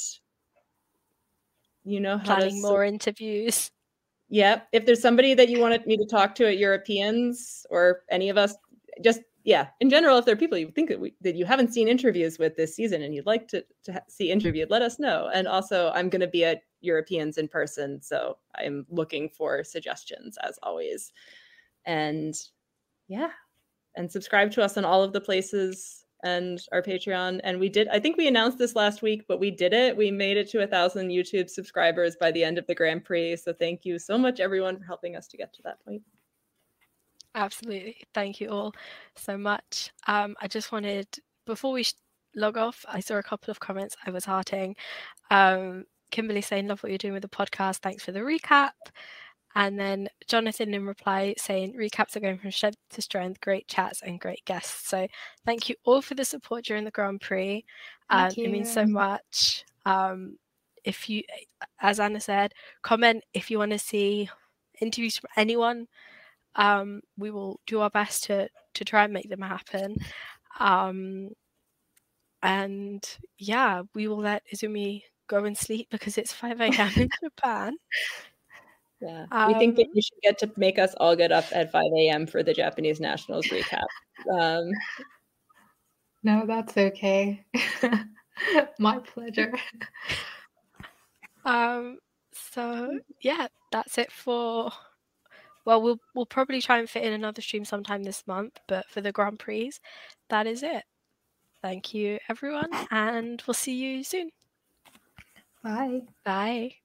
you know how to planning more interviews. Yep. If there's somebody that you wanted me to talk to at Europeans or any of us, just yeah, in general, if there are people you think that, we, that you haven't seen interviews with this season and you'd like to, to see interviewed, let us know. And also, I'm going to be at Europeans in person, so I'm looking for suggestions as always. And yeah, and subscribe to us on all of the places and our Patreon. And we did, I think we announced this last week, but we did it. We made it to a thousand YouTube subscribers by the end of the Grand Prix. So thank you so much, everyone, for helping us to get to that point. Absolutely. Thank you all so much. Um, I just wanted, before we sh- log off, I saw a couple of comments I was hearting. Um, Kimberly saying, Love what you're doing with the podcast. Thanks for the recap. And then Jonathan in reply saying, Recaps are going from strength to strength, great chats and great guests. So thank you all for the support during the Grand Prix. Um, It means so much. Um, if you, as Anna said, comment if you want to see interviews from anyone um, we will do our best to to try and make them happen. Um, and yeah, we will let Izumi go and sleep because it's 5 a.m. in Japan. Yeah. we think that Um, you should get to make us all get up at 5 a.m. for the Japanese Nationals recap. Um, No, that's okay. My pleasure. Um, so yeah, that's it for. Well, we'll we'll probably try and fit in another stream sometime this month, but for the Grand Prix, that is it. Thank you, everyone, and we'll see you soon. Bye. Bye.